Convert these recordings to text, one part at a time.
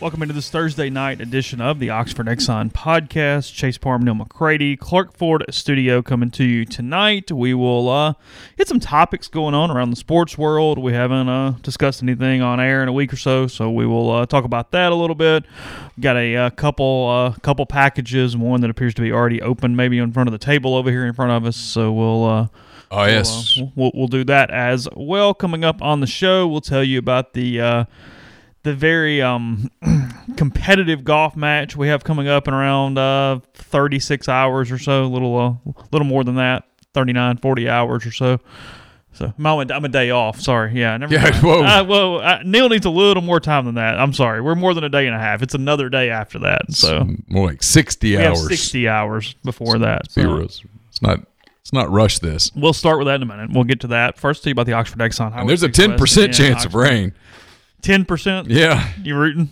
Welcome into this Thursday night edition of the Oxford Exxon podcast. Chase Parham, Neal McCready, Clark Ford Studio coming to you tonight. We will uh, get some topics going on around the sports world. We haven't uh, discussed anything on air in a week or so, so we will uh, talk about that a little bit. Got a, uh couple uh, couple packages, one that appears to be already open, maybe in front of the table over here in front of us. So we'll. Uh, Oh yes, We'll, uh, we'll, we'll do that as well. Coming up on the show, we'll tell you about the uh, the very um, competitive golf match we have coming up in around uh, 36 hours or so, a little uh, little more than that, 39, 40 hours or so. So I'm a day off. Sorry, yeah, never Yeah, mind. whoa. Uh, well, uh, Neal needs a little more time than that. I'm sorry, we're more than a day and a half. It's another day after that. So more like sixty we have hours. 60 hours before that. so- It's not. It's not rush this. We'll start with that in a minute. We'll get to that. First, tell you about the Oxford Exxon. And there's a ten percent chance of rain. Ten percent. Yeah, You rooting?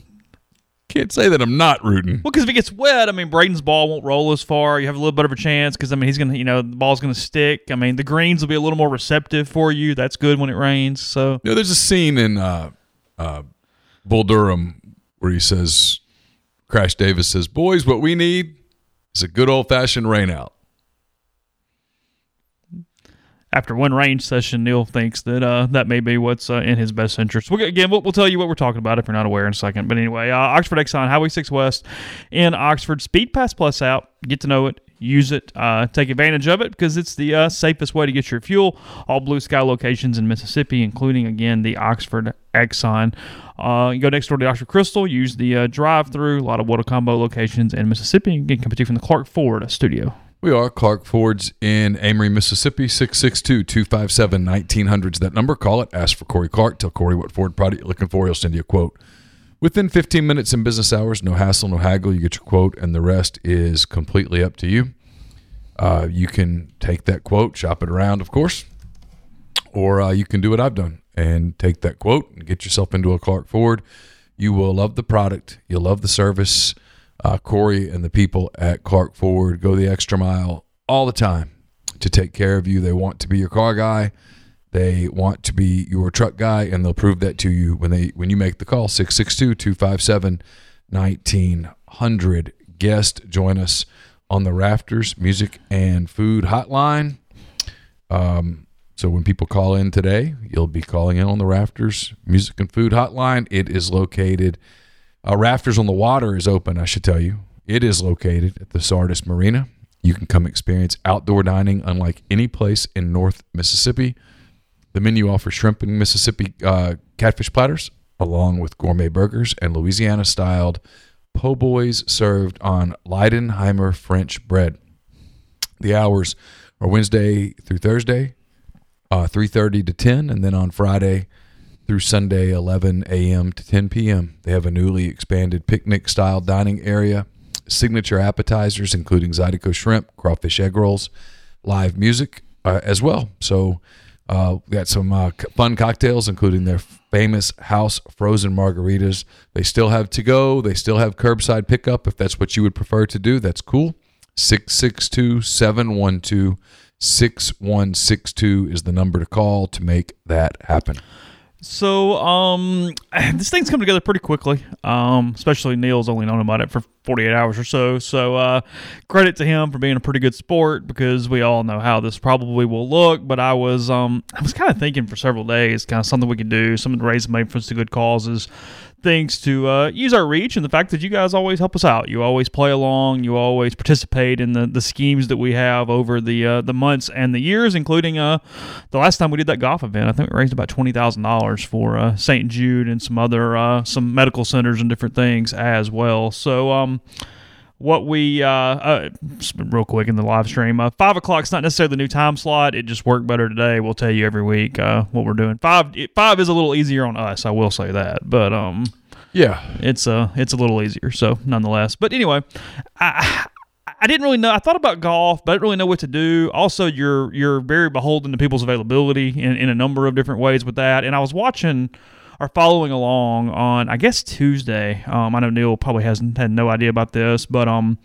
Can't say that I'm not rooting. Well, because if it gets wet, I mean, Braden's ball won't roll as far. You have a little bit of a chance because I mean, he's gonna, you know, the ball's gonna stick. I mean, the greens will be a little more receptive for you. That's good when it rains. So You know, there's a scene in uh, uh, Bull Durham where he says, Crash Davis says, "Boys, what we need is a good old fashioned rain out." After one range session, Neal thinks that uh, that may be what's uh, in his best interest. We'll, again, we'll, we'll tell you what we're talking about if you're not aware in a second. But anyway, uh, Oxford Exxon, Highway 6 West in Oxford. Speed Pass Plus out. Get to know it. Use it. Uh, take advantage of it because it's the uh, safest way to get your fuel. All blue sky locations in Mississippi, including, again, the Oxford Exxon. Uh, you go next door to Oxford Crystal. Use the uh, drive through. A lot of water combo locations in Mississippi. Again, coming to you from the Clark Ford studio. We are Clark Ford's in Amory, Mississippi, 662-257-1900 that number. Call it. Ask for Corey Clark. Tell Corey what Ford product you're looking for. He'll send you a quote. Within 15 minutes in business hours, no hassle, no haggle. You get your quote, and the rest is completely up to you. Uh, you can take that quote, shop it around, of course, or uh, you can do what I've done and take that quote and get yourself into a Clark Ford. You will love the product. You'll love the service. Uh, Corey and the people at Clark Ford go the extra mile all the time to take care of you. They want to be your car guy. They want to be your truck guy, and they'll prove that to you when they when you make the call 662-257-1900. Guest, join us on the Rafters Music and Food Hotline. Um, so when people call in today, you'll be calling in on the Rafters Music and Food Hotline. It is located. Uh, Rafters on the Water is open. I should tell you, it is located at the Sardis Marina. You can come experience outdoor dining unlike any place in North Mississippi. The menu offers shrimp and Mississippi uh, catfish platters, along with gourmet burgers and Louisiana-styled po' boys served on Leidenheimer French bread. The hours are Wednesday through Thursday, uh, 3.30 to 10, and then on Friday through Sunday, 11 a.m. to 10 p.m. They have a newly expanded picnic-style dining area, signature appetizers, including Zydeco shrimp, crawfish egg rolls, live music uh, as well. So uh, we got some uh, fun cocktails, including their famous house frozen margaritas. They still have to go. They still have curbside pickup if that's what you would prefer to do. That's cool. 662 712 6162 is the number to call to make that happen. So, um, this thing's come together pretty quickly. Um, especially Neal's only known about it for 48 hours or so. So, uh, credit to him for being a pretty good sport because we all know how this probably will look. But I was, um, I was kind of thinking for several days, kind of something we could do, something to raise money for some good causes, things to uh, use our reach, and the fact that you guys always help us out. You always play along. You always participate in the, the schemes that we have over the uh, the months and the years, including uh, the last time we did that golf event. I think we raised about twenty thousand dollars for uh, St. Jude and some other uh, some medical centers and different things as well. So, um, what we uh, uh real quick in the live stream uh, five o'clock's not necessarily the new time slot it just worked better today we'll tell you every week uh what we're doing five it- five is a little easier on us i will say that but um Yeah. it's uh it's a little easier. So nonetheless, but anyway, I I didn't really know. I thought about golf, but I didn't really know what to do. Also, you're you're very beholden to people's availability in, in a number of different ways with that. And I was watching or following along on I guess Tuesday. Um, I know Neal probably hasn't had no idea about this, but um,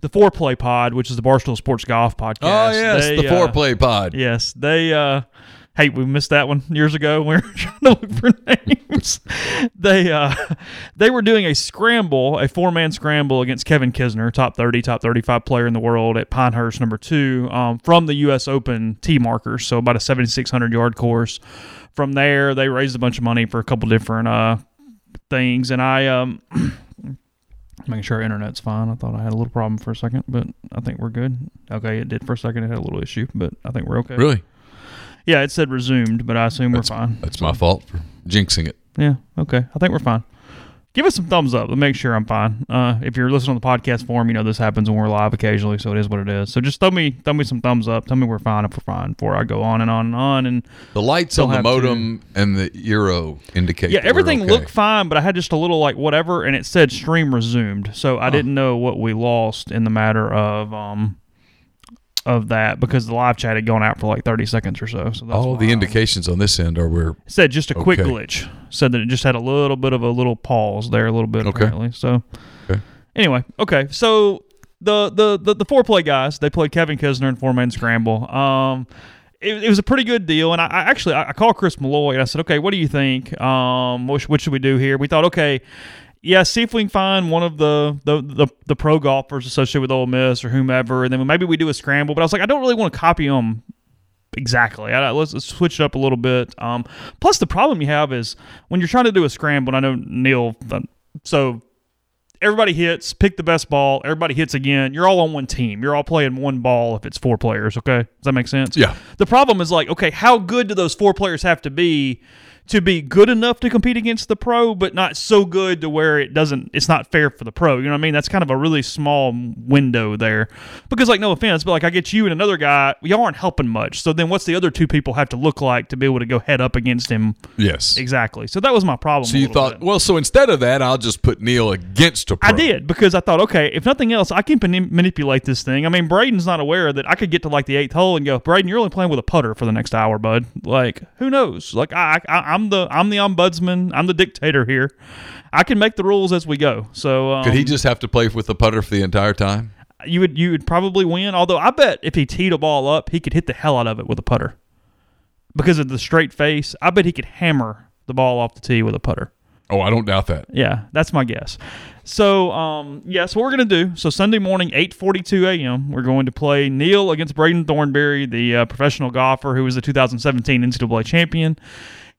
the Foreplay Pod, which is the Barstool Sports Golf podcast. Oh yes, they, the uh, foreplay pod. Yes, they. uh Hey, we missed that one years ago. We were trying to look for names. they uh, they were doing a scramble, a four man scramble against Kevin Kisner, top thirty, top thirty five player in the world at Pinehurst, number two, um, from the U.S. Open tee markers. So about a seventy six hundred yard course. From there, they raised a bunch of money for a couple different uh things, and I um. Making sure internet's fine. I thought I had a little problem for a second, but I think we're good. Okay, it did for a second. It had a little issue, but I think we're okay. Really? Yeah, it said resumed, but I assume That's, we're fine. That's my fault for jinxing it. Yeah, okay. I think we're fine. Give us some thumbs up to make sure I'm fine. Uh, if you're listening on the podcast form, you know this happens when we're live occasionally, so it is what it is. So just throw me throw me some thumbs up. Tell me we're fine if we're fine before I go on and on and on. And The lights on the have to- modem and the euro indicate. yeah, everything okay. looked fine, but I had just a little like whatever, and it said stream resumed. So I didn't know what we lost in the matter of um of that because the live chat had gone out for like 30 seconds or so. So that's All the indications on this end are we're said just a quick Okay. glitch. Said that it just had a little bit of a little pause there, a little bit Okay. apparently. So Okay. anyway, okay. So the the the, the Foreplay guys, they played Kevin Kisner in four man scramble. Um it, it was a pretty good deal, and I, I actually I, I called Chris Malloy and I said, okay, what do you think? Um, what, what should we do here? We thought, okay, yeah, see if we can find one of the the, the, the pro golfers associated with Ole Miss or whomever, and then maybe we do a scramble. But I was like, I don't really want to copy them exactly. I, let's, let's switch it up a little bit. Um, plus, the problem you have is when you're trying to do a scramble. And I know Neal, uh, so everybody hits, pick the best ball. Everybody hits again. You're all on one team. You're all playing one ball if it's four players. Okay, does that make sense? Yeah. The problem is like, okay, how good do those four players have to be? To be good enough to compete against the pro, but not so good to where it doesn't. It's not fair for the pro. You know what I mean? That's kind of a really small window there. Because, like, no offense, but like, I get you and another guy. Y'all aren't helping much. So then, what's the other two people have to look like to be able to go head up against him? yes. Exactly. So that was my problem. So you thought, bit. well, so instead of that, I'll just put Neal against a pro. I did because I thought, okay, if nothing else, I can mani- manipulate this thing. I mean, Braden's not aware that I could get to like the eighth hole and go, Braden, you're only playing with a putter for the next hour, bud. Like, who knows? Like, I, I I'm the I'm the ombudsman. I'm the dictator here. I can make the rules as we go. So um, Could he just have to play with the putter for the entire time? you would you would probably win. Although I bet if he teed a ball up, he could hit the hell out of it with a putter because of the straight face. I bet he could hammer the ball off the tee with a putter. Oh, I don't doubt that. Yeah, that's my guess. So, um, yeah, so what we're going to do. So Sunday morning, 8:42 a.m., we're going to play Neal against Braden Thornberry, the uh, professional golfer who was the 2017 NCAA champion.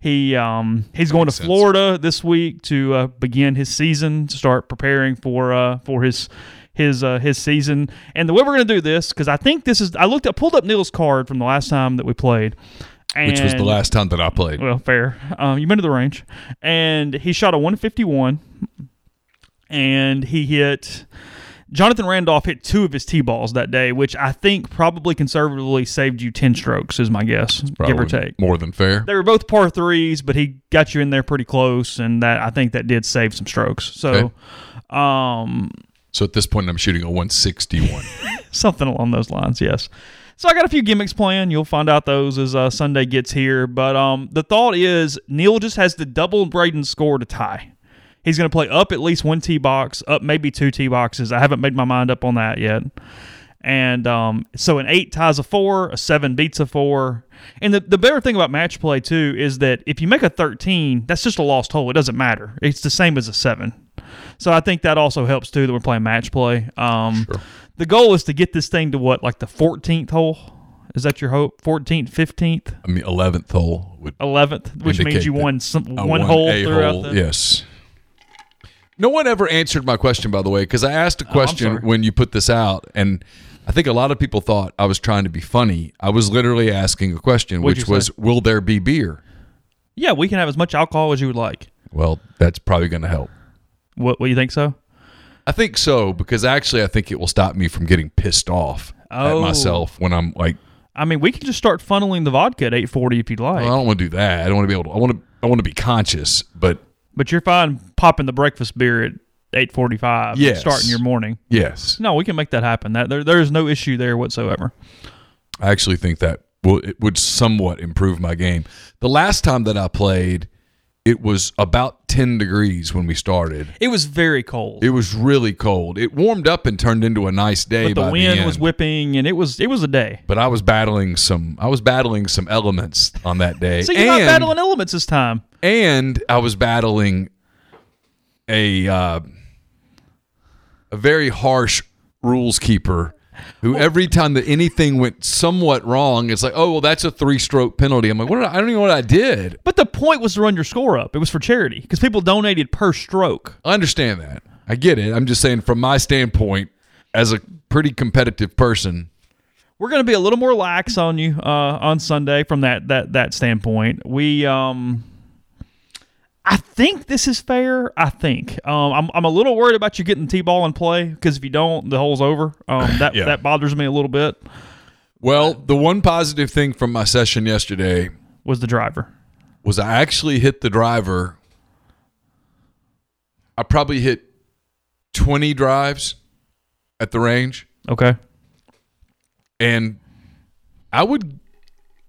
He um, he's going to sense. Florida this week to uh, begin his season, to start preparing for uh, for his his uh, his season. And the way we're going to do this, because I think this is, I looked up, pulled up Neal's card from the last time that we played, and, Which was the last time that I played. well, fair. Um, you've been to the range, and he shot a 151, and he hit. Jonathan Randolph hit two of his tee balls that day, which I think probably conservatively saved you ten strokes, is my guess, give or take. More than fair. They were both par threes, but he got you in there pretty close, and that I think that did save some strokes. So, um, So at this point, I'm shooting a 161. something along those lines yes so i got a few gimmicks planned you'll find out those as uh, sunday gets here but um, the thought is neal just has to double braden's score to tie he's going to play up at least one tee box up maybe two tee boxes i haven't made my mind up on that yet and um, so an eight ties a four a seven beats a four and the, the better thing about match play too is that if you make a 13 that's just a lost hole it doesn't matter it's the same as a seven so I think that also helps too that we're playing match play. Um, Sure. The goal is to get this thing to what, like the 14th hole? Is that your hope? 14th, 15th, I mean, 11th hole would 11th, which means you won some, one hole throughout hole, the. Yes. No one ever answered my question, by the way, because I asked a oh, question sorry. when you put this out, and I think a lot of people thought I was trying to be funny. I was literally asking a question, What'd which was? "Will there be beer?" Yeah, we can have as much alcohol as you would like. Well, that's probably going to help. What? What do you think so? I think so because actually, I think it will stop me from getting pissed off Oh. at myself when I'm like, I mean, we can just start funneling the vodka at 840 if you'd like. well, I don't want to do that. I don't want to be able to. I want to. I want to be conscious, but But you're fine popping the breakfast beer at eight forty five. Yes. starting your morning. Yes, No, we can make that happen. That there, there's no issue there whatsoever. I actually think that will it would somewhat improve my game. The last time that I played, it was about ten degrees when we started. It was very cold. It was really cold. It warmed up and turned into a nice day. but the by wind the was whipping, and it was it was a day. But I was battling some. I was battling some elements on that day. So you're not battling elements this time. and I was battling a uh, a very harsh rules keeper who every time that anything went somewhat wrong, it's like, oh well, that's a three stroke penalty. I'm like, what? Did I, I don't even know what I did. But the point was to run your score up. It was for charity because people donated per stroke. I understand that. I get it. I'm just saying, from my standpoint, as a pretty competitive person, We're going to be a little more lax on you uh, on Sunday from that that that standpoint. We um. I think this is fair. I think um, I'm, I'm a little worried about you getting t-ball in play because if you don't, the hole's over. Um, that Yeah. that bothers me a little bit. well, the one positive thing from my session yesterday Was the driver? was I actually hit the driver. I probably hit 20 drives at the range, Okay. and I would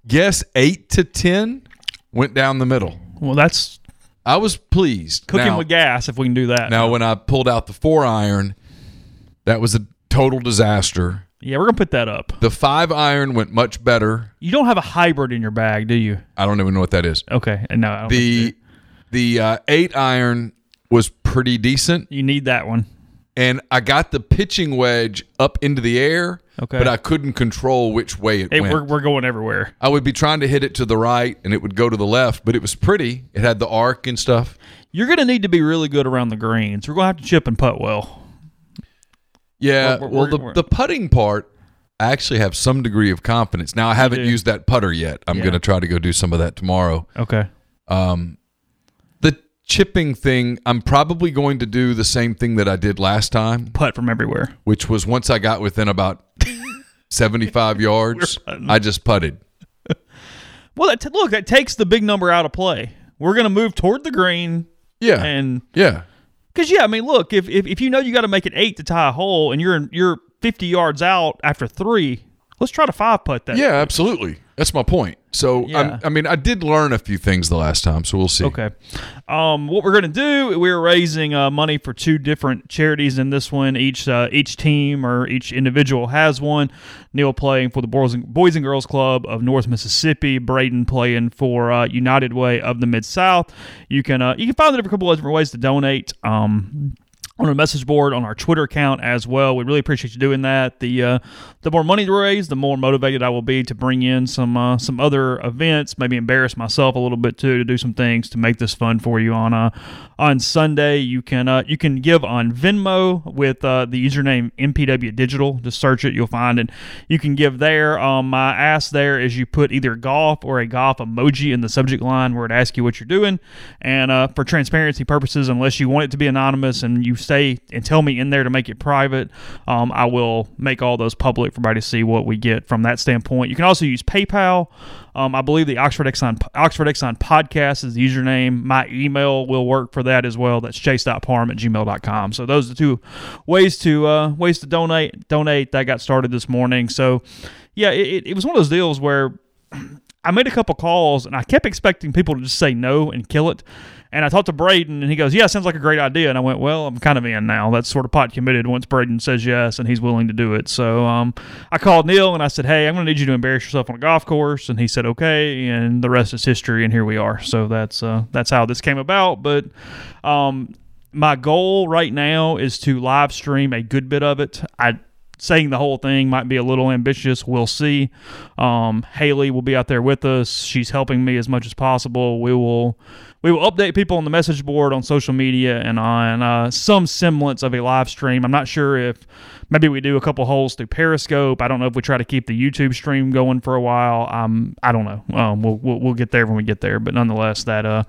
guess 8 to 10 went down the middle. Well, that's I was pleased. cooking now, with gas if we can do that. now, when I pulled out the four iron, that was a total disaster. yeah, we're gonna put that up. The five iron went much better. You don't have a hybrid in your bag, do you? I don't even know what that is. Okay, no. I don't think The the uh, eight iron was pretty decent. you need that one. And I got the pitching wedge up into the air, Okay. but I couldn't control which way it Hey, went. we're, we're going everywhere. I would be trying to hit it to the right, and it would go to the left, but it was pretty. It had the arc and stuff. You're going to need to be really good around the greens. We're going to have to chip and putt well. Yeah. Well, we're- well, the the putting part, I actually have some degree of confidence. Now I haven't used that putter yet. I'm Yeah. going to try to go do some of that tomorrow. Okay. Um, chipping thing, I'm probably going to do the same thing that I did last time, Putt from everywhere. which was once I got within about 75 yards, I just putted. Well, that t- look, that takes the big number out of play. We're going to move toward the green. Yeah. And yeah. because, yeah, I mean, look, if, if, if you know you got to make it eight to tie a hole and you're, you're 50 yards out after three, let's try to five putt that. Yeah, absolutely. That's my point. So, Yeah. I mean, I did learn a few things the last time, so we'll see. Okay. Um, what we're going to do, we're raising uh, money for two different charities in this one. Each uh, each team or each individual has one. Neil playing for the Boys and, Boys and Girls Club of North Mississippi. Braden playing for uh, United Way of the Mid South. You can uh, you can find a couple of different ways to donate. Um, on our message board on our Twitter account as well. We really appreciate you doing that. The uh, the more money to raise, the more motivated I will be to bring in some uh, some other events, maybe embarrass myself a little bit too, to do some things to make this fun for you on uh, on Sunday. You can uh, you can give on Venmo with uh, the username MPW Digital. Just search it, you'll find it. You can give there. Um, my ask there is you put either golf or a golf emoji in the subject line where it asks you what you're doing, and uh, for transparency purposes, unless you want it to be anonymous and you stay and tell me in there to make it private, um, I will make all those public for everybody to see what we get from that standpoint. You can also use PayPal. Um, I believe the Oxford Exxon Oxford Exxon podcast is the username. My email will work for that as well. That's chase.parm at gmail.com. So those are the two ways to uh, ways to donate. Donate that got started this morning. So yeah, it, it- it was one of those deals where I made a couple calls and I kept expecting people to just say no and kill it. And I talked to Braden and he goes, Yeah, sounds like a great idea. And I went, Well, I'm kind of in now. That's sort of pot committed once Braden says yes and he's willing to do it. So um, I called Neal and I said, Hey, I'm going to need you to embarrass yourself on a golf course. And he said, Okay. And the rest is history. And here we are. So that's uh, that's how this came about. But um, my goal right now is to live stream a good bit of it. I saying the whole thing might be a little ambitious. We'll see. Um, Haley will be out there with us. She's helping me as much as possible. We will we will update people on the message board on social media and on uh, some semblance of a live stream. I'm not sure if maybe we do a couple holes through Periscope. I don't know if we try to keep the YouTube stream going for a while. Um, I don't know. Um, we'll, we'll we'll get there when we get there. But nonetheless, that uh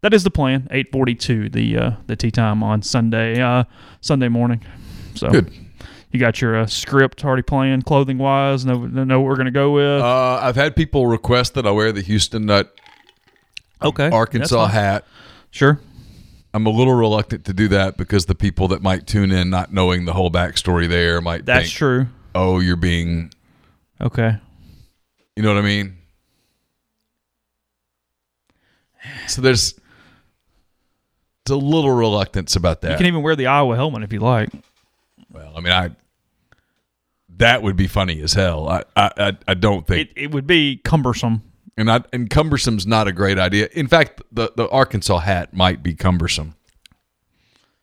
that is the plan. 8:42 the uh, the tea time on Sunday uh, Sunday morning. So Good. You got your uh, script already planned, clothing wise. Know know what we're gonna go with. Uh, I've had people request that I wear the Houston Nutt okay, Arkansas hat. Sure. I'm a little reluctant to do that because the people that might tune in not knowing the whole backstory there might That's think, true. oh, you're being, Okay. you know what I mean? So there's, there's a little reluctance about that. You can even wear the Iowa helmet if you like. Well, I mean, I that would be funny as hell. I I, I, don't think, It, it would be cumbersome. and I, and cumbersome's not a great idea. In fact, the the Arkansas hat might be cumbersome.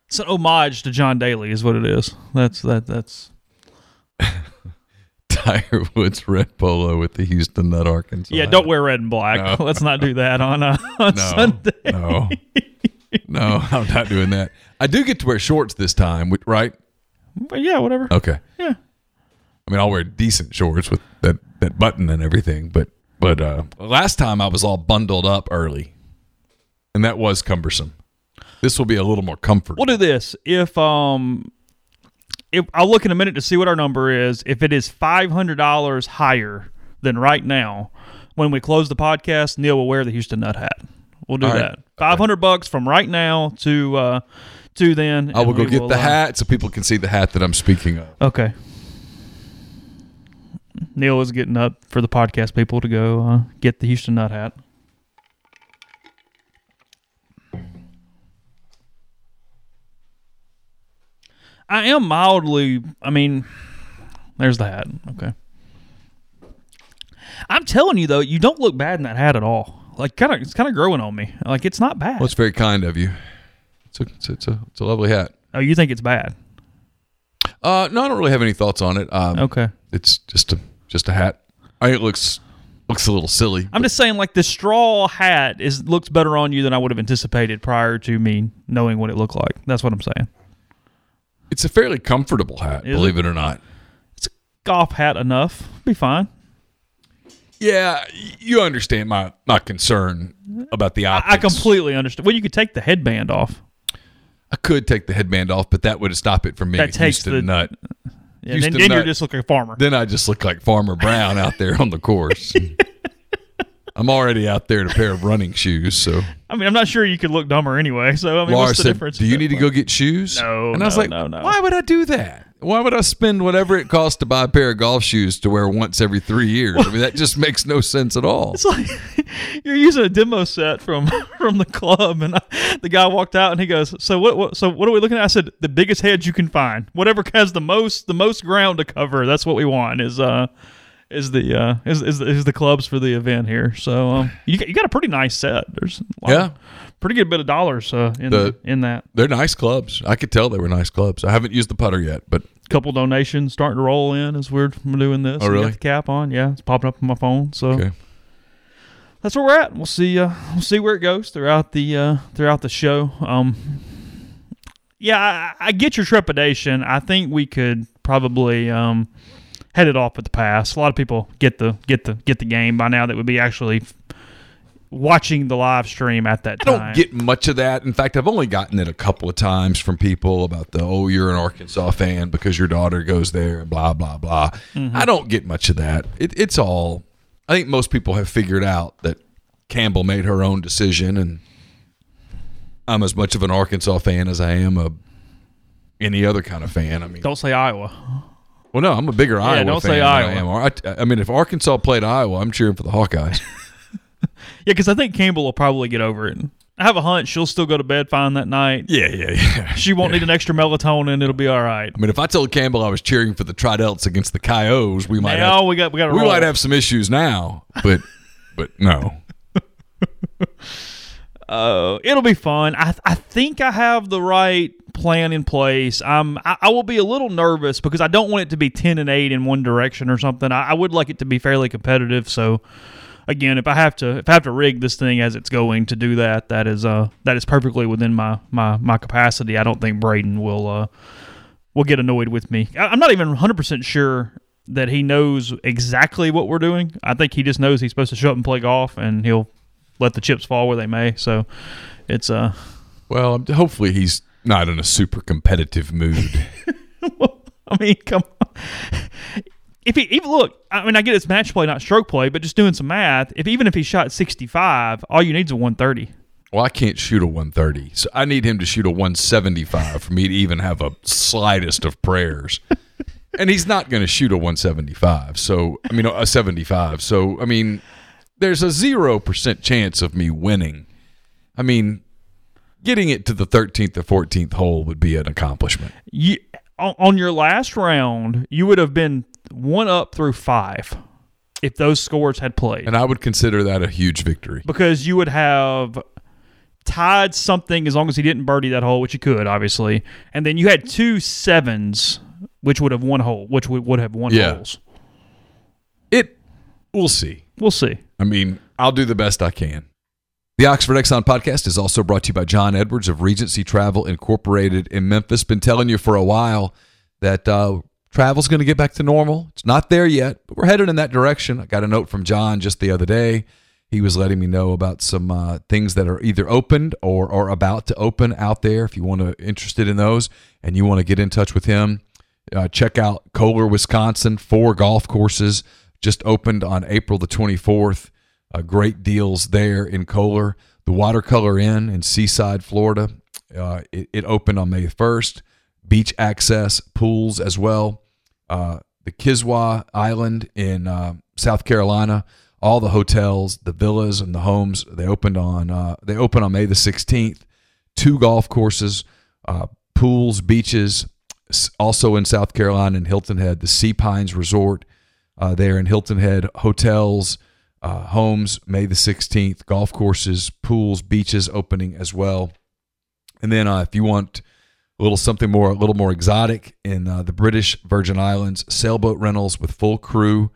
It's an homage to John Daly, is what it is. That's that. That's Tiger Woods red polo with the Houston Nutt Arkansas. yeah. hat. Don't wear red and black. No. Let's not do that on uh, on no, Sunday. no, no. I'm not doing that. I do get to wear shorts this time, right? But yeah, whatever. Okay. Yeah. I mean, I'll wear decent shorts with that, that button and everything, but but uh, last time I was all bundled up early, and that was cumbersome. This will be a little more comfortable. We'll do this. If um, if I'll look in a minute to see what our number is. If it is five hundred dollars higher than right now, when we close the podcast, Neal will wear the Houston Nutt hat. We'll do right. that. Five hundred bucks from right now to uh to then. I will go get will, the uh, hat so people can see the hat that I'm speaking of. Okay. Neal is getting up for the podcast people to go uh, get the Houston Nutt hat. I am mildly. I mean, there's the hat. Okay. I'm telling you though, you don't look bad in that hat at all. Like, kind of, it's kind of growing on me. Like, it's not bad. Well, it's very kind of you. It's a, it's a, it's a, it's a lovely hat. oh, you think it's bad? Uh, no, I don't really have any thoughts on it. Um, Okay. It's just a just a hat. I think it looks looks a little silly. I'm just saying, like the straw hat is looks better on you than I would have anticipated prior to me knowing what it looked like. That's what I'm saying. It's a fairly comfortable hat, Is believe it? or not. It's a golf hat enough. Be fine. Yeah, you understand my my concern about the optics. I completely understand. Well, you could take the headband off. I could take the headband off, but that would stop it from being That a takes Houston the- nut. Yeah, Houston then then you're just looking like a farmer. Then I just look like Farmer Brown out there on the course. I'm already out there in a pair of running shoes, so I mean, I'm not sure you could look dumber anyway. So I mean, Laura what's the said, difference? "Do you need to go get shoes?" No, and I was no, like, no, no. "Why would I do that? Why would I spend whatever it costs to buy a pair of golf shoes to wear once every three years? I mean, that just makes no sense at all." It's like you're using a demo set from from the club, and I, the guy walked out and he goes, "So what, what? So what are we looking at?" I said, "The biggest heads you can find, whatever has the most the most ground to cover. That's what we want. Is uh." Is the uh is, is, is the clubs for the event here? So um, you got, you got a pretty nice set. There's a lot Yeah. pretty good bit of dollars uh, in The- in that. They're nice clubs. I could tell they were nice clubs. I haven't used the putter yet, but Couple donations starting to roll in as we're doing this. Oh, really? the cap on, yeah, it's popping up on my phone. So okay. that's where we're at. We'll see. Uh, we'll see where it goes throughout the uh, throughout the show. Um, yeah, I, I get your trepidation. I think we could probably um, head it off at the pass. A lot of people get the get the get the game by now that would be actually watching the live stream at that time. I don't get much of that. In fact, I've only gotten it a couple of times from people about the oh, you're an Arkansas fan because your daughter goes there, and blah blah blah. Mm-hmm. I don't get much of that. It, it's all. I think most people have figured out that Campbell made her own decision, and I'm as much of an Arkansas fan as I am a any other kind of fan. I mean, Don't say Iowa. Well, no, I'm a bigger Iowa don't fan say than I Iowa. am. I, I mean, if Arkansas played Iowa, I'm cheering for the Hawkeyes. Yeah, because I think Campbell will probably get over it. I have a hunch she'll still go to bed fine that night. yeah, yeah, yeah. She won't need an extra melatonin. It'll be all right. I mean, if I told Campbell I was cheering for the Tridelts against the Coyotes, we might Now have, we got we got we might have some issues now. But but no, Uh, it'll be fun. I I think I have the right plan in place. I'm I, I will be a little nervous because I don't want it to be ten and eight in one direction or something. I, I would like it to be fairly competitive. So again, if I have to if I have to rig this thing as it's going to do that, that is uh that is perfectly within my my my capacity. I don't think Braden will uh will get annoyed with me. I, I'm not even 100 percent sure that he knows exactly what we're doing. I think he just knows he's supposed to show up and play golf, and he'll let the chips fall where they may. So it's uh well, hopefully he's not in a super competitive mood. I mean, come on. If he even look, I mean, I get it's match play, not stroke play, but just doing some math. If even if he shot 65, all you need is a 130. Well, I can't shoot a 130, so I need him to shoot a 175 for me to even have a slightest of prayers. and he's not going to shoot a 175. So, I mean, a 75. So, I mean, there's a 0% chance of me winning. I mean, getting it to the 13th or 14th hole would be an accomplishment. You, on, your last round, you would have been one up through five if those scores had played. And I would consider that a huge victory. because you would have tied something as long as he didn't birdie that hole, which he could, obviously. And then you had two sevens, which would have one hole, which would have won Yeah. holes. It, we'll see. We'll see. I mean, I'll do the best I can. The Oxford Exxon podcast is also brought to you by John Edwards of Regency Travel Incorporated in Memphis. Been telling you for a while that uh, travel's going to get back to normal. It's not there yet, but we're headed in that direction. I got a note from John just the other day. He was letting me know about some uh, things that are either opened or are about to open out there. If you want to interested in those and you want to get in touch with him, uh, check out Kohler, Wisconsin. Four golf courses just opened on April the 24th. Uh, great deals there in Kohler. The Watercolor Inn in Seaside, Florida. Uh, it, it opened on May 1st. Beach access, pools as well. Uh, the Kiawah Island in uh, South Carolina. All the hotels, the villas, and the homes they opened on uh, they opened on May the 16th. Two golf courses, uh, pools, beaches. Also in South Carolina in Hilton Head, the Sea Pines Resort uh, there in Hilton Head, hotels, uh, homes, May the 16th, golf courses, pools, beaches opening as well. And then uh, if you want a little something more, a little more exotic in uh, the British Virgin Islands, sailboat rentals with full crew,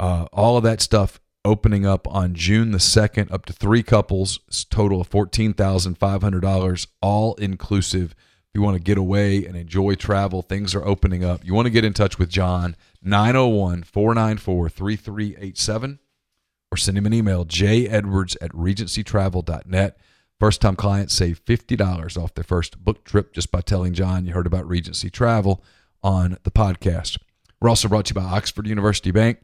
uh, all of that stuff opening up on June the 2nd, up to three couples, total of $14,500, all inclusive. If you want to get away and enjoy travel, things are opening up. You want to get in touch with John, 901 494 3387 or send him an email, jedwards at regencytravel.net. First time clients save $50 off their first book trip just by telling John you heard about Regency Travel on the podcast. We're also brought to you by Oxford University Bank.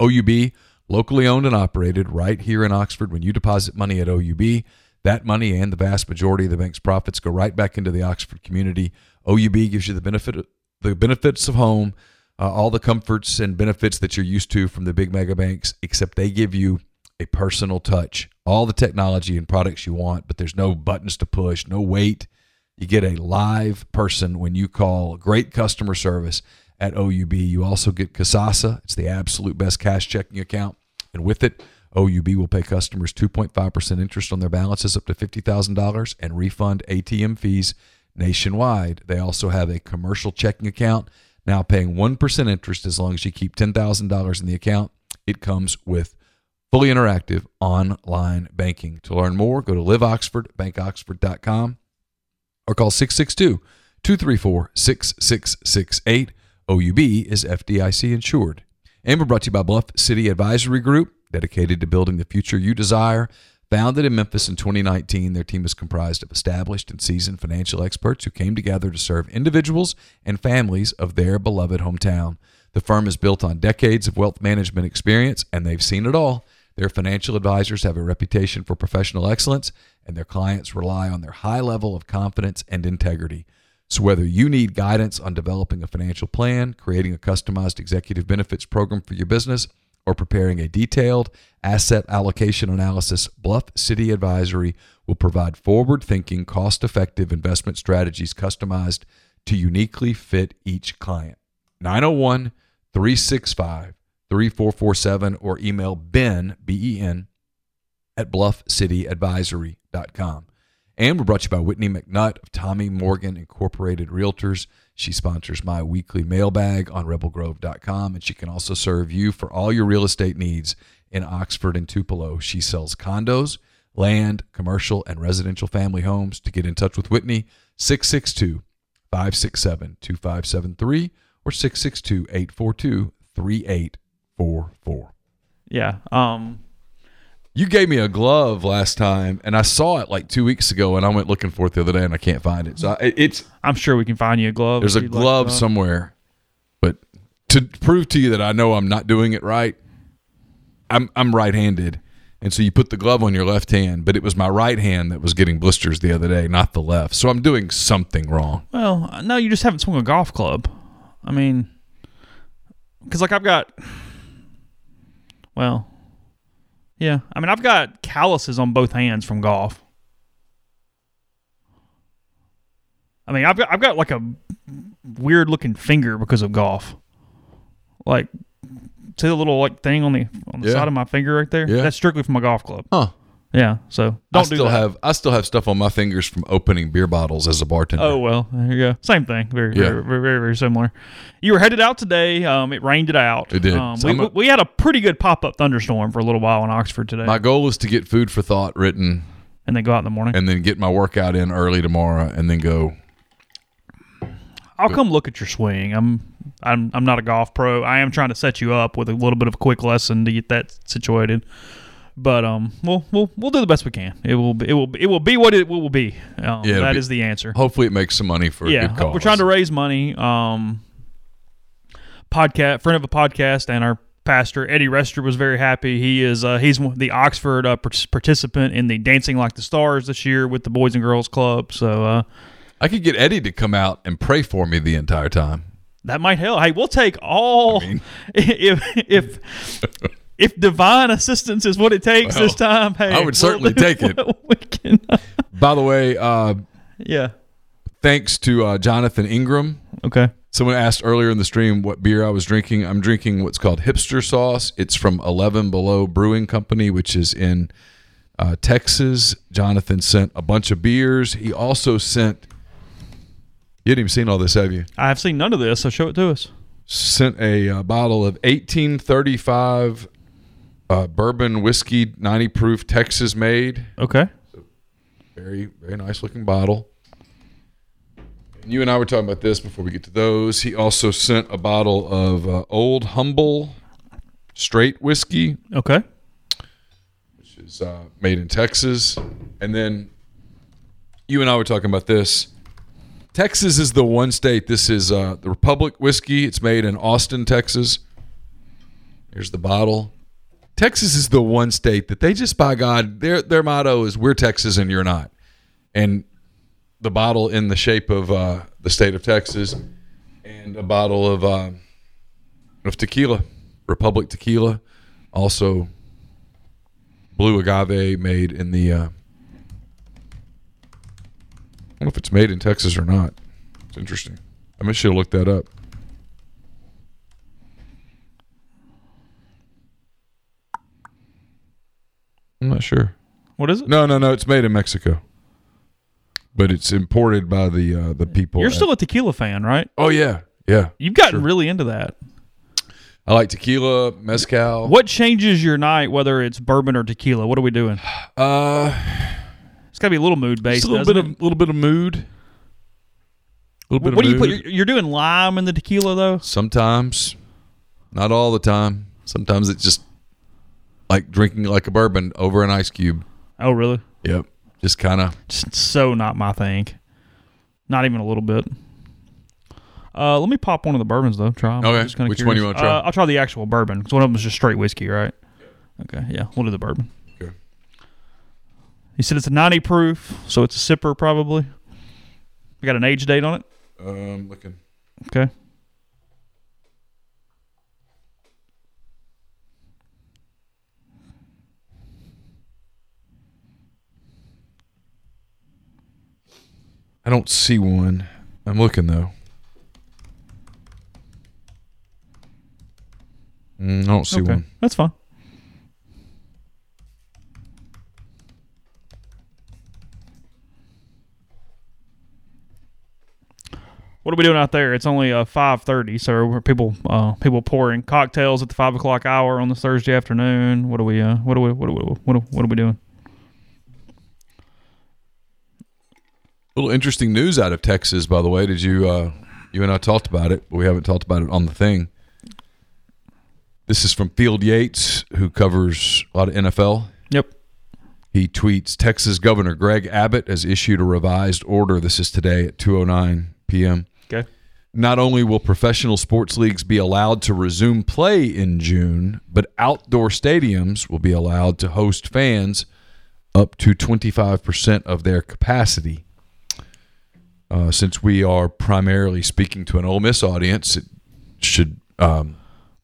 OUB, locally owned and operated right here in Oxford. When you deposit money at OUB, that money and the vast majority of the bank's profits go right back into the Oxford community. OUB gives you the benefit the benefits of home, uh, all the comforts and benefits that you're used to from the big mega banks, except they give you a personal touch, all the technology and products you want, but there's no buttons to push, no wait. You get a live person when you call, great customer service at OUB. You also get Kasasa. It's the absolute best cash checking account. And with it, OUB will pay customers 2.5% interest on their balances up to $50,000 and refund ATM fees nationwide. They also have a commercial checking account, now paying 1% interest as long as you keep $10,000 in the account. It comes with fully interactive online banking. To learn more, go to liveoxford, or call 662 234 6668. OUB is FDIC insured. And we're brought to you by Bluff City Advisory Group, dedicated to building the future you desire. Founded in Memphis in 2019, their team is comprised of established and seasoned financial experts who came together to serve individuals and families of their beloved hometown. The firm is built on decades of wealth management experience, and they've seen it all. Their financial advisors have a reputation for professional excellence, and their clients rely on their high level of confidence and integrity. So, whether you need guidance on developing a financial plan, creating a customized executive benefits program for your business, or preparing a detailed asset allocation analysis, Bluff City Advisory will provide forward thinking, cost effective investment strategies customized to uniquely fit each client. 901 365 3447 or email Ben, B E N, at bluffcityadvisory.com. And we're brought to you by Whitney McNutt of Tommy Morgan Incorporated Realtors. She sponsors my weekly mailbag on rebelgrove.com, and she can also serve you for all your real estate needs in Oxford and Tupelo. She sells condos, land, commercial, and residential family homes. To get in touch with Whitney, 662 567 2573 or 662 842 3844. Yeah. Um. You gave me a glove last time, and I saw it like two weeks ago, and I went looking for it the other day, and I can't find it. So I, it's I'm sure we can find you a glove. there's a you'd like glove somewhere, but to prove to you that I know I'm not doing it right, I'm I'm right-handed, And so you put the glove on your left hand, but it was my right hand that was getting blisters the other day, not the left. So I'm doing something wrong. Well, no, you just haven't swung a golf club. I mean, because like I've got, well, yeah. I mean, I've got calluses on both hands from golf. I mean, I've got I've got like a weird looking finger because of golf. Like, see the little like thing on the on the Yeah. side of my finger right there? Yeah. That's strictly from my golf club. Huh. Yeah. So don't do still that. have I still have stuff on my fingers from opening beer bottles as a bartender. Oh well, there you go. Same thing. Very, Yeah. very, very, very, very similar. You were headed out today. Um, it rained it out. It did. Um, So we, a- we had a pretty good pop up thunderstorm for a little while in Oxford today, My goal is to get food for thought written and then go out in the morning. and then get my workout in early tomorrow and then go. I'll come look at your swing. I'm, I'm, I'm not a golf pro. I am trying to set you up with a little bit of a quick lesson to get that situated. But um, we'll we'll we'll do the best we can. It will be, it will be, it will be what it will be. Um, Yeah, that be- is the answer. Hopefully, it makes some money for a yeah, good cause. we're trying to raise money. Um, podcast friend of a podcast and our pastor Eddie Rester was very happy. He is uh, he's the Oxford uh, participant in the Dancing Like the Stars this year with the Boys and Girls Club. So uh, I could get Eddie to come out and pray for me the entire time. that might help. Hey, we'll take all I mean- if if. If divine assistance is what it takes Well, this time, hey, I would we'll certainly do take it. We can, By the way, uh, yeah. thanks to uh, Jonathan Ingram. Okay. Someone asked earlier in the stream what beer I was drinking. I'm drinking what's called Hipster Sauce. It's from 11 Below Brewing Company, which is in uh, Texas. Jonathan sent a bunch of beers. He also sent. You hadn't even seen all this, have you? I have seen none of this, so show it to us. Sent a uh, bottle of 1835 uh, bourbon whiskey, 90 proof, Texas made. Okay. Very, very nice looking bottle. And you and I were talking about this before we get to those. He also sent a bottle of uh, Old Humble straight whiskey, Okay. which is uh, made in Texas. And then you and I were talking about this. Texas is the one state. This is uh, the Republic whiskey. It's made in Austin, Texas. Here's the bottle. Texas is the one state that they just by God, their their motto is "We're Texas and you're not," and the bottle in the shape of uh, the state of Texas, and a bottle of uh, of tequila, Republic tequila, also blue agave made in the. Uh, I don't know if it's made in Texas or not. It's interesting. I should have looked that up. I'm not sure. What is it? No, no, no. It's made in Mexico, but it's imported by the uh, the people. You're at- still a tequila fan, right? Oh yeah, yeah. You've gotten really into that. I like tequila, mezcal. What changes your night, whether it's bourbon or tequila? What are we doing? Uh, It's got to be a little mood based. a little bit of little bit of mood. A little bit what of do you put? You're, you're doing lime in the tequila though. Sometimes, not all the time. Sometimes it's just like drinking like a bourbon over an ice cube. Oh, really? Yep. Just kind of. So not my thing. Not even a little bit. Uh, let me pop one of the bourbons though. Try. I'm Okay. Which one you wanna try? Uh, I'll try the actual bourbon because one of them is just straight whiskey, right? Okay, yeah, we'll do the bourbon. Okay. He said it's a 90 proof, so it's a sipper probably. We got an age date on it. Um, looking. Okay. I don't see one. I'm looking though. Mm, I don't see okay, one. that's fine. What are we doing out there? It's only uh, five thirty, so people uh, people pouring cocktails at the five o'clock hour on this Thursday afternoon. What are we? Uh, what are we? What are we? What are, what are we doing? Little interesting news out of Texas, by the way. Did you uh, you and I talked about it, but we haven't talked about it on the thing. This is from Field Yates, who covers a lot of NFL. Yep. He tweets Texas Governor Greg Abbott has issued a revised order. This is today at 2:09 p.m. Okay. not only will professional sports leagues be allowed to resume play in June, but outdoor stadiums will be allowed to host fans up to 25% of their capacity. Uh, since we are primarily speaking to an Ole Miss audience, it should um,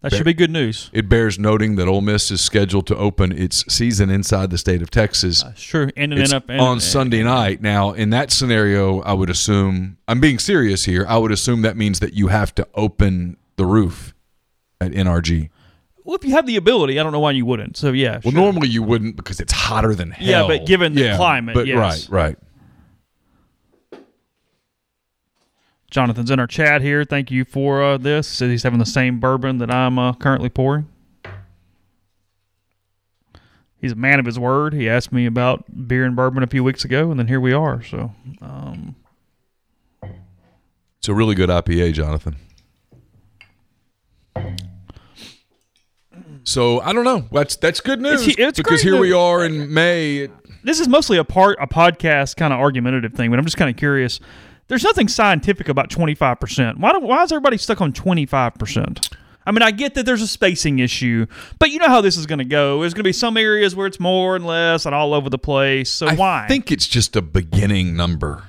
That should be good news. it bears noting that Ole Miss is scheduled to open its season inside the state of Texas That's true. And it's and up on Sunday night. Now, in that scenario, I would assume I'm being serious here. I would assume that means that you have to open the roof at NRG. Well, if you have the ability, I don't know why you wouldn't. So yeah. Well, sure. normally you wouldn't because it's hotter than hell. Yeah, but given the climate, but yes. right, right. Jonathan's in our chat here. Thank you for uh, this. Says he's having the same bourbon that I'm uh, currently pouring. He's a man of his word. He asked me about beer and bourbon a few weeks ago, and then here we are. So, um, It's a really good IPA, Jonathan. So I don't know. That's that's good news It's- it's because here we are in May. this is mostly a part a podcast kind of argumentative thing, but I'm just kind of curious. There's nothing scientific about 25%. Why do, why is everybody stuck on 25%? I mean, I get that there's a spacing issue, but you know how this is going to go. There's going to be some areas where it's more and less and all over the place. So I why? I think it's just a beginning number.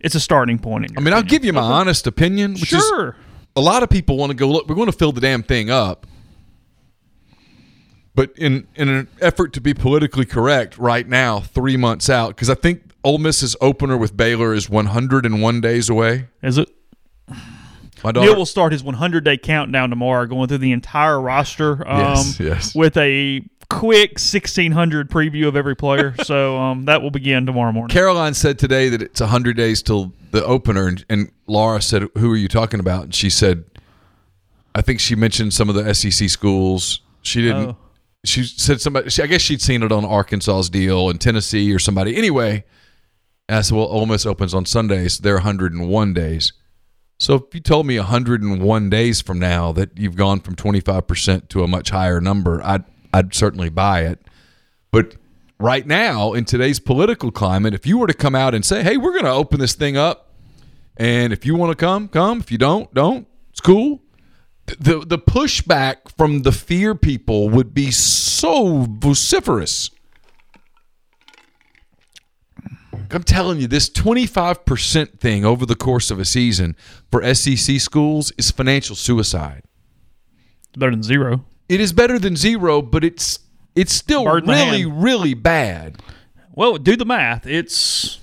it's a starting point. I mean, I'll give you my honest opinion, which is sure. a lot of people want to go look we're going to fill the damn thing up but in in an effort to be politically correct right now three months out because i think Ole Miss's opener with Baylor is 101 days away. Is it? My daughter, Neal will start his 100 day countdown tomorrow, going through the entire roster. Um, Yes, yes. With a quick 1600 preview of every player. so um, that will begin tomorrow morning. Caroline said today that it's 100 days till the opener, and, and Laura said, "Who are you talking about?" And she said, "I think she mentioned some of the SEC schools. She didn't. Oh. She said somebody. She, I guess she'd seen it on Arkansas's deal and Tennessee or somebody. Anyway, I said, "Well, Ole Miss opens on Sundays. They're 101 days." So if you told me 101 days from now that you've gone from 25% to a much higher number, I'd I'd certainly buy it. But right now in today's political climate, if you were to come out and say, "Hey, we're going to open this thing up and if you want to come, come. If you don't, don't. It's cool." The the pushback from the fear people would be so vociferous. I'm telling you, this 25% thing over the course of a season for SEC schools is financial suicide. It's better than zero. It is better than zero, but it's it's still Bird really, really bad. Well, do the math. It's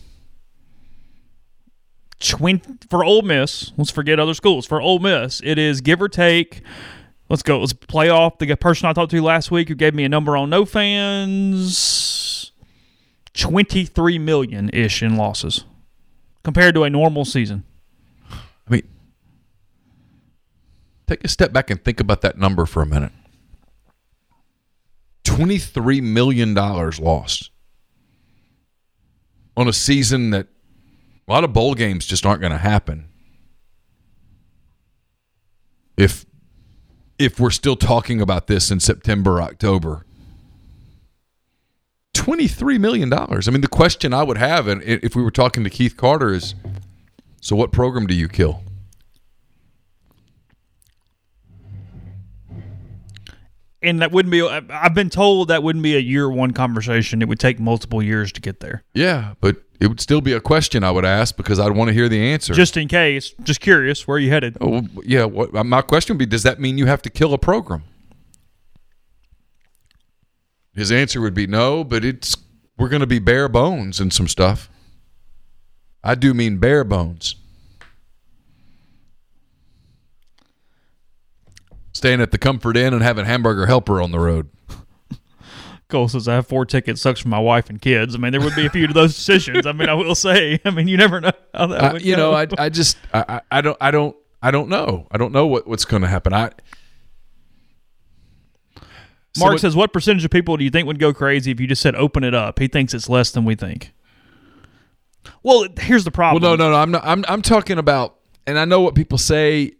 20 for Ole Miss. Let's forget other schools. For Ole Miss, it is give or take. Let's go. Let's play off the person I talked to last week who gave me a number on no fans. 23 million ish in losses compared to a normal season. I mean, take a step back and think about that number for a minute. $23 million lost on a season that a lot of bowl games just aren't going to happen. If if we're still talking about this in September, October. $23 million. I mean, the question I would have, and if we were talking to Keith Carter, is so what program do you kill? And that wouldn't be, I've been told that wouldn't be a year one conversation. It would take multiple years to get there. Yeah, but it would still be a question I would ask because I'd want to hear the answer. Just in case, just curious, where are you headed? oh, yeah. What uh, my question would be: Does that mean you have to kill a program? His answer would be no, but it's we're going to be bare bones and some stuff. I do mean bare bones. Staying at the Comfort Inn and having hamburger helper on the road. Cole says I have four tickets, sucks for my wife and kids. I mean, there would be a few of those decisions. I mean, I will say. I mean, you never know how that I, would you go. know, I, I just I, I don't I don't I don't know. I don't know what, what's going to happen. I So Mark what- says, "What percentage of people do you think would go crazy if you just said open it up?" He thinks it's less than we think. Well, here's the well, problem. no, no, no. I'm not. I'm I'm talking about, and I know what people say.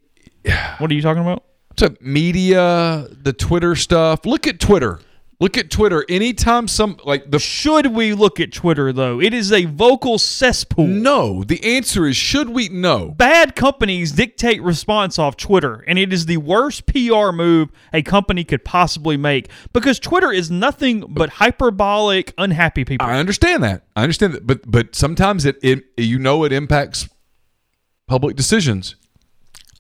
What are you talking about? To media, the Twitter stuff. Look at Twitter. Look at Twitter. Anytime some like the Should we look at Twitter though? It is a vocal cesspool. no, the answer is should we no. Bad companies dictate response off Twitter, and it is the worst PR move a company could possibly make because Twitter is nothing but hyperbolic, unhappy people. I understand that. I understand that, but but sometimes it, it you know it impacts public decisions.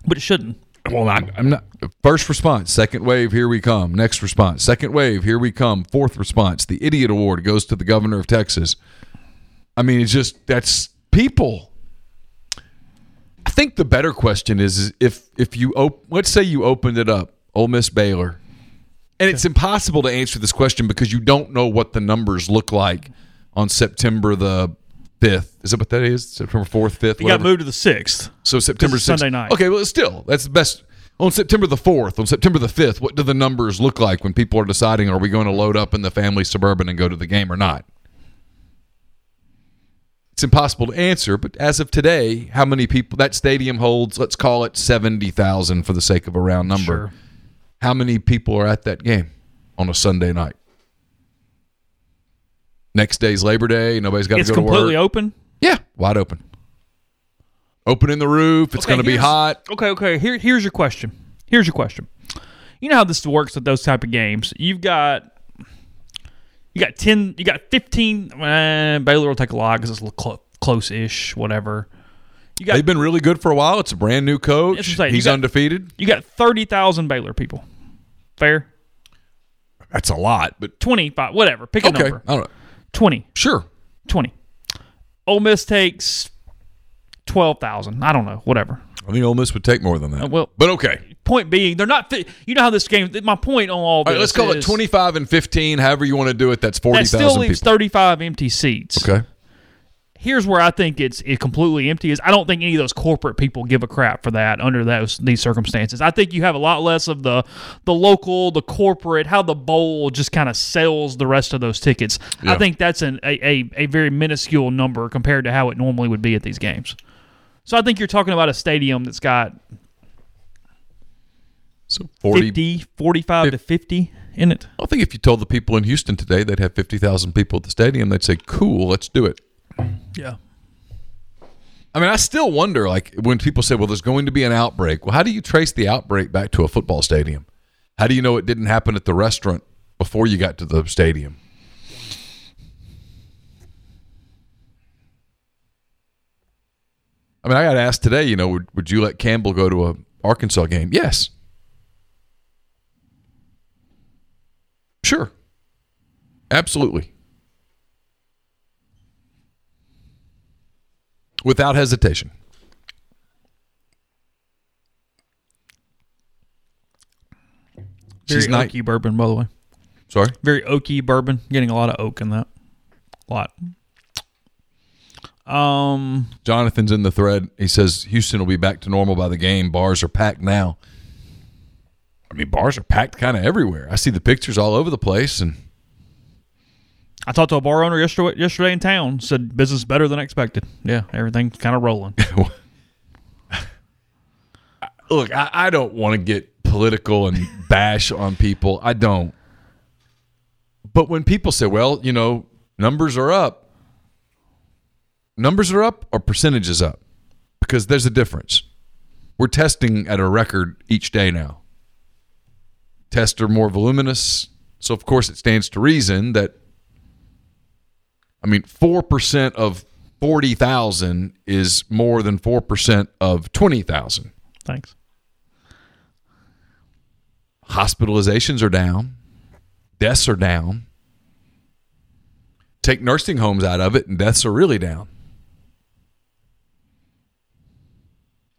but it shouldn't. Well, I, I'm not. First response, second wave, here we come. Next response, second wave, here we come. Fourth response, the idiot award goes to the governor of Texas. I mean, it's just that's people. I think the better question is, is if if you op- let's say you opened it up, Ole Miss Baylor, and it's impossible to answer this question because you don't know what the numbers look like on September the fifth. Is that what that is? September fourth, fifth. It got moved to the sixth. So September 6th. Sunday night. Okay, well, still, that's the best. On September the 4th, on September the 5th, what do the numbers look like when people are deciding are we going to load up in the family suburban and go to the game or not? It's impossible to answer, but as of today, how many people that stadium holds, let's call it 70,000 for the sake of a round number. Sure. How many people are at that game on a Sunday night? Next day's Labor Day, nobody's got to go to work. completely open. Yeah, wide open. Opening the roof. It's Okay, going to be hot. Okay, okay. Here, here's your question. Here's your question. You know how this works with those type of games. You've got you got ten, you got fifteen. Eh, Baylor will take a lot because it's a little clo- close-ish, whatever. You got They've been really good for a while. It's a brand new coach. I'm. You got- undefeated. you got thirty thousand Baylor people. Fair, That's a lot, but twenty five, whatever. Pick a okay. number. I don't know. Twenty. Sure. 20. Ole Miss takes 12,000. I don't know, whatever. I think Ole Miss would take more than that. Uh, well- but okay. Point being, they're not. Fi- you know how this game. My point on all this. All right, let's call it 25 and 15. However you want to do it. That's forty. That 40,000 still leaves people. 35 empty seats. Okay. Here's where I think it's it completely empty. Is I don't think any of those corporate people give a crap for that under those these circumstances. I think you have a lot less of the the local, the corporate, how the bowl just kind of sells the rest of those tickets. I think that's an, a, a a very minuscule number compared to how it normally would be at these games. So I think you're talking about a stadium that's got So 40. 50, 45 to 50 in it. I think if you told the people in Houston today they'd have 50,000 people at the stadium, they'd say, cool, let's do it. Yeah. I mean, I still wonder, like, when people say, well, there's going to be an outbreak. Well, how do you trace the outbreak back to a football stadium? How do you know it didn't happen at the restaurant before you got to the stadium? I mean, I got asked today, you know, would, would you let Campbell go to a Arkansas game? Yes. Sure. Absolutely. Without hesitation. Very She's not- oaky bourbon, by the way. Sorry? Very oaky bourbon. Getting a lot of oak in that. A lot. Um, Jonathan's in the thread. He says Houston will be back to normal by the game. Bars are packed now. I mean, bars are packed kind of everywhere. I see the pictures all over the place, and I talked to a bar owner yesterday, yesterday in town. Said business better than expected. Yeah, everything's kind of rolling. look, I, I don't want to get political and bash on people. I don't. But when people say, well, you know, numbers are up, numbers are up or percentages up? Because there's a difference. We're testing at a record each day now. Tests are more voluminous. So, of course, it stands to reason that, I mean, 4% of 40,000 is more than 4% of 20,000 Thanks. hospitalizations are down, deaths are down. Take nursing homes out of it, and deaths are really down.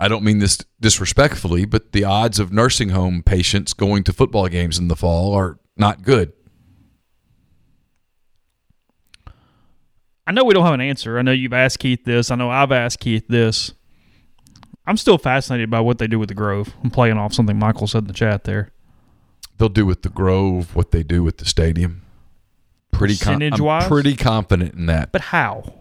I don't mean this disrespectfully, but the odds of nursing home patients going to football games in the fall are not good. I know we don't have an answer. I know you've asked Keith this. I know I've asked Keith this. I'm still fascinated by what they do with the Grove. I'm playing off something Michael said in the chat there. They'll do with the Grove what they do with the stadium. Pretty con- I'm pretty confident in that. But how?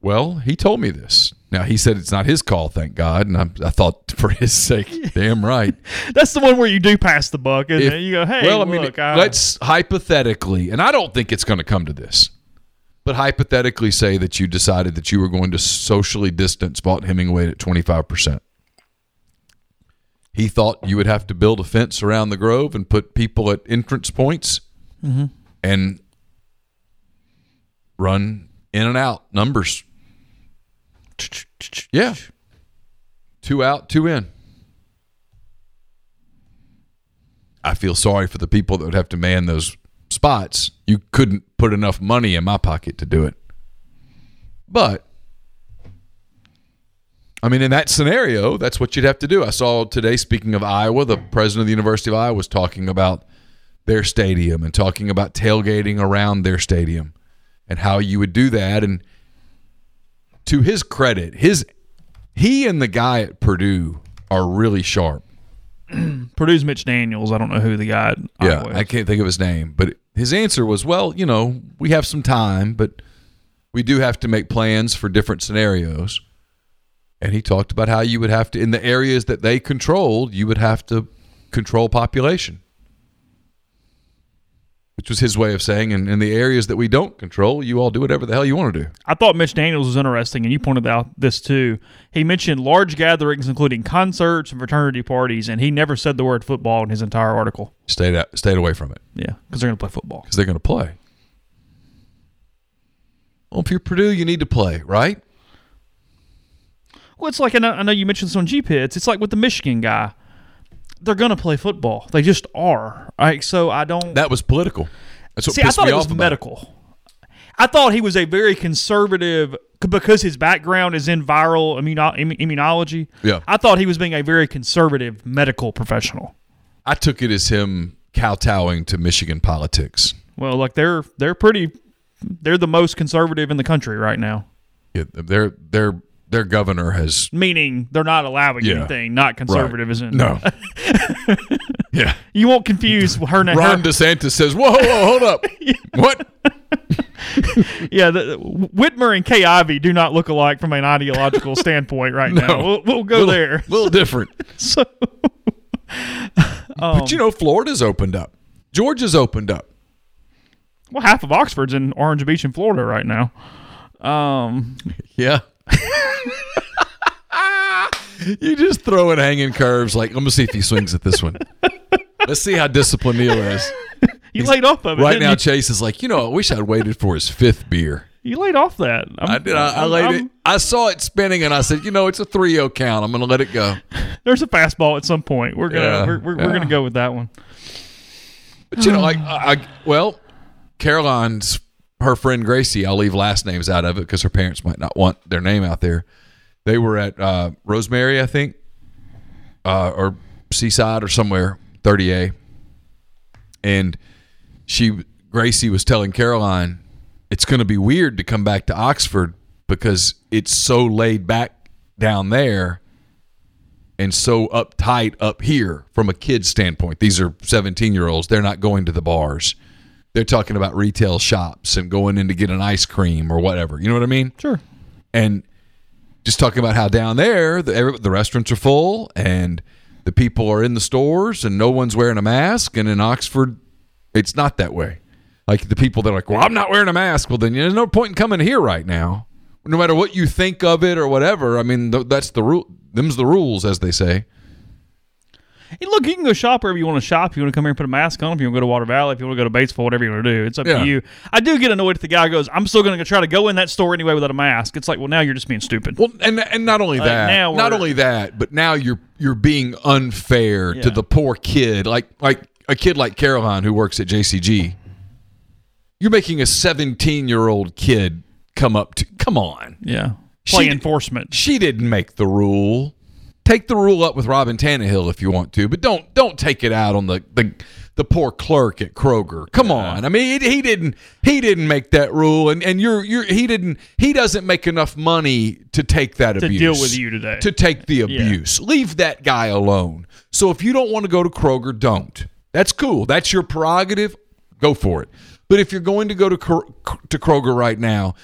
Well, he told me this. Now he said it's not his call, thank God, and I, I thought for his sake, damn right. That's the one where you do pass the buck, it? You go, hey, well, I mean, look, I, let's hypothetically, and I don't think it's going to come to this, but hypothetically say that you decided that you were going to socially distance Vaught Hemingway at 25%. He thought you would have to build a fence around the grove and put people at entrance points mm-hmm. and run in and out numbers. Yeah. Two out, two in. I feel sorry for the people that would have to man those spots. You couldn't put enough money in my pocket to do it. But I mean, in that scenario, that's what you'd have to do. I saw today, speaking of Iowa, the president of the University of Iowa was talking about their stadium and talking about tailgating around their stadium and how you would do that. And to his credit, his he and the guy at Purdue are really sharp. Purdue's Mitch Daniels. I don't know who the guy. Yeah, is. I can't think of his name, but his answer was, "Well, you know, we have some time, but we do have to make plans for different scenarios." And he talked about how you would have to in the areas that they controlled, you would have to control population. Which was his way of saying, and in the areas that we don't control, you all do whatever the hell you want to do. I thought Mitch Daniels was interesting, and you pointed out this too. He mentioned large gatherings, including concerts and fraternity parties, and he never said the word football in his entire article. Stayed out, stayed away from it Yeah, because they're going to play football. because they're going to play. Well, if you're Purdue, you need to play, right? Well, it's like I know, I know you mentioned this on G Pits. It's like with the Michigan guy. They're going to play football. They just are. Right? So I don't. That was political. That's what See, I thought it was medical. I thought he was a very conservative because his background is in viral immuno- immunology. Yeah. I thought he was being a very conservative medical professional. I took it as him kowtowing to Michigan politics. Well, like they're they're pretty they're the most conservative in the country right now. Yeah, their their their governor has Meaning they're not allowing Yeah. anything. Not conservative as in no. yeah, You won't confuse her Ron her. DeSantis says, "Whoa, whoa, hold up, what?" Yeah, the, Whitmer and Kay Ivey do not look alike from an ideological standpoint right now. No. We'll, we'll go little, there. little different. So, but you know, Florida's opened up. Georgia's opened up. well, half of Oxford's in Orange Beach in Florida right now. Um, Yeah. you just throw throwing hanging curves. Like, let me see if he swings at this one. Let's see how disciplined Neal is. you laid off of it. Right now, you? Chase is like, you know, I wish I'd waited for his fifth beer. you laid off that. I'm, I did. I, I laid I'm- it. I saw it spinning, and I said, you know, it's a 3-0 count. I'm going to let it go. There's a fastball at some point. We're gonna Yeah, we're, we're, we're gonna go with that one. But you know, like, I, I well, Caroline's her friend Gracie. I'll leave last names out of it because her parents might not want their name out there. They were at uh, Rosemary, I think, uh, or Seaside or somewhere, 30A, and she Gracie was telling Caroline it's going to be weird to come back to Oxford because it's so laid back down there and so uptight up here from a kid's standpoint. These are 17 year olds. They're not going to the bars. They're talking about retail shops and going in to get an ice cream or whatever. You know what I mean? Sure. And just talking about how down there the, the restaurants are full and the people are in the stores and no one's wearing a mask. And in Oxford, it's not that way. Like the people that are like, well, I'm not wearing a mask. Well, then there's no point in coming here right now. No matter what you think of it or whatever. I mean, th- that's the rule. Them's the rules, as they say. Hey, look, you can go shop wherever you want to shop. If you want to come here and put a mask on, if you want to go to Water Valley, if you want to go to Batesville, whatever you want to do, it's up Yeah. to you. I do get annoyed if the guy goes, "I'm still going to try to go in that store anyway without a mask." It's like, well, now you're just being stupid. Well, and and not only Like, that, not only that, but now you're you're being unfair Yeah. to the poor kid, like like a kid like Caroline who works at JCG. You're making a 17 year old kid come up to come on. yeah, play She- enforcement. She didn't make the rule. Take the rule up with Robyn Tannehill if you want to, but don't don't take it out on the the, the poor clerk at Kroger. Come on, I mean he, he didn't he didn't make that rule, and and you're you're he didn't he doesn't make enough money to take that To abuse deal with you today. to take the abuse. Leave that guy alone. So if you don't want to go to Kroger, don't. That's cool. That's your prerogative. Go for it. But if you're going to go to to Kroger right now,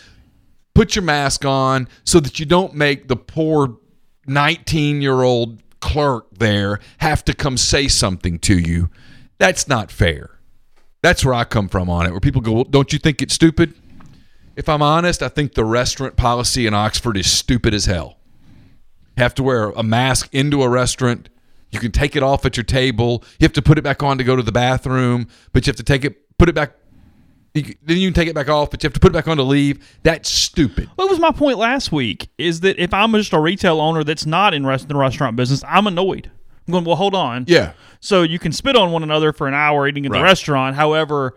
put your mask on so that you don't make the poor 19 year old clerk there have to come say something to you. That's not fair. That's where I come from on it, where people go, well, Don't you think it's stupid? If I'm honest, I think the restaurant policy in Oxford is stupid as hell. You have to wear a mask into a restaurant. You can take it off at your table. You have to put it back on to go to the bathroom, but you have to take it, put it back. You, then you can take it back off, but you have to put it back on to leave. That's stupid. What was my point last week? Is that if I'm just a retail owner that's not in rest- the restaurant business, I'm annoyed. I'm going, well, hold on. Yeah. So you can spit on one another for an hour eating in the restaurant. However,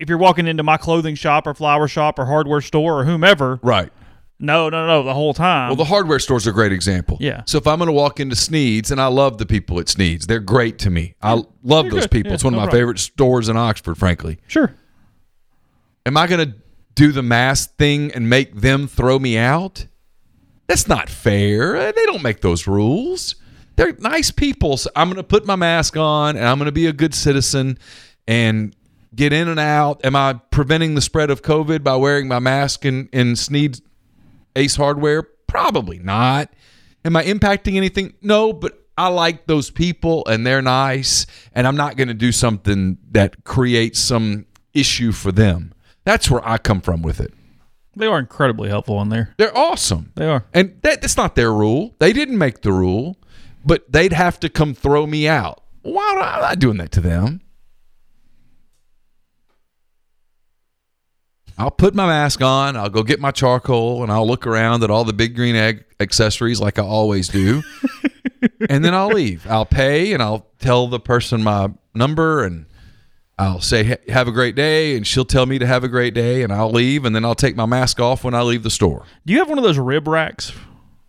if you're walking into my clothing shop or flower shop or hardware store or whomever, Right. no, no, no, the whole time. Well, the hardware store's a great example. Yeah. So if I'm going to walk into Sneed's, and I love the people at Sneed's, they're great to me. I love those good. people. Yeah, it's one of my problem. favorite stores in Oxford, frankly. sure. Am I going to do the mask thing and make them throw me out? That's not fair. They don't make those rules. They're nice people. So I'm going to put my mask on and I'm going to be a good citizen and get in and out. Am I preventing the spread of COVID by wearing my mask in, in Sneed's Ace Hardware? Probably not. Am I impacting anything? No, but I like those people and they're nice, and I'm not going to do something that creates some issue for them. That's where I come from with it. They are incredibly helpful on there. They're awesome. They are. And that, that's not their rule. They didn't make the rule, but they'd have to come throw me out. Why am I not doing that to them? I'll put my mask on, I'll go get my charcoal, and I'll look around at all the big green egg accessories like I always do. and then I'll leave. I'll pay and I'll tell the person my number and I'll say, have a great day. And she'll tell me to have a great day. And I'll leave. And then I'll take my mask off when I leave the store. Do you have one of those rib racks?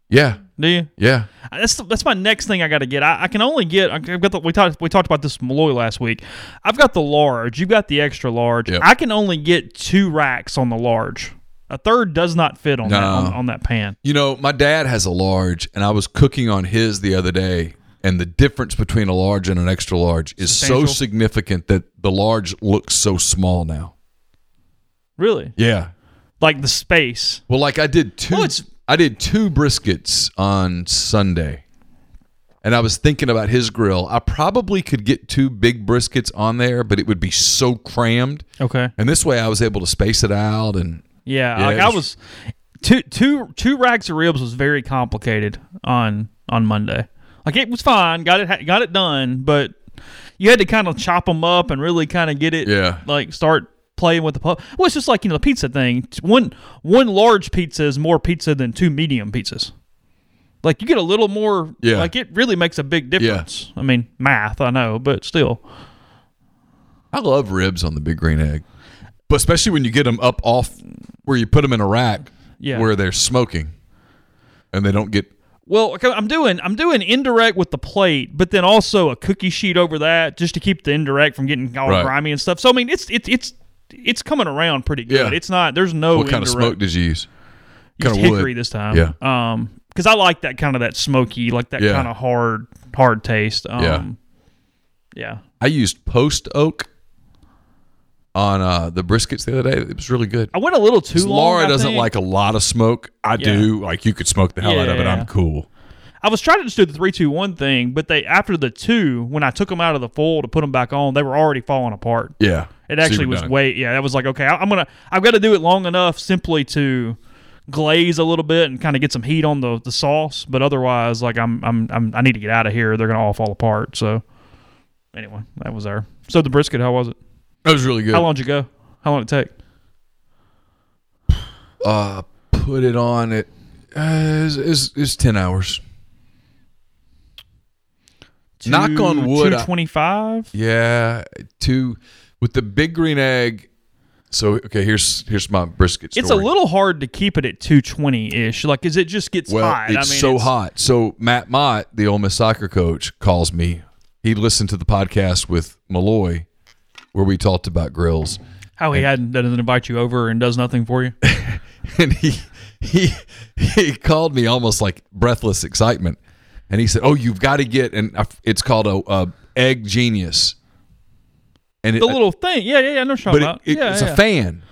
Yeah. Do you? Yeah. That's that's my next thing I got to get. I, I can only get. I've got the, we talked we talked about this Malloy last week. I've got the large. You've got the extra large. Yep. I can only get two racks on the large. A third does not fit on that on, on that pan. You know, my dad has a large, and I was cooking on his the other day, and the difference between a large and an extra large is so significant that the large looks so small now. Really, Yeah. like the space. Well, like I did two. Well, I did two briskets on Sunday, and I was thinking about his grill. I probably could get two big briskets on there, but it would be so crammed. Okay. And this way, I was able to space it out. And Yeah, Yeah, like it I was- was two two two racks of ribs was very complicated on on Monday. Like it was fine, got it got it done, but you had to kind of chop them up and really kind of get it. Yeah. like start playing with the pu- well, it's just like you know the pizza thing. One one large pizza is more pizza than two medium pizzas. Like you get a little more. Yeah. like it really makes a big difference. Yeah. I mean, math, I know, but still. I love ribs on the big green egg, but especially when you get them up off where you put them in a rack Yeah. where they're smoking, and they don't get. Well, I'm doing I'm doing indirect with the plate, but then also a cookie sheet over that just to keep the indirect from getting all Right. grimy and stuff. So I mean, it's it's it's it's coming around pretty good. Yeah. It's not there's no what kind of smoke did you use? Used kind of wood? hickory this time. Yeah. Um, because I like that kind of that smoky, like that Yeah. kind of hard hard taste. Um, Yeah. Yeah. I used post oak on uh, the briskets the other day. It was really good. I went a little too long. Laura I doesn't think. like a lot of smoke. I Yeah. do. Like you could smoke the hell out of it. I'm cool. I was trying to just do the three, two, one thing, but they after the two, when I took them out of the foil to put them back on, they were already falling apart. Yeah. It actually was done. way yeah. That was like okay, I, I'm gonna I've got to do it long enough simply to glaze a little bit and kind of get some heat on the the sauce, but otherwise like I'm I'm, I'm I need to get out of here. They're gonna all fall apart. So anyway, that was there. So the brisket, how was it? That was really good. How long did you go? How long did it take? Uh, put it on it. Uh, is is ten hours. Knock on wood, Two twenty five. Yeah, two with the big green egg. So okay, here's here's my brisket. Story. It's a little hard to keep it at two twenty ish. Like, is it just gets well. hot. It's I mean, so it's- hot. So Matt Mott, the Ole Miss soccer coach, calls me. He listened to the podcast with Malloy, where we talked about grills, How he hadn't doesn't invite you over and does nothing for you. and he he he called me almost like breathless excitement, and he said, "Oh, you've got to get and it's called a, a egg genius." And it, The little thing, yeah, yeah, yeah. I know what but talking it, it- yeah, it's yeah. a fan.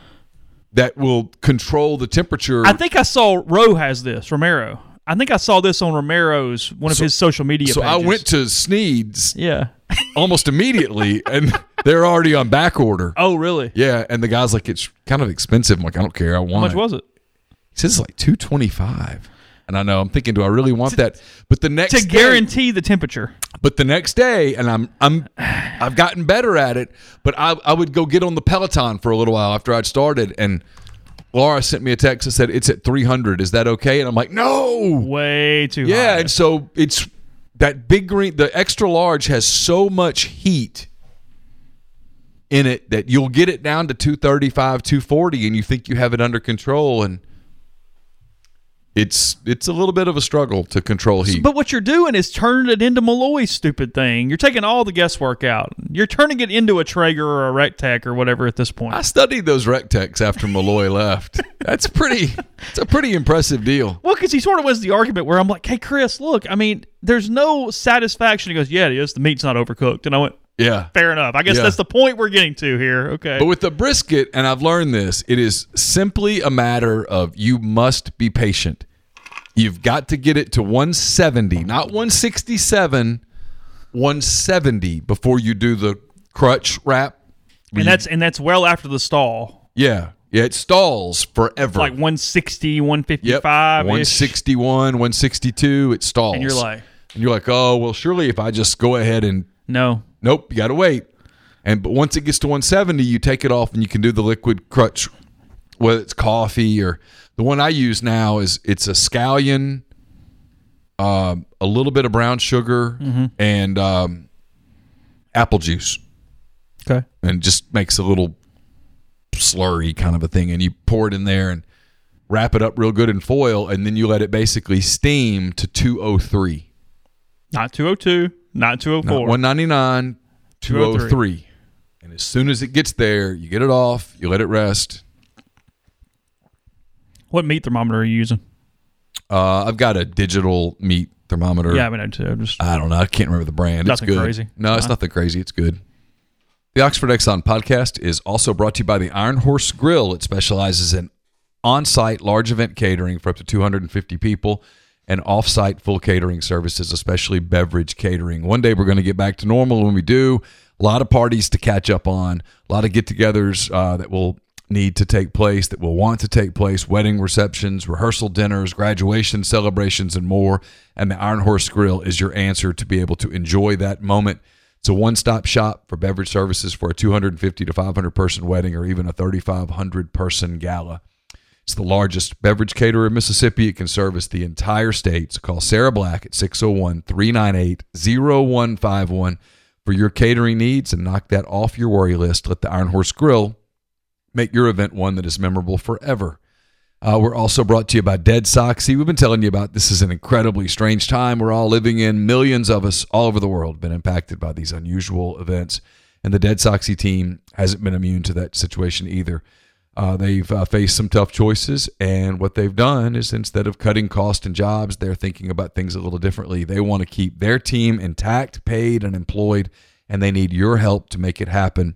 that will control the temperature. I think I saw Roe has this Romero. I think I saw this on Romero's one of his social media. so I went to Sneed's Yeah. almost immediately, and they're already on back order. Oh, really? Yeah, and the guy's like, it's kind of expensive. I'm like, I don't care. I want How much it. was it? He says it's like two twenty five. And I know I'm thinking, do I really want that? But the next To day- guarantee the temperature. But the next day, and I'm I'm I've gotten better at it. But I I would go get on the Peloton for a little while after I'd started, and Laura sent me a text and said it's at 300. Is that okay? And I'm like, no. Way too Yeah, high. and so it's that big green. The extra large has so much heat in it that you'll get it down to 235, 240, and you think you have it under control, and it's it's a little bit of a struggle to control heat. But what you're doing is turning it into Malloy's stupid thing. You're taking all the guesswork out. You're turning it into a Traeger or a Rectech or whatever at this point. I studied those Rectex after Malloy left. That's pretty. It's a pretty impressive deal. Well, because he sort of was the argument where I'm like, hey, Chris, look, I mean, there's no satisfaction. He goes, yeah, it is. The meat's not overcooked. And I went, Yeah. fair enough. I guess Yeah. that's the point we're getting to here. Okay. But with the brisket, and I've learned this, it is simply a matter of you must be patient. You've got to get it to 170, not 167, 170 before you do the crutch wrap. and that's and that's well after the stall. Yeah. Yeah, it stalls forever. Like 160, yep. 155. 161, 162, it stalls. And you're like, and you're like, oh, well, surely if I just go ahead and no. Nope, you got to wait. And but once it gets to 170, you take it off and you can do the liquid crutch, whether it's coffee or the one I use now is it's a scallion, um, a little bit of brown sugar, and um, apple juice, Okay. and just makes a little slurry kind of a thing. And you pour it in there and wrap it up real good in foil, and then you let it basically steam to 203. Not 202, not Not 204. 199, 203. And as soon as it gets there, you get it off, you let it rest. What meat thermometer are you using? Uh, I've got a digital meat thermometer. Yeah, I mean, I too. Just I don't know. I can't remember the brand. Nothing it's good. crazy. No, it's Uh-huh. nothing crazy. It's good. The Oxford Exxon podcast is also brought to you by the Iron Horse Grill. It specializes in on site large event catering for up to 250 people and off site full catering services, especially beverage catering. One day we're going to get back to normal. When we do, a lot of parties to catch up on, a lot of get togethers uh, that will need to take place, that will want to take place, wedding receptions, rehearsal dinners, graduation celebrations, and more. And the Iron Horse Grill is your answer to be able to enjoy that moment. It's a one stop shop for beverage services for a 250 to 500 person wedding or even a 3,500 person gala. It's the largest beverage caterer in Mississippi. It can service the entire state. So call Sarah Black at 601 398 0151 for your catering needs and knock that off your worry list. Let the Iron Horse Grill make your event one that is memorable forever. Uh, we're also brought to you by Dead Soxy. We've been telling you about this is an incredibly strange time we're all living in. Millions of us all over the world have been impacted by these unusual events, and the Dead Soxy team hasn't been immune to that situation either. Uh, they've uh, faced some tough choices, and what they've done is instead of cutting cost and jobs, they're thinking about things a little differently. They want to keep their team intact, paid, and employed, and they need your help to make it happen.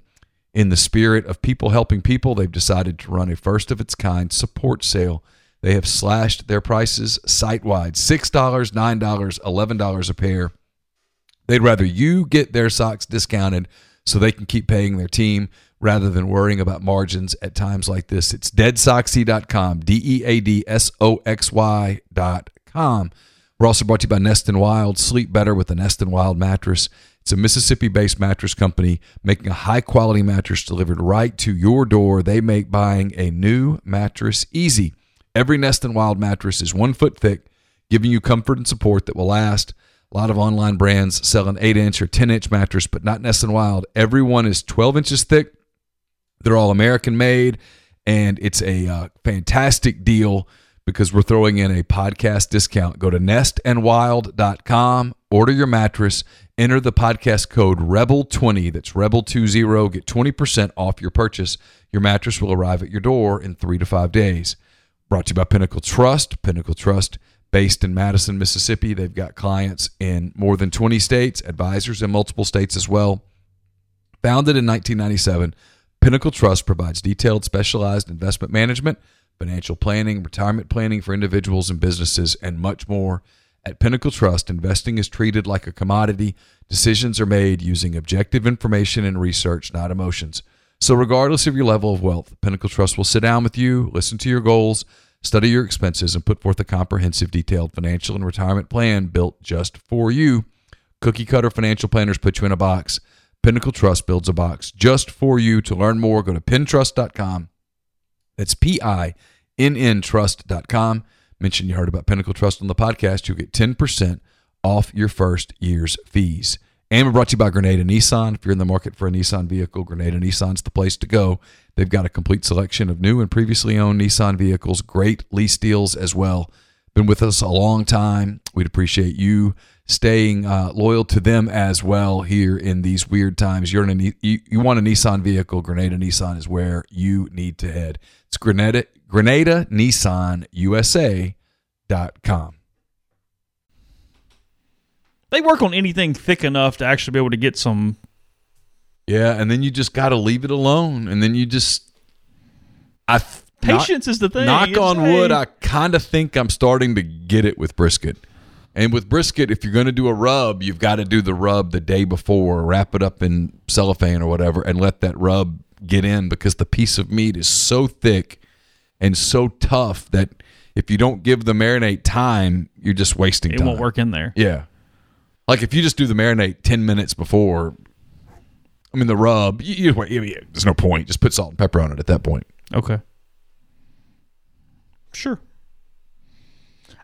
In the spirit of people helping people, they've decided to run a first of its kind support sale. They have slashed their prices site wide $6, $9, $11 a pair. They'd rather you get their socks discounted so they can keep paying their team rather than worrying about margins at times like this. It's deadsoxy.com, D E A D S O X Y.com. We're also brought to you by Nest and Wild. Sleep better with the Nest and Wild mattress. It's a Mississippi based mattress company making a high quality mattress delivered right to your door. They make buying a new mattress easy. Every Nest and Wild mattress is one foot thick, giving you comfort and support that will last. A lot of online brands sell an 8 inch or 10 inch mattress, but not Nest and Wild. Every one is 12 inches thick. They're all American made, and it's a uh, fantastic deal because we're throwing in a podcast discount. Go to nestandwild.com, order your mattress, enter the podcast code REBEL20. That's REBEL20. Get 20% off your purchase. Your mattress will arrive at your door in three to five days. Brought to you by Pinnacle Trust. Pinnacle Trust, based in Madison, Mississippi. They've got clients in more than 20 states, advisors in multiple states as well. Founded in 1997, Pinnacle Trust provides detailed, specialized investment management, financial planning, retirement planning for individuals and businesses, and much more. At Pinnacle Trust, investing is treated like a commodity. Decisions are made using objective information and research, not emotions. So, regardless of your level of wealth, Pinnacle Trust will sit down with you, listen to your goals, study your expenses, and put forth a comprehensive, detailed financial and retirement plan built just for you. Cookie cutter financial planners put you in a box. Pinnacle Trust builds a box just for you. To learn more, go to pintrust.com. That's P I N N trust.com. Mention you heard about Pinnacle Trust on the podcast. You'll get 10% off your first year's fees. And we're brought to you by Grenada Nissan. If you're in the market for a Nissan vehicle, Grenada Nissan's the place to go. They've got a complete selection of new and previously owned Nissan vehicles, great lease deals as well. Been with us a long time. We'd appreciate you staying uh, loyal to them as well here in these weird times. You're in a, you, you want a Nissan vehicle, Grenada Nissan is where you need to head. It's Grenada, Grenada Nissan USA.com. They work on anything thick enough to actually be able to get some. Yeah, and then you just got to leave it alone, and then you just I th- Patience is the thing. Knock It's on wood, I kind of think I'm starting to get it with brisket. And with brisket, if you're going to do a rub, you've got to do the rub the day before, wrap it up in cellophane or whatever, and let that rub get in because the piece of meat is so thick and so tough that if you don't give the marinade time, you're just wasting time. It time. won't work in there. Yeah. Like if you just do the marinade 10 minutes before, I mean, the rub, you, you, you- there's no point. Just put salt and pepper on it at that point. Okay. Sure.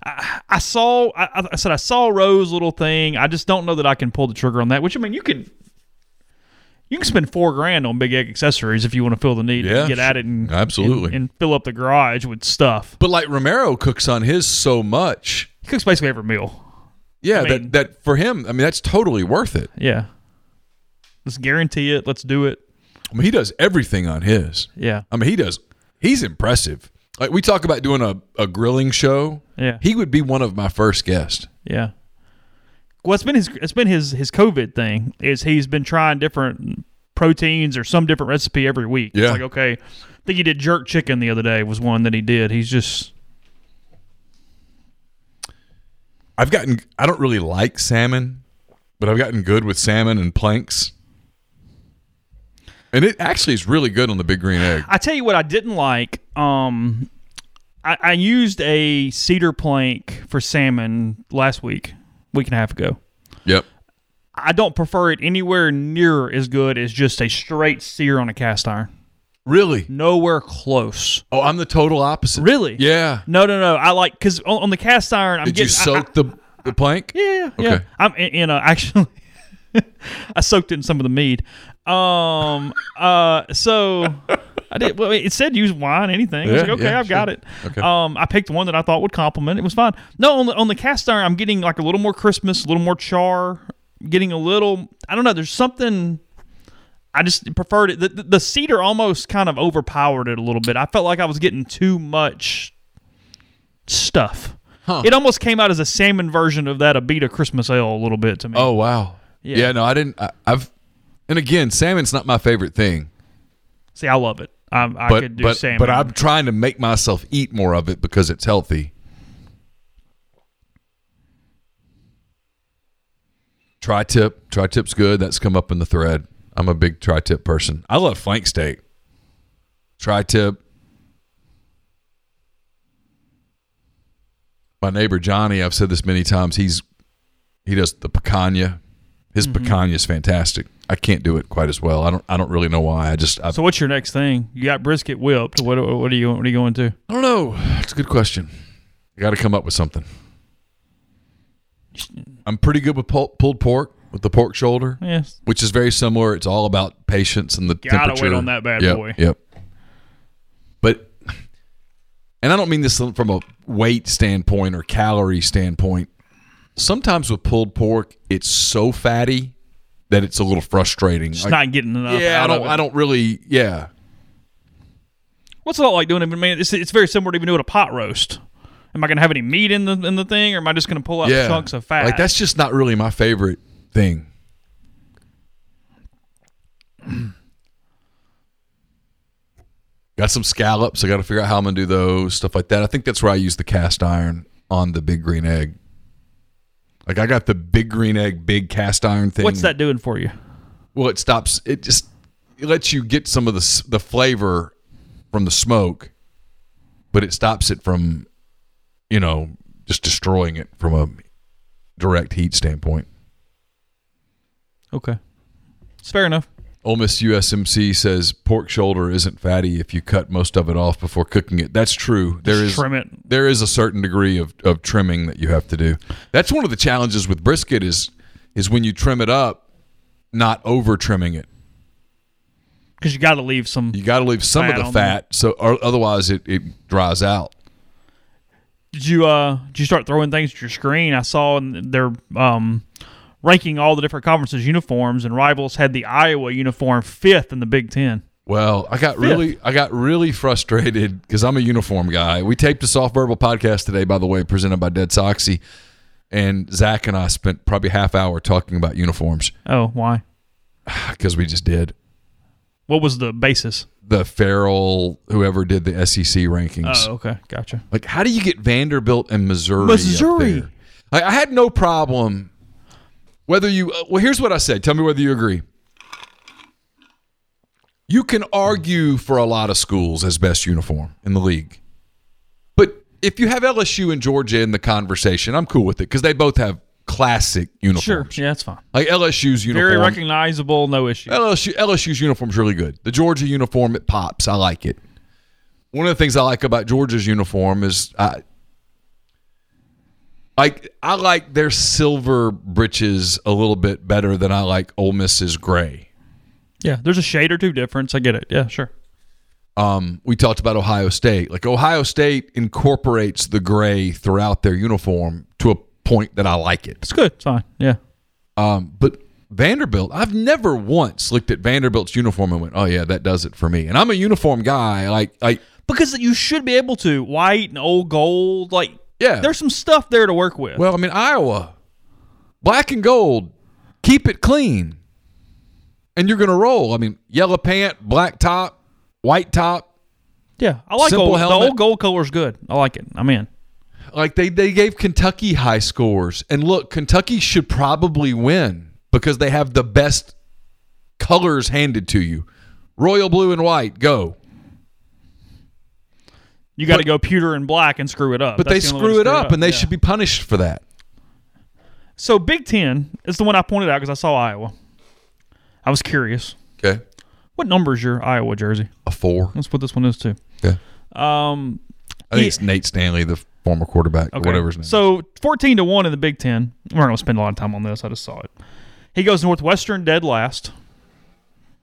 I, I saw. I, I said I saw Rose little thing. I just don't know that I can pull the trigger on that. Which I mean, you can. You can spend four grand on Big Egg accessories if you want to feel the need Yeah, to get at it and absolutely. and, and fill up the garage with stuff. But like Romero cooks on his so much. He cooks basically every meal. Yeah, I mean- that, that for him, I mean, that's totally worth it. Yeah. Let's guarantee it. Let's do it. I mean, he does everything on his. Yeah. I mean, he does, he's impressive. Like we talk about doing a, a grilling show. Yeah. He would be one of my first guests. Yeah. Well, it's been his it's been his his COVID thing. Is he's been trying different proteins or some different recipe every week. Yeah. It's like okay, I think he did jerk chicken the other day was one that he did. He's just I've gotten, I don't really like salmon, but I've gotten good with salmon and planks. And it actually is really good on the big green egg. I tell you what I didn't like. Um, I, I used a cedar plank for salmon last week, week and a half ago. Yep. I don't prefer it anywhere near as good as just a straight sear on a cast iron. Really? Nowhere close. Oh, I'm the total opposite. Really? Yeah. No, no, no. I like because on, on the cast iron, I'm Did you getting I- soak the the plank? Yeah, yeah, yeah. Okay. I'm you know actually I soaked it in some of the mead. Um uh so I did well it said use wine, anything. I was Yeah, like, okay, yeah, I've got it. Okay. Um I picked one that I thought would complement. It was fine. No, on the on the cast iron I'm getting like a little more Christmas, a little more char, getting a little I don't know, there's something I just preferred it. The, the, the cedar almost kind of overpowered it a little bit. I felt like I was getting too much stuff. Huh. It almost came out as a salmon version of that Abita Christmas ale a little bit to me. Oh wow. Yeah. Yeah. no, I didn't. I, I've and again, salmon's not my favorite thing, See, I love it. I, I but could do but salmon. but I'm trying to make myself eat more of it because it's healthy. Tri-tip, tri-tip's good. That's come up in the thread. I'm a big tri-tip person. I love flank steak. Tri-tip. My neighbor Johnny, I've said this many times. He's he does the picanha. His Mm-hmm. picanha is fantastic. I can't do it quite as well. I don't. I don't really know why. I just. I, so what's your next thing? You got brisket whipped. What what are you what are you going to? I don't know. It's a good question. I got to come up with something. I'm pretty good with pul- pulled pork with the pork shoulder, Yes. which is very similar. It's all about patience and the Gotta wait temperature. on that bad Yep, boy. Yep. But, and I don't mean this from a weight standpoint or calorie standpoint. Sometimes with pulled pork, it's so fatty that it's a little frustrating. Just Like, not getting enough. yeah, I don't. I don't really. Yeah. What's it like doing it? I mean, it's, it's very similar to even doing a pot roast. Am I going to have any meat in the in the thing, or am I just going to pull out yeah. chunks of fat? Like that's just not really my favorite thing. Got some scallops. I got to figure out how I'm gonna do those stuff like that. I think that's where I use the cast iron on the big green egg. Like I got the big green egg, big cast iron thing. What's that doing for you? Well, it stops. It just it lets you get some of the the flavor from the smoke, but it stops it from, you know, just destroying it from a direct heat standpoint. Okay, it's fair enough. Ole Miss USMC says pork shoulder isn't fatty if you cut most of it off before cooking it. That's true. There is Just trim it. there is a certain degree of, of trimming that you have to do. That's one of the challenges with brisket is is when you trim it up, not over trimming it. Because you got to leave some. You got to leave some of the there. fat, so or otherwise it, it dries out. Did you uh? Did you start throwing things at your screen? I saw in- they're um ranking all the different conferences uniforms, and Rivals had the Iowa uniform fifth in the Big Ten. Well, I got really I got really frustrated because I'm a uniform guy. We taped a soft verbal podcast today, by the way, presented by Dead Soxy, and Zach and I spent probably a half hour talking about uniforms Oh, why? because we just did What was the basis? the Farrell whoever did the SEC rankings. Oh, okay, gotcha. Like, how do you get Vanderbilt and Missouri? up Missouri. Like, I had no problem. Whether you uh, well, here's what I said. Tell me whether you agree. You can argue for a lot of schools as best uniform in the league, but if you have LSU and Georgia in the conversation, I'm cool with it because they both have classic uniforms. Sure, uniforms. yeah, that's fine. Like LSU's uniform. Very recognizable, no issue. LSU LSU's uniform is really good. The Georgia uniform it pops. I like it. One of the things I like about Georgia's uniform is I like I like their silver breeches a little bit better than I like Ole Miss's gray. Yeah, there's a shade or two difference. I get it. Yeah, sure. Um, we talked about Ohio State. Like Ohio State incorporates the gray throughout their uniform to a point that I like it. It's good. It's fine. Yeah. Um, but Vanderbilt, I've never once looked at Vanderbilt's uniform and went, "Oh yeah, that does it for me." And I'm a uniform guy. Like, like Because you should be able to. White and old gold. Like, Yeah. there's some stuff there to work with. Well, I mean, Iowa, black and gold, keep it clean, and you're going to roll. I mean, yellow pant, black top, white top. yeah, I like old, the old gold color's good. I like it. I'm in. Like they they gave Kentucky high scores, and look, Kentucky should probably win because they have the best colors handed to you: royal blue and white. Go, You got to go pewter and black and screw it up. but That's they the only way screw to it up, and they Yeah. should be punished for that. So Big Ten is the one I pointed out because I saw Iowa. I was curious. Okay, What number is your Iowa jersey? a four. That's what this one is too. Yeah. Um, I think it's Nate Stanley, the former quarterback, or okay. whatever his name. is. So fourteen to one in the Big Ten. We're not going to spend a lot of time on this. I just saw it. He goes Northwestern dead last.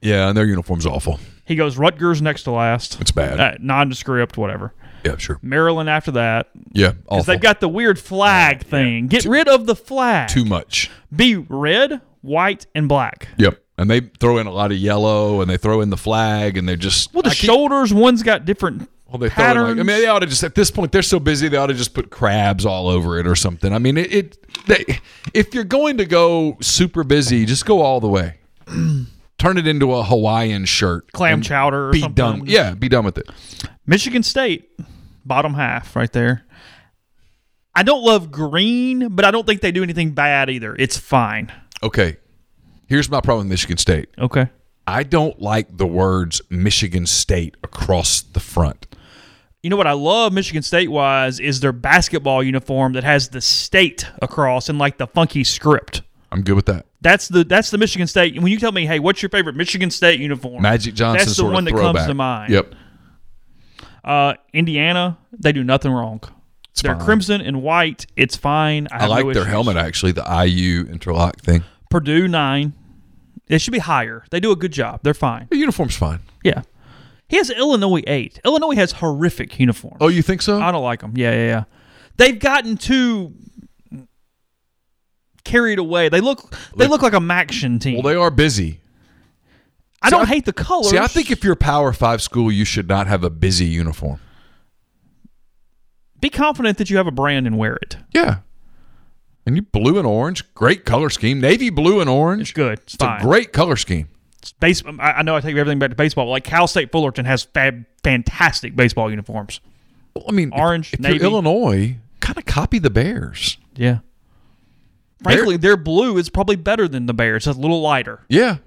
yeah, and their uniform's awful. He goes Rutgers next to last. It's bad. Uh, nondescript, whatever. Yeah, sure. Maryland after that. Yeah, Because they've got the weird flag thing. Get rid of the flag. too much. Be red, white, and black. Yep. And they throw in a lot of yellow, and they throw in the flag, and they just Well, the shoulders, one's got different Well, they throw in like, I mean, they ought to just at this point they're so busy they ought to just put crabs all over it or something. I mean, it. it they, if you're going to go super busy, just go all the way. Turn it into a Hawaiian shirt, Clam chowder or Be something. done. Yeah, be done with it. Michigan State, bottom half right there. I don't love green, but I don't think they do anything bad either. It's fine. Okay. Here's my problem with Michigan State. Okay. I don't like the words Michigan State across the front. You know what I love Michigan State wise is their basketball uniform that has the state across and like the funky script. I'm good with that. That's the that's the Michigan State. When you tell me, hey, what's your favorite Michigan State uniform? Magic Johnson That's the one that comes to mind. Yep. Uh, Indiana, they do nothing wrong. They're fine. crimson and white. It's fine. I, I like no their issues. helmet actually, the IU interlock thing. Purdue nine. It should be higher. They do a good job. They're fine. The uniform's fine. Yeah. He has Illinois eight. Illinois has horrific uniforms. Oh, you think so? I don't like them. Yeah, yeah, yeah. They've gotten too carried away. They look they look like a Maction team. well, they are busy. I don't I- hate the colors. See, I think if you're a Power Five school, you should not have a busy uniform. be confident that you have a brand and wear it. Yeah. And you blue and orange, great color scheme. Navy blue and orange. It's good. It's It's a great color scheme. Base. I, know I take everything back to baseball. But like Cal State Fullerton has fab, fantastic baseball uniforms. Well, I mean, if- Orange, if, navy. you're Illinois, kind of copy the Bears. Yeah. Frankly, their blue is probably better than the Bears. It's a little lighter. Yeah.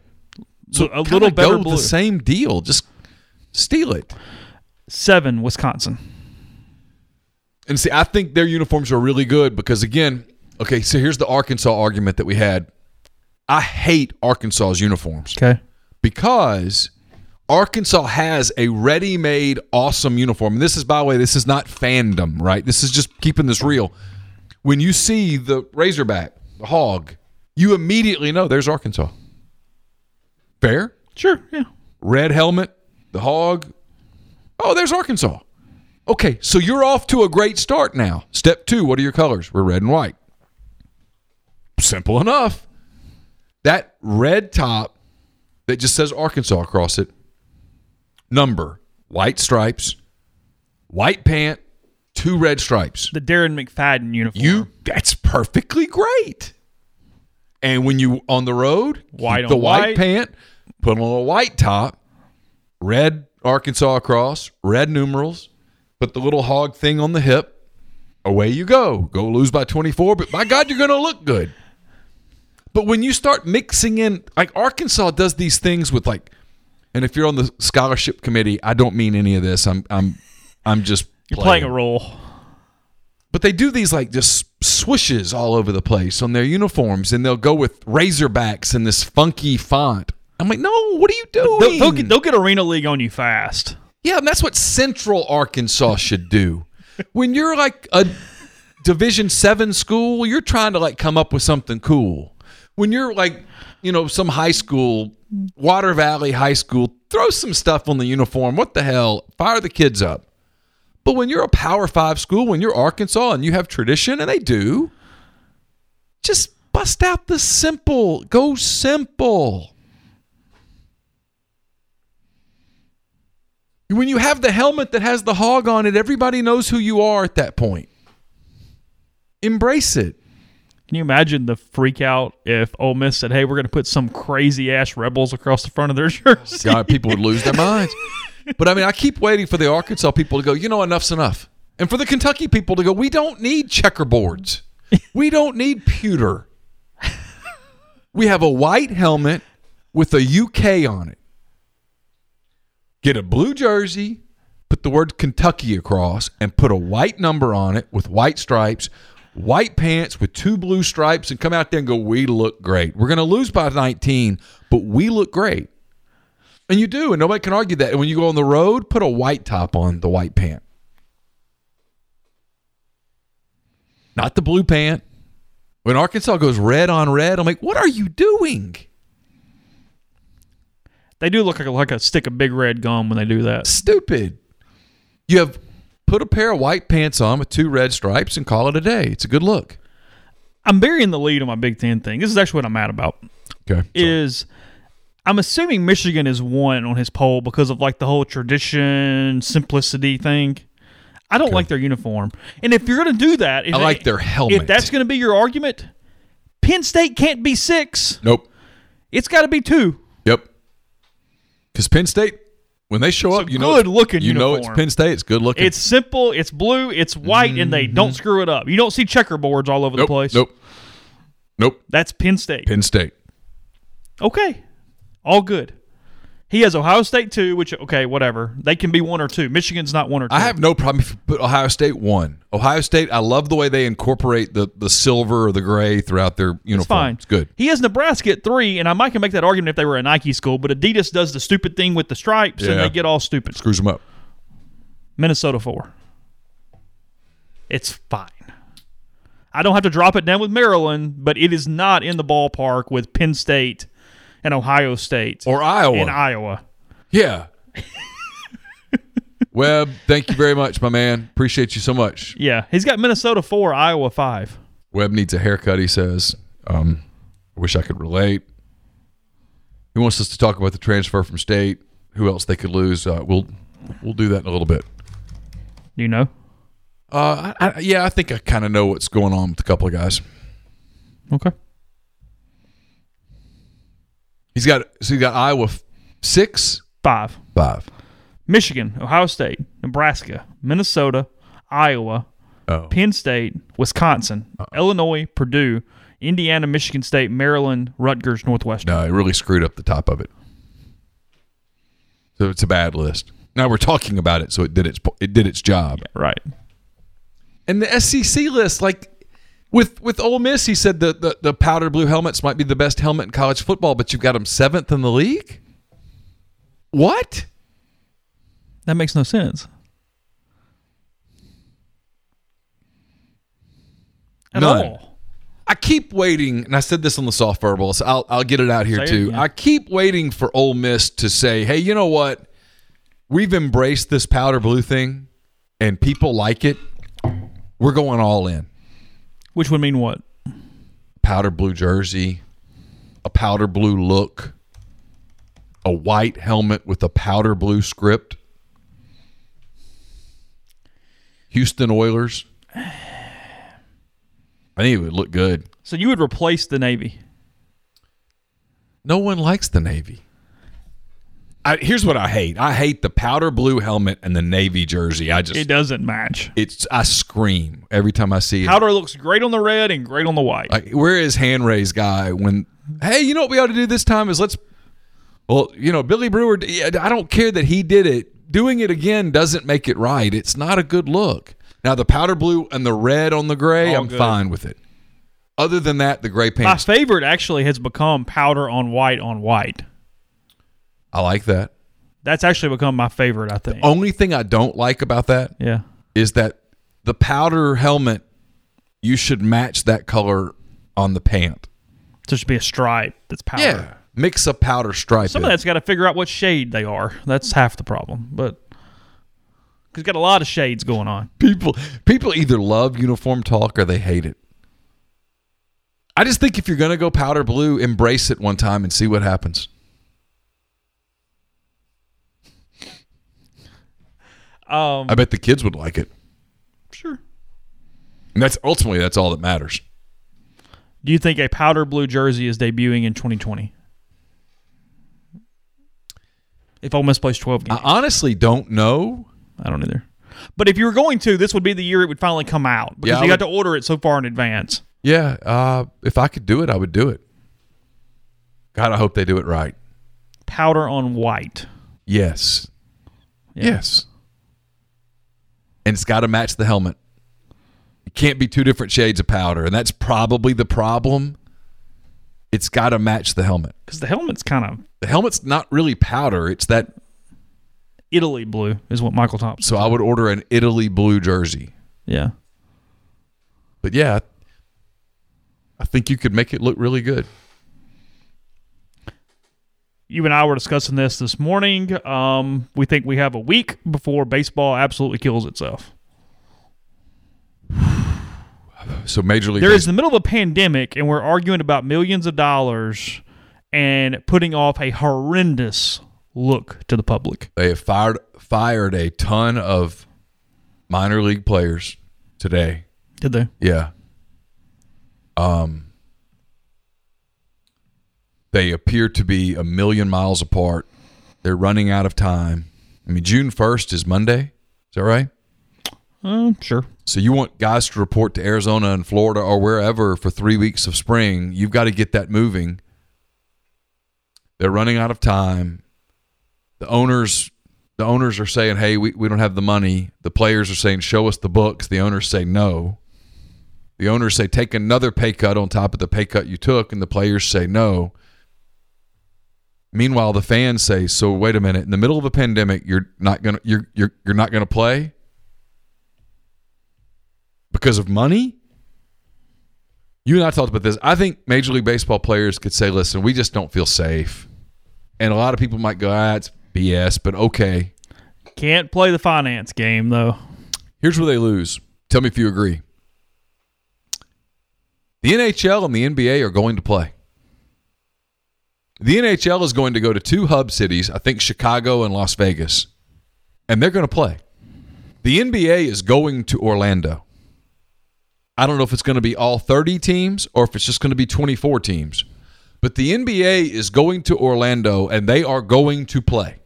So a little better blue. the same deal. Just steal it. Seven, Wisconsin. And see, I think their uniforms are really good because again, okay, so here's the Arkansas argument that we had. I hate Arkansas's uniforms Okay. because Arkansas has a ready-made awesome uniform. And this is by the way, this is not fandom, right? This is just keeping this real. When you see the Razorback, hog, you immediately know there's Arkansas. Fair? Sure. Yeah. red helmet, the hog. Oh, there's Arkansas. Okay, so you're off to a great start now. Step two, what are your colors? We're red and white. Simple enough. That red top that just says Arkansas across it, number, white stripes, white pant, two red stripes. The Darren McFadden uniform. You that's perfectly great. And when you on the road, White the white, white. pant, put on a white top, red Arkansas cross, red numerals, put the little hog thing on the hip. Away you go. Go lose by 24, but by God, you're going to look good. But when you start mixing in, like Arkansas does these things with like, and if you're on the scholarship committee, I don't mean any of this. I'm I'm I'm just You're playing a role. but they do these like just swishes all over the place on their uniforms, and they'll go with Razorbacks in this funky font. I'm like, no, what are you doing? They'll, they'll get, they'll get Arena League on you fast. yeah, and that's what Central Arkansas should do. when you're like a Division Seven school, you're trying to like come up with something cool. When you're like, you know, some high school, Water Valley High School, throw some stuff on the uniform. What the hell? Fire the kids up. But when you're a Power Five school, when you're Arkansas and you have tradition, and they do, just bust out the simple. Go simple. When you have the helmet that has the hog on it, everybody knows who you are at that point. Embrace it. Can you imagine the freak out if Ole Miss said, "Hey, we're going to put some crazy ass rebels across the front of their jersey"? God, people would lose their minds. But I mean, I keep waiting for the Arkansas people to go, you know, enough's enough. And for the Kentucky people to go, we don't need checkerboards. We don't need pewter. We have a white helmet with a UK on it. Get a blue jersey, put the word Kentucky across, and put a white number on it with white stripes, white pants with two blue stripes, and come out there and go, we look great. We're going to lose by 19, but we look great. And you do, and nobody can argue that. And when you go on the road, put a white top on the white pant. Not the blue pant. When Arkansas goes red on red, I'm like, what are you doing? They do look like a, like a stick of big red gum when they do that. Stupid. You have put a pair of white pants on with two red stripes and call it a day. It's a good look. I'm burying the lead on my Big Ten thing. This is actually what I'm mad about. Okay. Is I'm assuming Michigan is one on his poll because of like the whole tradition simplicity thing. I don't like their uniform, and if you're going to do that, if I like their helmet. If that's going to be your argument, Penn State can't be six. Nope. It's got to be two. Yep. Because Penn State, when they show up, you know, good looking You know, it's. Penn State. It's good looking. It's simple. It's blue. It's white, and they don't screw it up. You don't see checkerboards all over Mm-hmm. nope, the place. Nope. Nope. That's Penn State. Penn State. Okay, all good. He has Ohio State too, which okay, whatever. They can be one or two. Michigan's not one or two. I have no problem if you put Ohio State one. Ohio State, I love the way they incorporate the, the silver or the gray throughout their uniform. It's fine. It's good. He has Nebraska at three, and I might can make that argument if they were a Nike school, but Adidas does the stupid thing with the stripes, and they get all stupid. Screws them up. Minnesota four. It's fine. I don't have to drop it down with Maryland, but it is not in the ballpark with Penn State and Ohio State Or Iowa. in Iowa. yeah. Webb, thank you very much, my man. Appreciate you so much. Yeah, he's got Minnesota four, Iowa five. Webb needs a haircut, he says. Um, I wish I could relate. He wants us to talk about the transfer from state, who else they could lose. Uh, we'll we'll do that in a little bit. You know? Uh, I, I, yeah, I think I kind of know what's going on with a couple of guys. Okay. He's got so he's got Iowa f- six, Five. five. Michigan, Ohio State, Nebraska, Minnesota, Iowa, Oh. Penn State, Wisconsin, uh-uh. Illinois, Purdue, Indiana, Michigan State, Maryland, Rutgers, Northwestern. No, it really screwed up the top of it. So it's a bad list. Now we're talking about it, so it did its it did its job. Right. And the SEC list, like with with Ole Miss, he said the, the the powder blue helmets might be the best helmet in college football, but you've got them seventh in the league. What? That makes no sense. At None. all. I keep waiting, and I said this on the soft verbal, so I'll I'll get it out here Say it too. I keep waiting for Ole Miss to say, "Hey, you know what? We've embraced this powder blue thing, and people like it. We're going all in. Which would mean what? Powder blue jersey, a powder blue look, a white helmet with a powder blue script. Houston Oilers. I think it would look good. So you would replace the Navy. No one likes the Navy. I, here's what I hate. I hate the powder blue helmet and the navy jersey. I just It doesn't match. it's I scream every time I see it. Powder looks great on the red and great on the white. Like, where is hand raised guy when? Hey, you know what we ought to do this time is let's. Well, you know, Billy Brewer. I don't care that he did it. Doing it again doesn't make it right. It's not a good look. Now the powder blue and the red on the gray, All I'm good. fine with it. Other than that, the gray pants. My favorite actually has become powder on white on white. I like that. That's actually become my favorite, I think. The only thing I don't like about that yeah. is that the powder helmet, you should match that color on the pant. So there should be a stripe that's powder. Yeah, mix a powder stripe. Some in. of that's got to figure out what shade they are. That's half the problem. But because got a lot of shades going on. people people either love uniform talk or they hate it. I just think if you're going to go powder blue, embrace it one time and see what happens. Um, I bet the kids would like it. sure. And that's ultimately that's all that matters. Do you think a powder blue jersey is debuting in 2020? If Ole Miss plays 12 games, I honestly don't know. I don't either. But if you were going to, this would be the year it would finally come out because Yeah, you got to order it so far in advance. Yeah, uh, if I could do it, I would do it. God, I hope they do it right. Powder on white. Yes. Yeah. Yes. And it's got to match the helmet. It can't be two different shades of powder, and that's probably the problem. It's got to match the helmet. Because the helmet's kind of The helmet's not really powder. It's that. Italy blue, is what Michael Thompson. So I would order an Italy blue jersey. Yeah. But yeah, I think you could make it look really good. You and I were discussing this this morning. Um, we think we have a week before baseball absolutely kills itself. So Major League There is the middle of a pandemic, and we're arguing about millions of dollars and putting off a horrendous look to the public. they have fired fired a ton of minor league players today. Did they? Yeah. Um they appear to be a million miles apart. They're running out of time. I mean June 1st is Monday. Is that right? Uh, sure. So you want guys to report to Arizona and Florida or wherever for 3 weeks of spring, you've got to get that moving. They're running out of time. The owners the owners are saying, "Hey, we, we don't have the money." The players are saying, "Show us the books." The owners say, "No." The owners say, "Take another pay cut on top of the pay cut you took," and the players say, "No." Meanwhile, the fans say, "So wait a minute, in the middle of a pandemic, you're not going to you're you're you're not to play?" Because of money? You and I talked about this. I think Major League Baseball players could say, listen, we just don't feel safe. And a lot of people might go, ah, it's BS, but okay. Can't play the finance game though. Here's where they lose. Tell me if you agree. The NHL and the NBA are going to play. The NHL is going to go to two hub cities, I think Chicago and Las Vegas, and they're going to play. The NBA is going to Orlando. I don't know if it's going to be all 30 teams or if it's just going to be 24 teams. But the NBA is going to Orlando and they are going to play.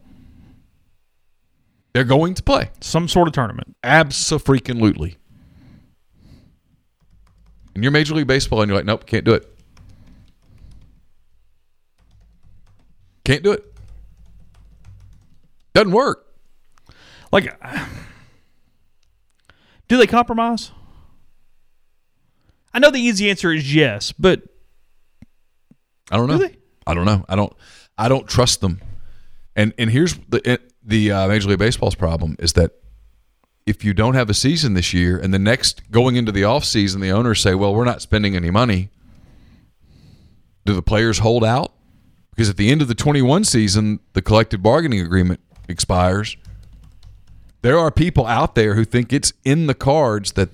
They're going to play. Some sort of tournament. Absolutely. And you're Major League Baseball and you're like, nope, can't do it. Can't do it. Doesn't work. Like, do they compromise? I know the easy answer is yes, but I don't know. Do they? I don't know. I don't. I don't trust them. And and here's the the uh, Major League Baseball's problem is that if you don't have a season this year, and the next going into the off season, the owners say, "Well, we're not spending any money." Do the players hold out? Because at the end of the 21 season, the collective bargaining agreement expires. There are people out there who think it's in the cards that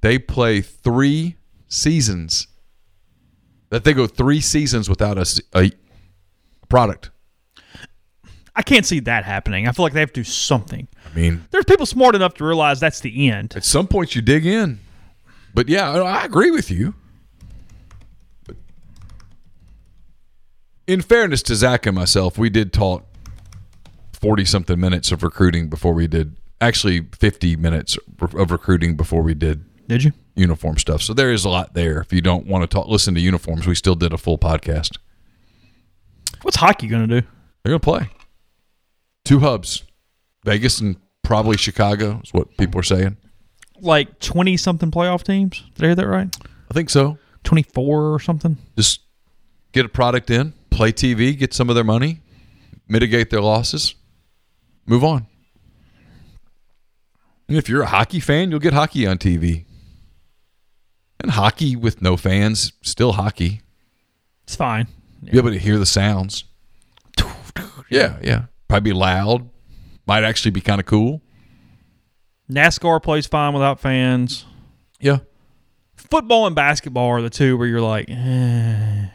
they play three seasons, that they go three seasons without a product. I can't see that happening. I feel like they have to do something. I mean, There's people smart enough to realize that's the end. at some point you dig in. But yeah, I I agree with you. In fairness to Zach and myself, we did talk 40 something minutes of recruiting before we did, actually 50 minutes of recruiting before we did Did you? uniform stuff. So there is a lot there. If you don't want to talk, listen to uniforms, we still did a full podcast. What's hockey going to do? They're going to play. Two hubs, Vegas and probably Chicago is what people are saying. Like 20 something playoff teams? Did I hear that right? I think so. 24 or something? Just get a product in, play TV, get some of their money, mitigate their losses, move on. And if you're a hockey fan, you'll get hockey on TV. And hockey with no fans, still hockey. It's fine. Be able to hear the sounds. Yeah, yeah. Probably be loud. Might actually be kind of cool. NASCAR plays fine without fans. Yeah. Football and basketball are the two where you're like, eh.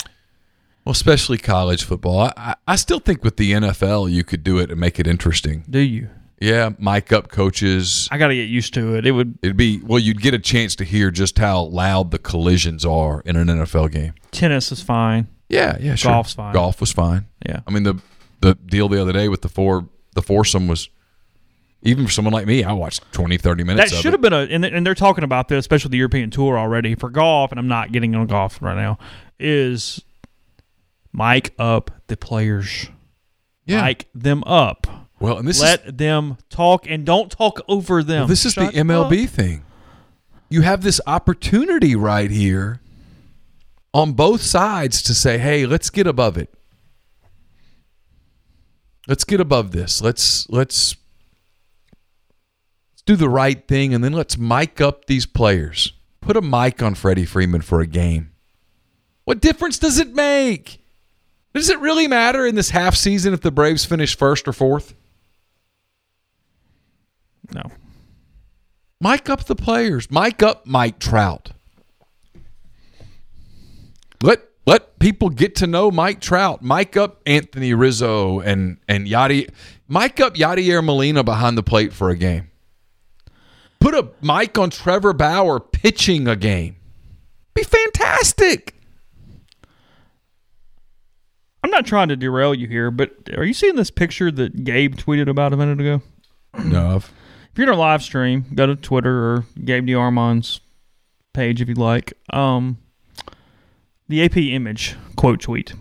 Well, especially college football. I, I, still think with the NFL, you could do it and make it interesting. do you? Yeah, mic up coaches. I got to get used to it. It would It'd be well, you'd get a chance to hear just how loud the collisions are in an NFL game. tennis is fine. Yeah, yeah, sure. Golf's fine. Golf was fine. Yeah. I mean the the deal the other day with the four the foursome was even for someone like me, I watched 20, 30 That minutes. of should it. have been a, and, and they're talking about this, especially the European Tour already for golf. And I'm not getting on golf right now. Is mic up the players, yeah. mic them up, well, and this let is them talk, and don't talk over them. well, this is Shut the MLB up. thing. You have this opportunity right here on both sides to say, "Hey, let's get above it. Let's get above this. Let's let's let's do the right thing and then let's mic up these players. Put a mic on Freddie Freeman for a game. What difference does it make? Does it really matter in this half season if the Braves finish first or fourth? No, Mic up the players. Mic up Mike Trout. Let let people get to know Mike Trout. Mic up Anthony Rizzo and and Yadi. Mic up Yadier Molina behind the plate for a game. Put a mic on Trevor Bauer pitching a game. Be fantastic. I'm not trying to derail you here, but are you seeing this picture that Gabe tweeted about a minute ago? No, If you're in our live stream, go to Twitter or Gabe DeArmond's page if you'd like. Um, the AP image quote tweet.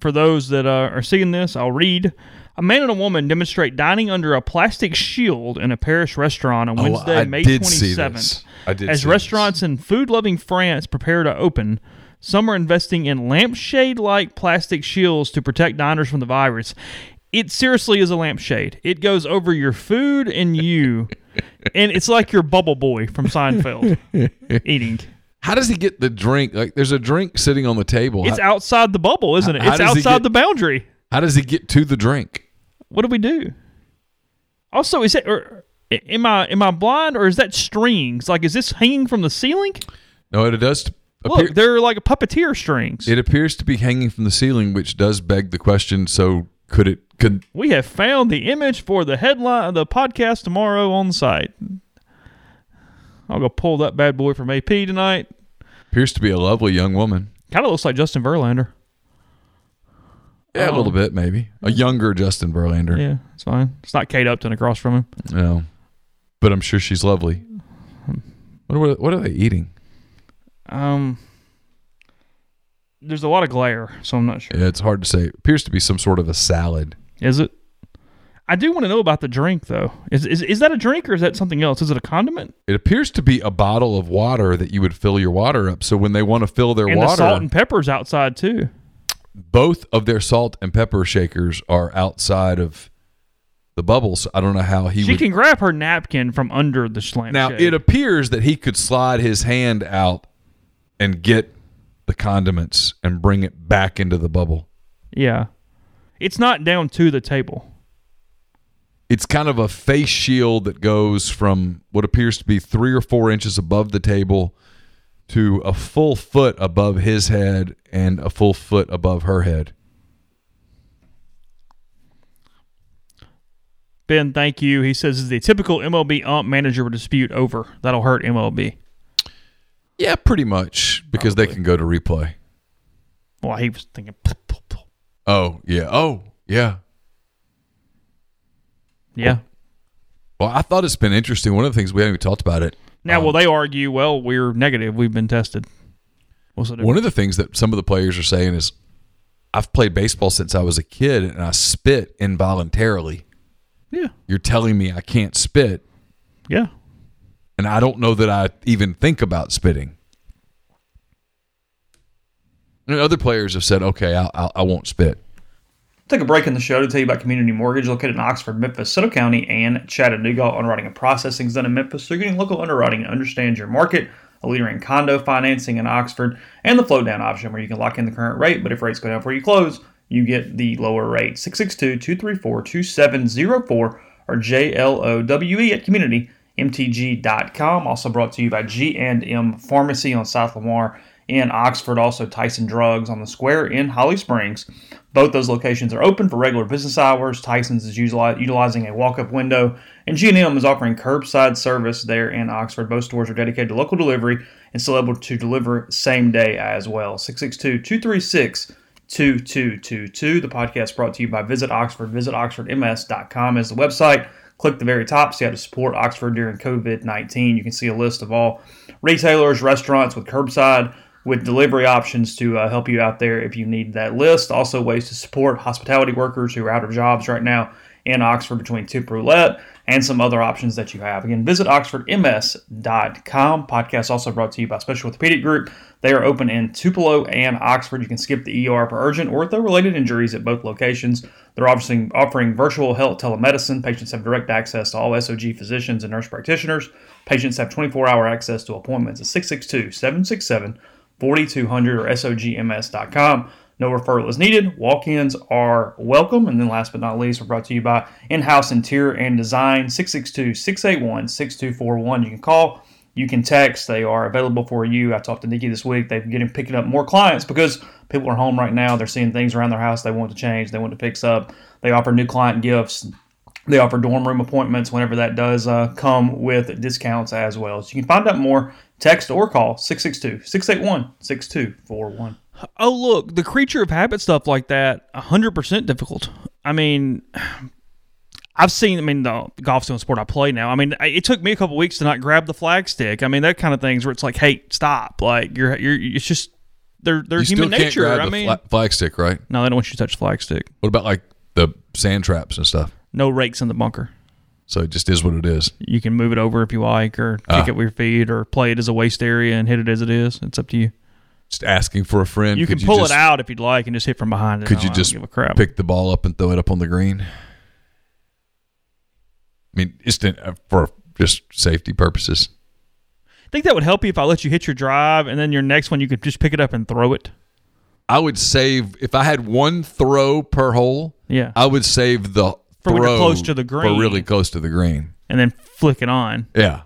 For those that uh, are seeing this, I'll read. A man and a woman demonstrate dining under a plastic shield in a Paris restaurant on Wednesday, Oh, I May did see 27th. this. I did As restaurants in food loving France prepare to open, some are investing in lampshade like plastic shields to protect diners from the virus. It seriously is a lampshade. It goes over your food and you, and it's like your bubble boy from Seinfeld eating. How does he get the drink? Like, there's a drink sitting on the table. It's how, outside the bubble, isn't it? It's outside get- the boundary. how does he get to the drink? What do we do? Also, is it or am I am I blind or is that strings? Like, is this hanging from the ceiling? No, it does appear. Look, they're like a puppeteer strings. It appears to be hanging from the ceiling, which does beg the question. So could it? Could We have found the image for the headline of the podcast tomorrow on site. I'll go pull that bad boy from AP tonight. appears to be a lovely young woman. Kind of looks like Justin Verlander. Yeah, a little oh. bit maybe. A younger Justin Verlander. Yeah, it's fine. It's not Kate Upton across from him. No. But I'm sure she's lovely. Hmm. What are, what are they eating? Um, there's a lot of glare, so I'm not sure. Yeah, it's hard to say. It appears to be some sort of a salad. Is it? I do want to know about the drink, though. Is, is is that a drink or is that something else? Is it a condiment? It appears to be a bottle of water that you would fill your water up. So when they want to fill their And water, the salt and pepper's outside too. both of their salt and pepper shakers are outside of the bubbles. I don't know how he She would. can grab her napkin from under the slant. now it appears that he could slide his hand out and get the condiments and bring it back into the bubble. yeah, it's not down to the table. It's kind of a face shield that goes from what appears to be three or four inches above the table to a full foot above his head and a full foot above her head. Ben, thank you. He says is the typical MLB ump manager dispute over. That'll hurt MLB. Yeah, pretty much because they can go to replay. Well, he was thinking. Oh, yeah. Oh, yeah. Yeah. Well, I thought it's been interesting. One of the things we haven't even talked about it. Now, um, will they argue? Well, we're negative. We've been tested. What's the? One of the things that some of the players are saying is, I've played baseball since I was a kid and I spit involuntarily. Yeah. You're telling me I can't spit, Yeah. And I don't know that I even think about spitting. And other players have said, okay, I'll, I'll, I won't spit. Take a break in the show to tell you about Community Mortgage located in Oxford, Memphis, Soto County, and Chattanooga. Underwriting and processing is done in Memphis, so you're getting local underwriting and understand your market. A leader in condo financing in Oxford, and the float down option where you can lock in the current rate, but if rates go down before you close, you get the lower rate. 662 234 2704 or JLOWE at communitymtg.com. Also brought to you by G&M Pharmacy on South Lamar in Oxford, also Tyson Drugs on the Square in Holly Springs. Both those locations are open for regular business hours. Tyson's is utilizing a walk-up window, and G&M is offering curbside service there in Oxford. Both stores are dedicated to local delivery and still able to deliver same day as well. 662-236 2222. The podcast brought to you by Visit Oxford. Visit oxfordms.com is the website. Click the very top, see how to support Oxford during COVID 19. You can see a list of all retailers, restaurants with curbside, with delivery options to uh, help you out there if you need that list. Also, ways to support hospitality workers who are out of jobs right now in Oxford between Tip Roulette and some other options that you have. Again, visit oxfordms.com. Podcast also brought to you by Special Orthopedic Group. They are open in Tupelo and Oxford. You can skip the ER for urgent ortho-related injuries at both locations. They're offering, offering virtual health telemedicine. Patients have direct access to all SOG physicians and nurse practitioners. Patients have 24-hour access to appointments at 662-767-4200 or SOGMS.com. No referral is needed. Walk ins are welcome. And then, last but not least, we're brought to you by In House Interior and Design 662 681 6241. You can call, you can text. They are available for you. I talked to Nikki this week. They're getting picking up more clients because people are home right now. They're seeing things around their house they want to change, they want to fix up. They offer new client gifts. They offer dorm room appointments whenever that does uh, come with discounts as well. So you can find out more, text or call 662 681 6241. Oh, look, the creature of habit stuff like that, 100% difficult. I mean, I've seen, I mean, the golf's the sport I play now. I mean, it took me a couple weeks to not grab the flag stick. I mean, that kind of things where it's like, hey, stop. Like, you're, you're, it's just, they're, they're You human still can't nature. grab I the mean, fla- flag stick, right? no, they don't want you to touch the flag stick. What about like the sand traps and stuff? No rakes in the bunker. So it just is what it is. You can move it over if you like, or kick Ah. it with your feet, or play it as a waste area and hit it as it is. It's up to you. Just asking for a friend. You Could can pull just- it out if you'd like and just hit from behind it. Could you just give a crap? pick the ball up and throw it up on the green? I mean, just uh, for just safety purposes. I think that would help you if I let you hit your drive, and then your next one you could just pick it up and throw it. I would save if I had one throw per hole. Yeah, I would save the For when you're throw close to the For green. really close to the green. and then flick it on Yeah.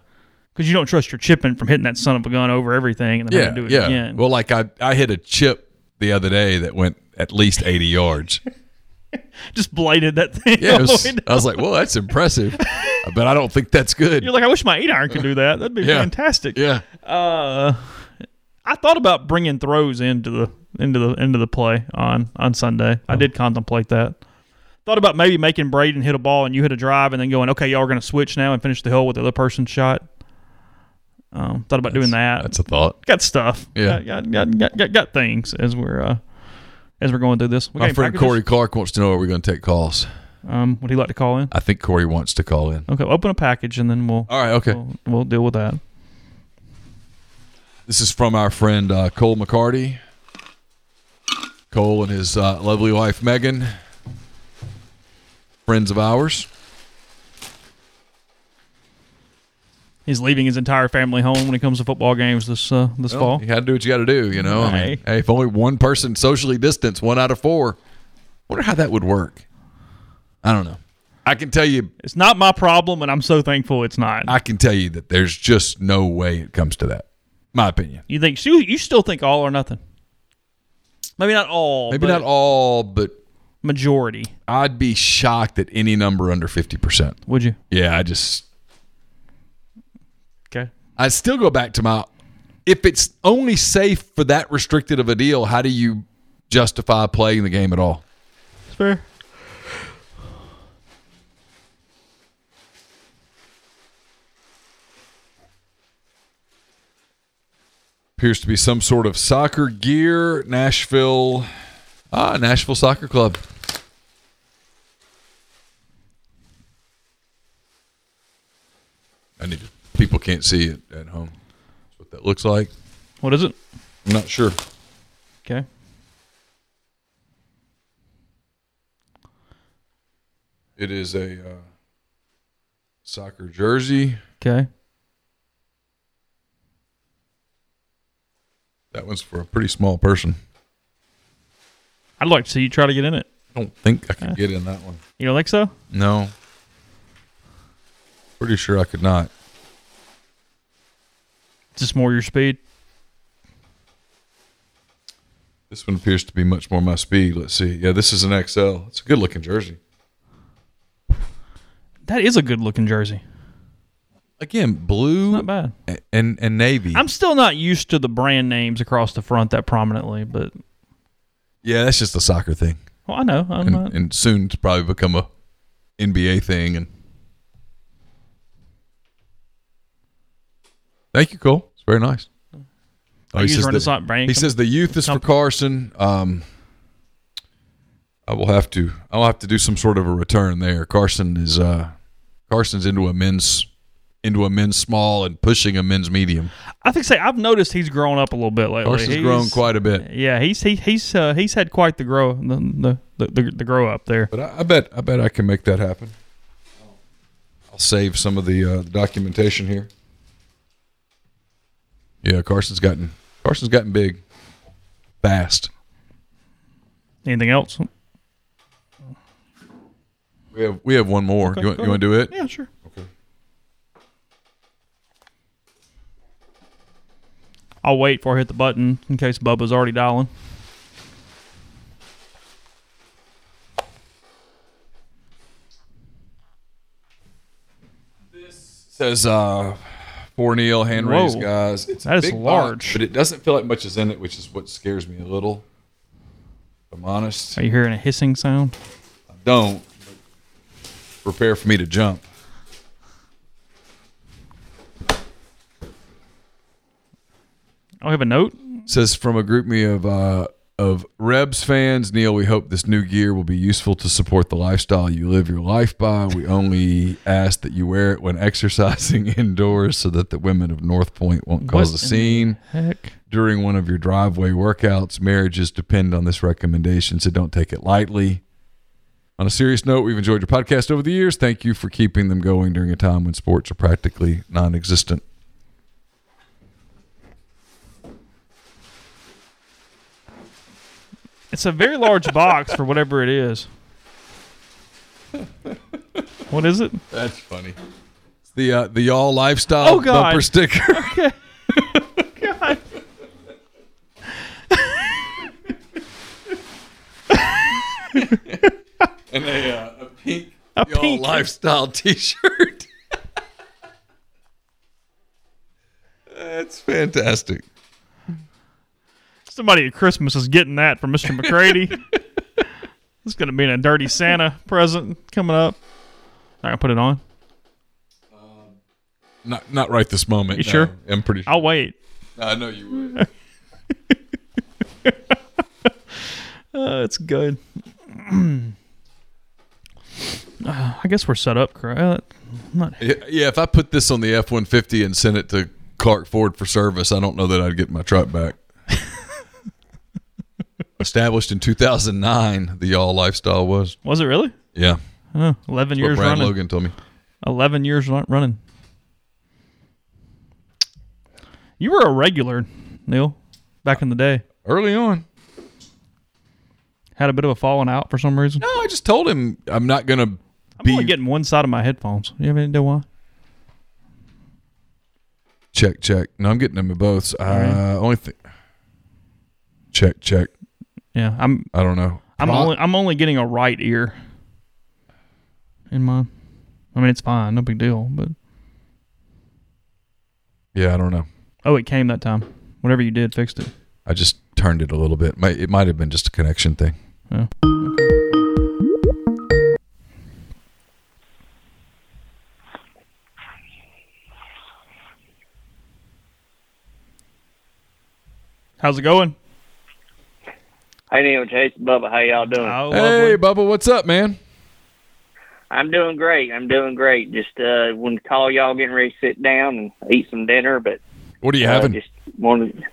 because you don't trust your chipping from hitting that son of a gun over everything and then Yeah. do it yeah. again. Well, like I, I hit a chip the other day that went at least 80 yards. just bladed that thing. Yeah. all It the was. I was like, well, that's impressive. but I don't think that's good. You're like, I wish my eight iron could do that. That'd be Yeah. fantastic. yeah. Uh, I thought about bringing throws into the into the into the play on on Sunday. I did contemplate that. Thought about maybe making Braden hit a ball and you hit a drive and then going, okay, y'all are going to switch now and finish the hill with the other person's shot. Um, thought about doing that. That's a thought. got stuff. Yeah. got got, got, got, got things as we're uh, as we're going through this. We My friend packages? Corey Clark wants to know are we going to take calls? Um, would he like to call in? I think Corey wants to call in. Okay, open a package and then we'll All right, okay. we'll, we'll deal with that. This is from our friend uh, Cole McCarty. Cole and his uh, lovely wife Megan, friends of ours. He's leaving his entire family home when it comes to football games this uh, this Well, fall. you got to do what you got to do, you know. I mean, Hey. if only one person socially distanced, one out of four. Wonder how that would work. I don't know. I can tell you, It's not my problem, and I'm so thankful it's not. I can tell you that there's just no way it comes to that. My opinion. you think you, you still think all or nothing? Maybe not all. Maybe not all, but Majority. I'd be shocked at any number under fifty percent. Would you? Yeah, I just Okay. I still go back to my if it's only safe for that restricted of a deal, how do you justify playing the game at all? It's fair. Appears to be some sort of soccer gear, Nashville ah, Nashville Soccer Club. I need to people can't see it at home. That's what that looks like. What is it? I'm not sure. Okay. It is a uh, soccer jersey. Okay. That one's for a pretty small person. I'd like to see you try to get in it. I don't think I could get in that one. You don't think so? No. Pretty sure I could not. Just more your speed. This one appears to be much more my speed. Let's see. Yeah, this is an XL. It's a good looking jersey. That is a good looking jersey. Again, blue Not bad. and and navy. I'm still not used to the brand names across the front that prominently, but yeah, that's just a soccer thing. well, I know. I'm And, and soon to probably become a NBA thing and Thank you, Cole. It's very nice. Oh, he says the- brand He com- says the youth is for. Carson. Um, I will have to. I'll have to do some sort of a return there. Carson is. Uh, Carson's into a men's into a men's small and pushing a men's medium. I think say I've noticed he's grown up a little bit lately. Carson's He's- grown quite a bit, Yeah, he's he, he's uh, he's had quite the grow the the, the, the, grow up there. but I, I bet I bet I can make that happen. I'll save some of the uh, documentation here. Yeah, Carson's gotten Carson's gotten big, fast. Anything else? We have we have one more. Okay, you want you want to do it? Yeah, sure. Okay. I'll wait before I hit the button in case Bubba's already dialing. This says uh for Neal hand raised Whoa. guys. It's a That is big box, large. but it doesn't feel like much is in it, which is what scares me a little. If I'm honest. Are you hearing a hissing sound? I don't. Prepare for me to jump. I have a note. It says from a GroupMe of uh of Rebs fans, Neal, we hope this new gear will be useful to support the lifestyle you live your life by. We only ask that you wear it when exercising indoors so that the women of North Point won't cause What a scene. Heck. during one of your driveway workouts. Marriages depend on this recommendation, so don't take it lightly. On a serious note, we've enjoyed your podcast over the years. Thank you for keeping them going during a time when sports are practically non existent. It's a very large box for whatever it is. What is it? That's funny. It's the uh, the y'all lifestyle Oh, God. bumper sticker. God. and a, uh, a pink A y'all pink- lifestyle t shirt. That's fantastic. Somebody at Christmas is getting that from Mr. McCready. it's going to be a dirty Santa present coming up. Not gonna put it on. Not not right this moment. You no. sure? I'm pretty sure. I'll wait. I know you would. Uh, it's good. Uh, I guess we're set up, correct? Uh, not- yeah, yeah, if I put this on the F one fifty and sent it to Clark Ford for service, I don't know that I'd get my truck back. Established in 2009, the Y'all lifestyle was. was it really? Yeah, Oh, 11 what years Brad running. Logan told me. 11 years running. You were a regular, Neal, back in the day. Early on, Had a bit of a falling out for some reason. no, I just told him I'm not gonna I'm be only getting one side of my headphones. You have any idea why? check check. No, I'm getting them both. Uh, right. Only thing. Check check. Yeah, I'm. I don't know. I'm Pro- only. I'm only getting a right ear. In mine. I mean, it's fine, no big deal. But Yeah, I don't know. oh, it came that time. Whatever you did, fixed it. I just turned it a little bit. Might- It might have been just a connection thing. Oh, yeah. How's it going? Hey Neal, Chase, Bubba, how y'all doing? Oh, Hey. Bubba, what's up, man? I'm doing great. I'm doing great. Just uh wanted to call y'all getting ready to sit down and eat some dinner, but What are you uh, having? just wanted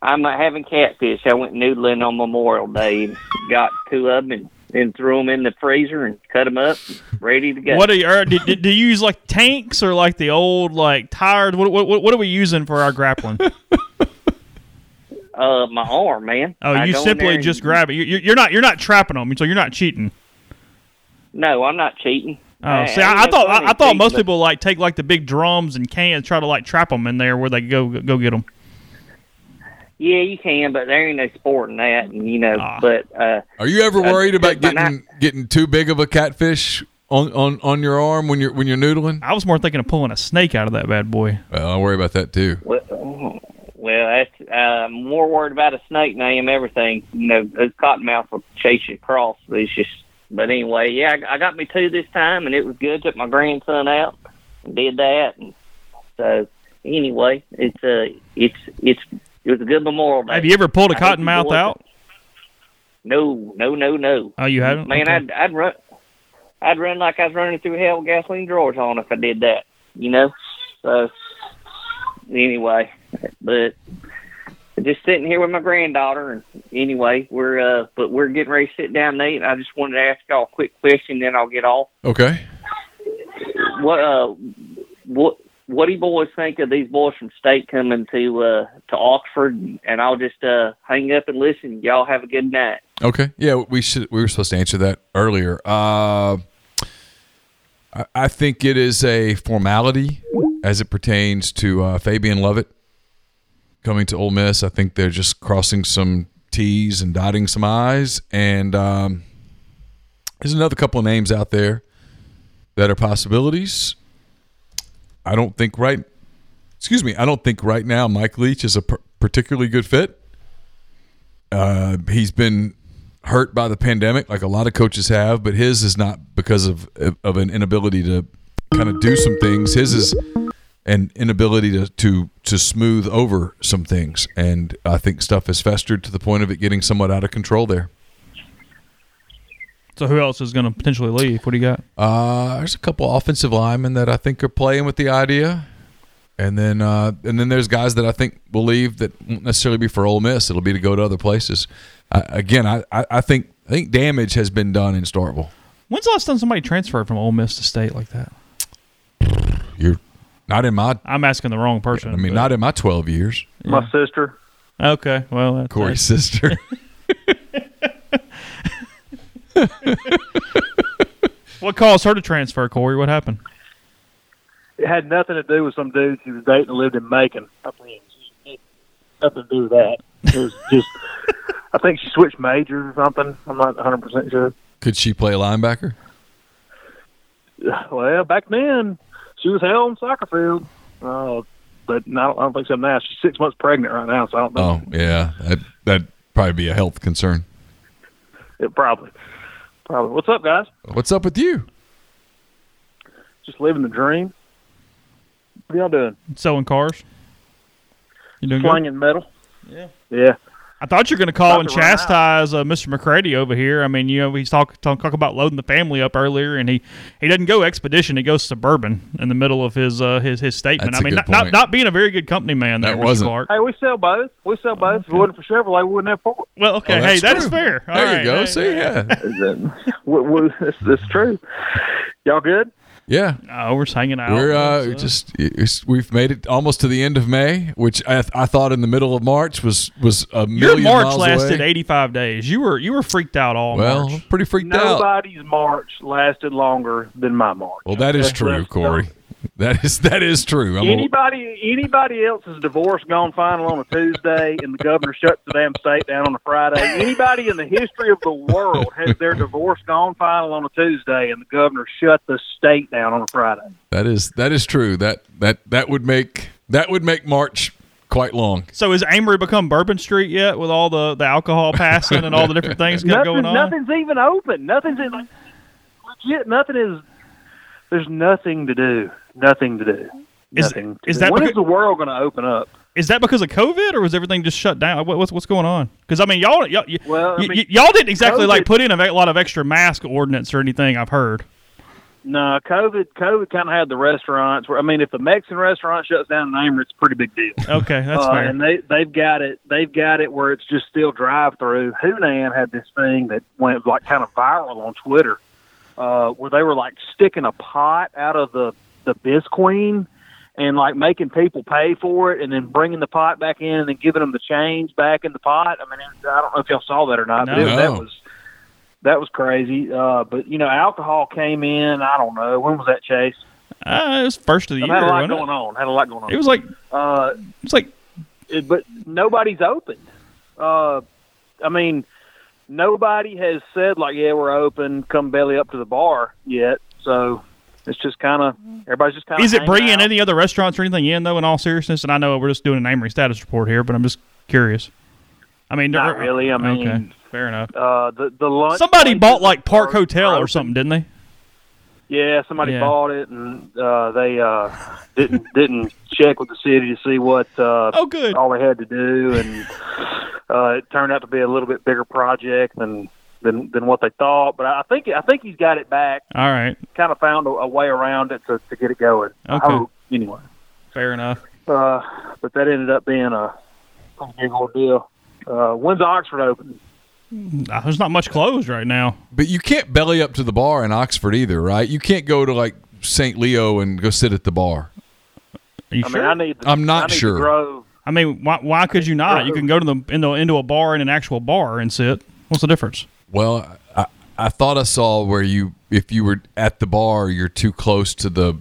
I'm uh, having catfish. I went noodling on Memorial Day and got two of them and then threw them in the freezer and cut them up, ready to go. What are you? Or, do, do, do you use like tanks or like the old like tires? What what, what are we using for our grappling? uh, my arm, man. Oh, I you simply just grab it. You- You're, you're not you're not trapping them, so you're not cheating. No, I'm not cheating. Oh, see, I, I thought I, I thought cheating, most people like take like the big drums and cans, try to like trap them in there where they go go get them. Yeah, you can, but there ain't no sport in that, and you know. Ah. But uh, Are you ever Uh, worried about but not- getting getting too big of a catfish on, on, on your arm when you're when you're noodling? I was more thinking of pulling a snake out of that bad boy. Well, I worry about that too. Well, well, that's uh, I'm more worried about a snake than I am everything. You know, those cottonmouth will chase you across. It's just, but anyway, yeah, I, I got me two this time, and it was good. Took my grandson out and did that, and so anyway, it's uh, it's it's it was a good Memorial Day. Have you ever pulled a cottonmouth out? No, no, no, no. Oh, you haven't? Man, Okay. I'd I'd run, I'd run like I was running through hell with gasoline drawers on if I did that. You know. So anyway, but just sitting here with my granddaughter, and anyway, we're uh, but we're getting ready to sit down Nate. I just wanted to ask y'all a quick question, then I'll get off. Okay. What uh, what what do you boys think of these boys from state coming to uh to Oxford? And I'll just uh hang up and listen. Y'all have a good night. Okay. Yeah, we should. We were supposed to answer that earlier. Uh, I, I think it is a formality as it pertains to uh, Fabien Lovett coming to Ole Miss. I think they're just crossing some T's and dotting some I's. And um, there's another couple of names out there that are possibilities. I don't think right. Excuse me. I don't think right now Mike Leach is a per- particularly good fit. Uh, he's been hurt by the pandemic, like a lot of coaches have, but his is not because of of an inability to kind of do some things. His is an inability to to to smooth over some things, and I think stuff has festered to the point of it getting somewhat out of control there. So who else is going to potentially leave? What do you got? Uh, there's a couple offensive linemen that I think are playing with the idea, and then uh, and then there's guys that I think will leave that won't necessarily be for Ole Miss. It'll be to go to other places. Uh, again, I, I I think I think damage has been done in Starkville. When's the last time somebody transferred from Ole Miss to state like that? You're not in my. I'm asking the wrong person. I mean, but- not in my 12 years. My sister. Okay, well, that's, Corey's sister. what caused her to transfer, Corey? What happened? It had nothing to do with some dude she was dating that lived in Macon. I mean, nothing to do with that. It was just, I think she switched majors or something. I'm not 100 percent sure. Could she play linebacker? Well, back then she was hell on soccer field. Uh, but I don't, I don't think so now. She's six months pregnant right now, so I don't think Oh yeah, that that'd probably be a health concern. it probably. Probably. What's up, guys? What's up with you? Just living the dream. What y'all doing? Selling cars. You doing good? Slinging metal. Yeah. Yeah. I thought you were going to call and to run out. chastise uh, Mr. McCready over here. I mean, you know, he's talk, talk talk about loading the family up earlier, and he, he doesn't go expedition; he goes suburban in the middle of his uh, his his statement. That's I a mean, not, not not being a very good company man. There, That wasn't. Clark. Hey, we sell both. We sell both. If it wasn't for Chevrolet, we wouldn't have Ford. Well, okay, Oh, hey, that's that is true. fair. All There right, you go. hey, See, yeah, we, we, that's, that's true. Y'all good? Yeah. Oh, we're just hanging out. We're uh, so. just we've made it almost to the end of May, which I, I thought in the middle of March was was a your March miles lasted 85 days. You were you were freaked out all Well, March. pretty freaked out. Nobody's March lasted longer than my March. Well, that is That's- true, Corey. That is that is true. I'm a- Anybody anybody else's divorce gone final on a Tuesday and the governor shuts the damn state down on a Friday? Anybody in the history of the world has their divorce gone final on a Tuesday and the governor shut the state down on a Friday? that is that is true. That that that would make that would make March quite long. So has Amory become Bourbon Street yet with all the, the alcohol passing and all the different things Nothing, going on? nothing's even open. Nothing's in, like, legit. Nothing is. There's nothing to do. Nothing to do. Is- Nothing. is do. that when is the world going to open up? Is that because of COVID or was everything just shut down? What, what's what's going on? Because I mean, y'all y'all, y- Well, I mean, y- y'all didn't exactly like put in a lot of extra mask ordinance or anything. I've heard. No, COVID. COVID kind of had the restaurants. Where I mean, if a Mexican restaurant shuts down in Amory, it's a pretty big deal. Okay, that's Uh, fair. and they they've got it. They've got it where it's just still drive through. Hunan had this thing that went like kind of viral on Twitter, uh, where they were like sticking a pot out of the the Visqueen and like making people pay for it, and then bringing the pot back in and then giving them the change back in the pot. I mean, it, I don't know if y'all saw that or not, but it, No. that was that was crazy. Uh, but you know, alcohol came in. I don't know when was that Chase. uh, it was first of the I've year. had a lot going on. Had a lot going on. It? it was like it uh, was like it, but nobody's open. Uh, I mean, nobody has said like, "Yeah, we're open. Come belly up to the bar" yet. So it's just kind of everybody's just kind of. Is it bringing any other restaurants or anything in though? In all seriousness, and I know we're just doing an Amory status report here, but I'm just curious. I mean, Not really. I mean, okay, fair enough. Uh, the the lunch. Somebody bought like Park Hotel or something, didn't they? Yeah, somebody Yeah. bought it, and uh, they uh, didn't didn't check with the city to see what uh, Oh, good. all they had to do, and uh, it turned out to be a little bit bigger project than than than what they thought. But I think I think he's got it back. All right, kind of found a, a way around it to, to get it going. Okay. hope, anyway. fair enough. Uh, but that ended up being a big ordeal. Uh, when's Oxford open? There's not much closed right now. But you can't belly up to the bar in Oxford either, right? You can't go to like St. Leo and go sit at the bar. Are you I sure? mean, I need. The, I'm not I need sure. The I mean, why, why could you not? You can go to the into, into a bar in an actual bar and sit. What's the difference? Well, I, I thought I saw where you, if you were at the bar, you're too close to the.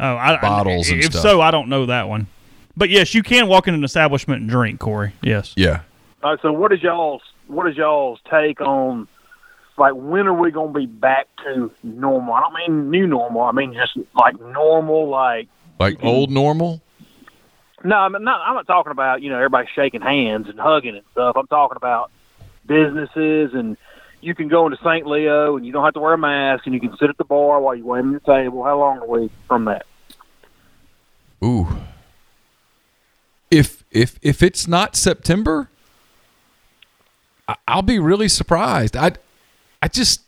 Oh, I, Bottles I, and if stuff. so, I don't know that one. But yes, you can walk in an establishment and drink, Corey. Yes. Yeah. All right, so what is y'all's what is y'all's take on like when are we going to be back to normal? I don't mean new normal. I mean just like normal, like Like old normal? No, I'm not. I'm not talking about you know everybody shaking hands and hugging and stuff. I'm talking about businesses and you can go into St. Leo and you don't have to wear a mask and you can sit at the bar while you're waiting at your table. How long are we from that? Ooh. If if if it's not September, I'll be really surprised. I I just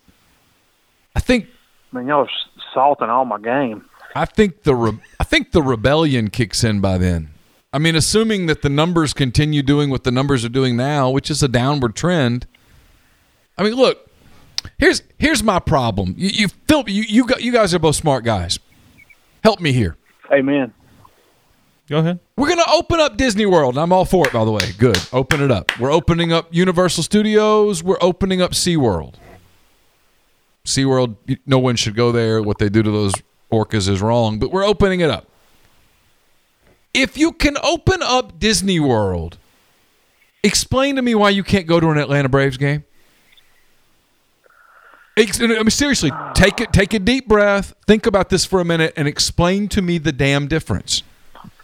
I think I mean, y'all are salting all my game. I think the re- I think the rebellion kicks in by then. I mean, assuming that the numbers continue doing what the numbers are doing now, which is a downward trend. I mean, look, here's here's my problem. You you Phil, you you, got, you guys are both smart guys. Help me here. Amen. Go ahead. We're going to open up Disney World. and I'm all for it, by the way. Good. Open it up. We're opening up Universal Studios. We're opening up SeaWorld. SeaWorld, no one should go there. What they do to those orcas is wrong, but we're opening it up. If you can open up Disney World, explain to me why you can't go to an Atlanta Braves game. I mean, seriously, take it. Take a deep breath. Think about this for a minute, and explain to me the damn difference.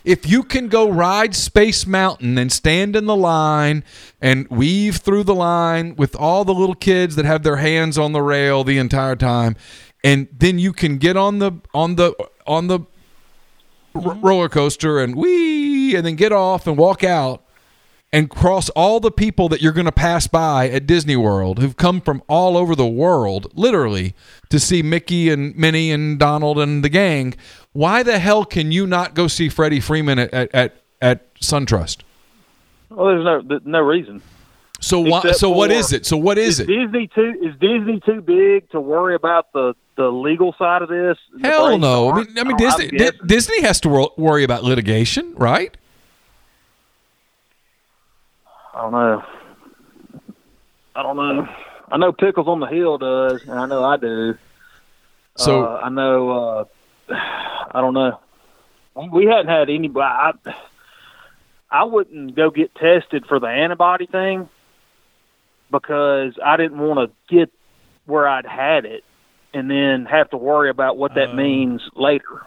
If you can go ride Space Mountain and stand in the line and weave through the line with all the little kids that have their hands on the rail the entire time, and then you can get on the on the on the r- roller coaster and wee, and then get off and walk out and cross all the people that you're going to pass by at Disney World who've come from all over the world, literally, to see Mickey and Minnie and Donald and the gang. Why the hell can you not go see Freddie Freeman at at, at, SunTrust? Well, there's no th- no reason. So why? So what for- is it? So what is it? Disney too? Is Disney too big to worry about the the legal side of this? Hell no. I mean, I mean Disney Di- guessing. Disney has to wor- worry about litigation, right? I don't know. I don't know. I know Pickles on the Hill does, and I know I do. So uh, I know. Uh, I don't know. We hadn't had anybody. I, I wouldn't go get tested for the antibody thing because I didn't want to get where I'd had it and then have to worry about what that Oh. means later.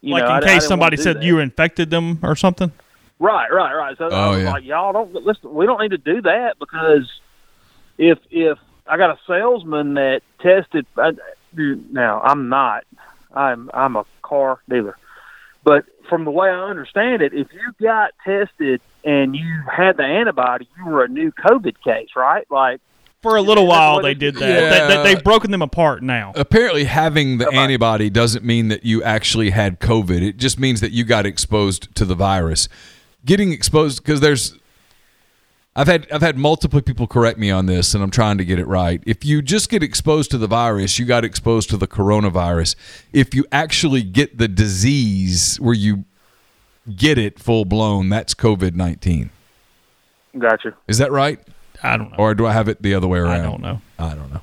You like know, I- I in case wanna somebody said that. you infected them or something. Right, right, right. So Oh, I was yeah. like, y'all don't listen. We don't need to do that because if if I got a salesman that tested, I, now I'm not. I'm I'm a car dealer, but from the way I understand it, if you got tested and you had the antibody, you were a new COVID case, right? Like, For a little while, they did that. Yeah. They, they, they've broken them apart now. apparently having the Bye-bye. antibody doesn't mean that you actually had COVID. It just means that you got exposed to the virus. Getting exposed because there's I've had I've had multiple people correct me on this and I'm trying to get it right. If you just get exposed to the virus, you got exposed to the coronavirus. If you actually get the disease where you get it full blown, that's COVID-19. gotcha. Is that right? I don't know. Or do I have it the other way around? I don't know. I don't know.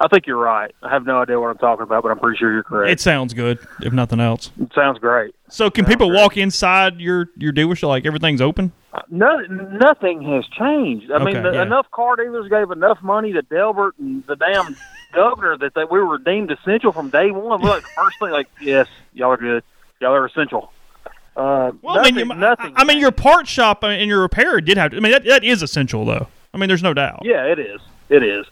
I think you're right. I have no idea what I'm talking about, but I'm pretty sure you're correct. It sounds good, if nothing else. it sounds great. So, can people walk inside your your dealership like everything's open? No, nothing has changed. I mean, the, yeah. enough car dealers gave enough money to Delbert and the damn governor that they, we were deemed essential from day one. Like first thing, like yes, y'all are good, y'all are essential. Uh, Well, nothing, I mean, nothing. I mean, your part shop and your repair did have. To, I mean, that, that is essential, though. I mean, there's no doubt. Yeah, it is. It is.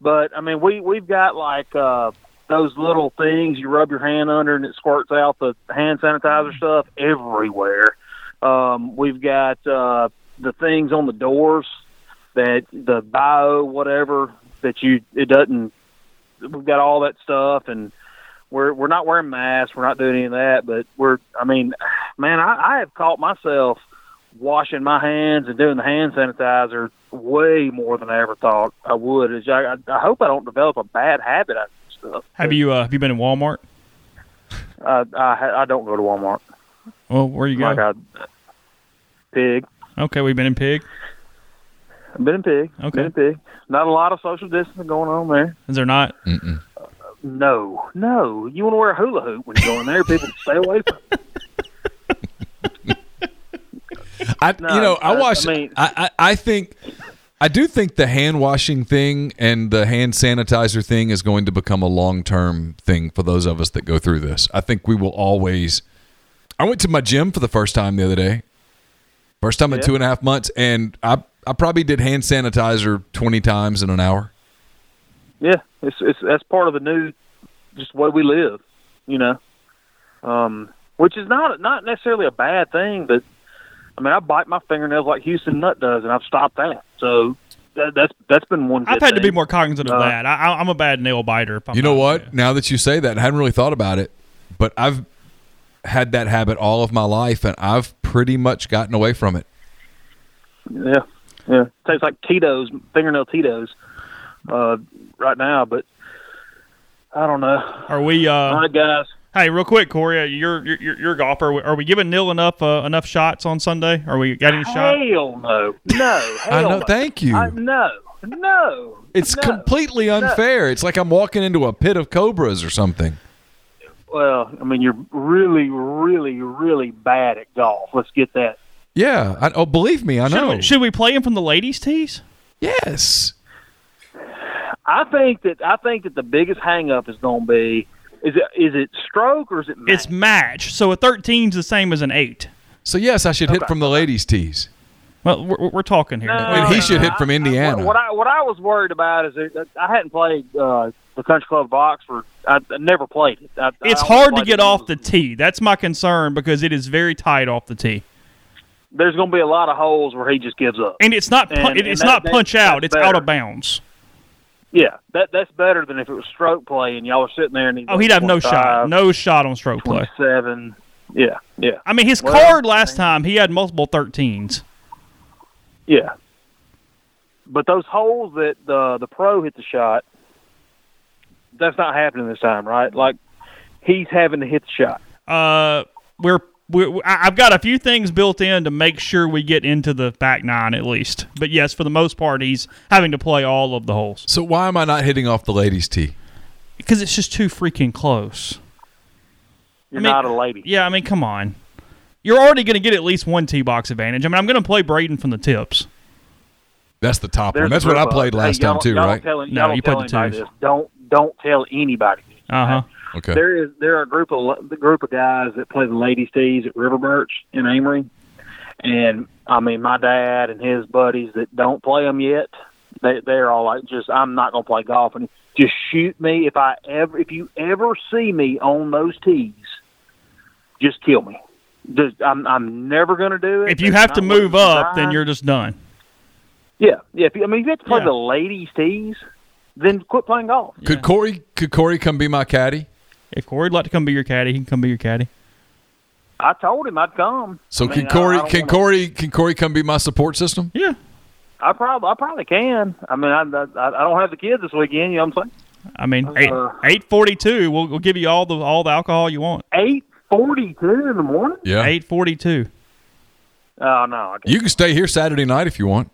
But I mean, we we've got like uh, those little things you rub your hand under and it squirts out the hand sanitizer stuff everywhere. Um, we've got uh, the things on the doors that the bio whatever that you it doesn't. We've got all that stuff and. We're we're not wearing masks. We're not doing any of that. But we're. I mean, man, I, I have caught myself washing my hands and doing the hand sanitizer way more than I ever thought I would. Is I, I hope I don't develop a bad habit of stuff. Have you uh, have you been in Walmart? I I, I don't go to Walmart. Well, where you go? Like I, pig. okay, we've been in Pig. I've been in pig. Okay. Been in pig. Not a lot of social distancing going on there. Is there not? Mm-mm. No, no. You want to wear a hula hoop when you go in there? People stay away from. I No, you know I I- watch. I I, I I think I do think the hand washing thing and the hand sanitizer thing is going to become a long term thing for those of us that go through this. I think we will always. I went to my gym for the first time the other day. First time in Yeah. two and a half months, and I I probably did hand sanitizer twenty times in an hour. Yeah, it's it's that's part of the new, just way we live, you know. Um, which is not not necessarily a bad thing, but I mean, I bite my fingernails like Houston Nutt does, and I've stopped that. So that, that's that's been one. I've good had to be more cognizant of Uh, that. I, I- I'm a bad nail biter. If I'm You know what? Now that you say that, I hadn't really thought about it, but I've had that habit all of my life, and I've pretty much gotten away from it. Yeah, yeah. Tastes like Tito's fingernail Tito's uh, right now, but I don't know. Are we? Uh, All right, guys. hey, real quick, Corey, uh, you're you're you're you're a golfer. Are we, giving Neal enough uh, enough shots on Sunday? Are we got any shot? Hell no, no. Hell I know. no. Thank you. I, no, no. It's no. completely unfair. It's like I'm walking into a pit of cobras or something. Well, I mean, you're really, really, really bad at golf. Let's get that. Yeah. I, oh, believe me, I Should know. we, should we play him from the ladies' tees? yes. I think that I think that the biggest hang up is going to be Is it is it stroke or is it? Match? It's match. So a 13 is the same as an eight. So yes, I should hit from the ladies' tees. Well, we're, we're talking here. No, And he no, should no, hit I- from I- Indiana. what I what I was worried about is that I hadn't played uh, the country club box for. I, I never played it. I, It's hard to get off the tee. That's my concern because it is very tight off the tee, There's going to be a lot of holes where he just gives up. and it's not pu- And- it's and not punch out. It's out of bounds. Yeah, that that's better than if it was stroke play and y'all were sitting there and he's Oh, he'd have no shot. No shot on stroke play. Seven, Yeah, yeah, I mean, his Well, card last time he had multiple 13s. yeah. But those holes that the the pro hit the shot, that's not happening this time, right? Like he's having to hit the shot. Uh, we're we I- I've got a few things built in to make sure we get into the back nine at least. But yes, for the most part, he's having to play all of the holes So why am I not hitting off the ladies' tee? because it's just too freaking close. You're I mean- not a lady. Yeah, I mean, come on. You're already going to get at least one tee box advantage. I mean, I'm going to play Braden from the tips. That's the top There's one. That's what I played last hey, time too, y'all right? Don't No, y'all you played the anybody twos. Don't don't tell anybody. Uh huh. Okay. There is there are a group of the group of guys that play the ladies' tees at River Birch in Amory, and I mean my dad and his buddies that don't play them yet. They they're all like, just I'm not gonna play golf, and just shoot me if I ever if you ever see me on those tees, just kill me. Just, I'm I'm never gonna do it. If you have to move the up, then you're just done. yeah yeah. If you, I mean if you have to play Yeah. the ladies' tees, then quit playing golf. Could Corey could Corey come be my caddy? If Corey'd like to come be your caddy, he can come be your caddy. I told him I'd come. So I mean, can I- Corey I don't can wanna- Corey can Corey come be my support system? Yeah. I probably I probably can. I mean, I, I I don't have the kids this weekend. You know what I'm saying? I mean, eight Uh. eight forty two. We'll, we'll give you all the all the alcohol you want. Eight forty-two in the morning. Yeah. Eight forty two. Oh no, I can't. You can stay here Saturday night if you want.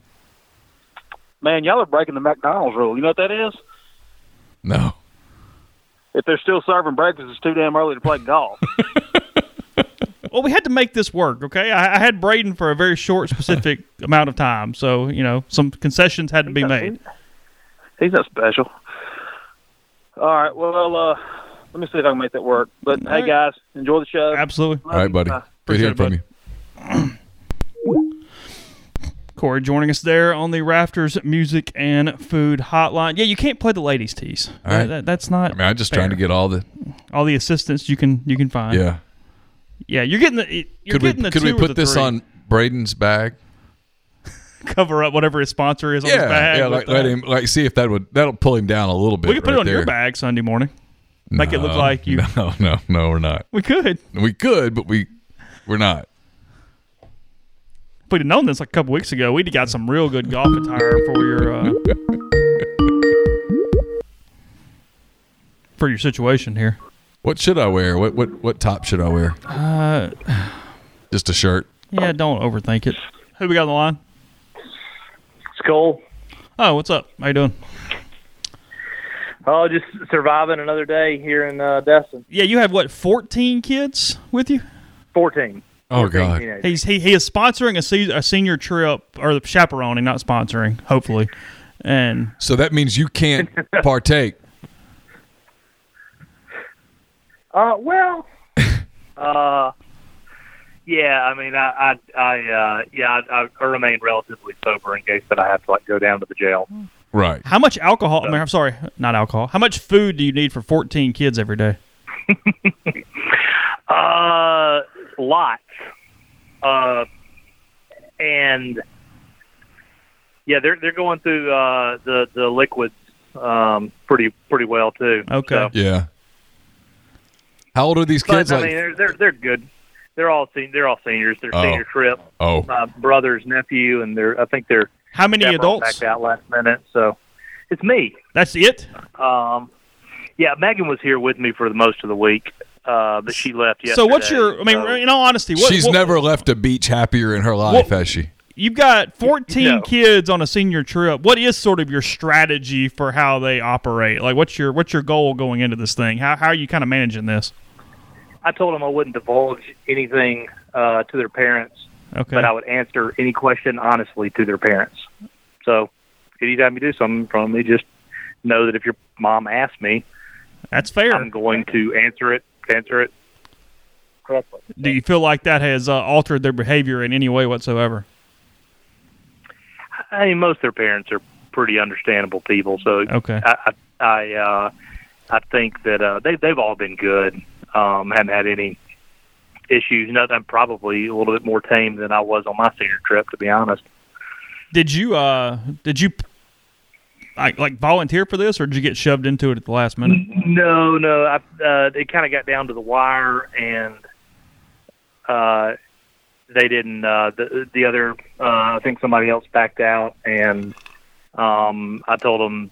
Man, y'all are breaking the McDonald's rule. You know what that is? No. If they're still serving breakfast, it's too damn early to play golf. Well, we had to make this work, okay? I, I had Braden for a very short, specific amount of time, so you know some concessions had to be made. He's not special. All right, well, uh, let me see if I can make that work. But hey, right. guys, enjoy the show. Absolutely. All right, buddy. Bye. Good hearing Appreciate from it, you. Corey joining us there on the Rafters Music and Food Hotline. Yeah, you can't play the ladies' tees. All right. That- that's not I mean, I'm just trying to get all the all the assistance you can you can find. yeah. yeah. You're getting the you're Could we getting the could we put this three. on Braden's bag? cover up whatever his sponsor is on his Yeah, bag. yeah. Like let that. him like see if that would that'll pull him down a little bit. We could put right it on there. your bag Sunday morning. Make it look like you. No, no, no, we're not. We could. We could, but we we're not. If we'd have known this like a couple weeks ago, we'd have got some real good golf attire for your uh, for your situation here. What should I wear? What what what top should I wear? Uh, Just a shirt. yeah, don't overthink it. Who we got on the line? It's Cole. Oh, what's up? How you doing? Oh, just surviving another day here in uh, Destin. Yeah, you have what? Fourteen kids with you? 14. Oh 14 God. teenagers. He's he, he is sponsoring a, se- a senior trip or chaperoning, not sponsoring. Hopefully, and So that means you can't partake. Uh, well, uh, yeah. I mean, I, I, I uh, yeah, I, I remain relatively sober in case that I have to like go down to the jail. Right. how much alcohol? I mean, I'm sorry, not alcohol. How much food do you need for fourteen kids every day? Uh, lots. Uh, and yeah, they're they're going through uh the the liquids um pretty pretty well too. Okay. So- Yeah. How old are these But kids? I mean, they're they're they're good. They're all sen- they're all seniors. They're Oh. senior trip. oh, My brother's nephew, and they're I think they're How many chaperone adults? backed out last minute. So it's me. That's it. Um, yeah, Megan was here with me for the most of the week, uh, but she left yesterday. So what's your? I mean, so- in all honesty, what, she's what- never left a beach happier in her life, What- has she? You've got 14 No. kids on a senior trip. What is sort of your strategy for how they operate? Like, what's your what's your goal going into this thing? How how are you kind of managing this? I told them I wouldn't divulge anything uh, to their parents, Okay. but I would answer any question honestly to their parents. So anytime you do something from me, just know that if your mom asks me, That's fair. I'm going to answer it. Answer it correctly. Do you feel like that has uh, altered their behavior in any way whatsoever? I mean, most of their parents are pretty understandable people, so Okay. I I I, uh, I think that uh, they they've all been good. Um, haven't had any issues. Nothing. I'm probably a little bit more tame than I was on my senior trip, to be honest. Did you uh did you like like volunteer for this or did you get shoved into it at the last minute? No, no. I, uh, it kind of got down to the wire, and uh, they didn't. Uh, the the other, uh, I think somebody else backed out, and um, I told them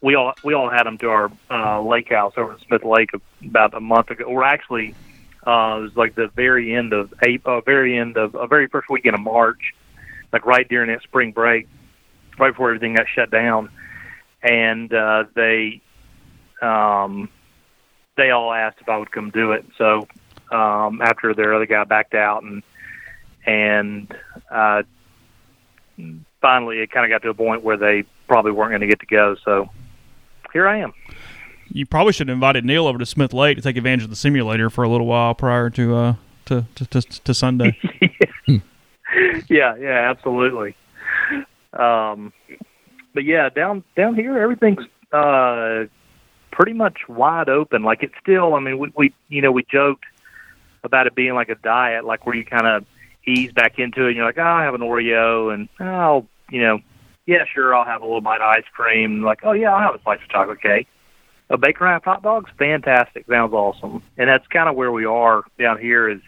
we all we all had them to our uh, lake house over at Smith Lake about a month ago. Or actually, uh, it was like the very end of April, uh, very end of uh, very first weekend of March, like right during that spring break, right before everything got shut down, and uh, they um, they all asked if I would come do it. So um, after their other guy backed out, and and uh, finally it kind of got to a point where they probably weren't going to get to go. So here I am. You probably should have invited Neal over to Smith Lake to take advantage of the simulator for a little while prior to uh to to, to, to Sunday. yeah, yeah, absolutely. Um, but yeah, down down here, everything's uh, pretty much wide open. Like it's still. I mean, we, we you know we joked about it being like a diet, like where you kind of ease back into it. And you're like, oh, I have an Oreo, and oh, you know, yeah, sure, I'll have a little bite of ice cream. Like, oh yeah, I'll have a slice of chocolate cake. A bacon wrapped hot dog's fantastic. Sounds awesome, and that's kind of where we are down here. Is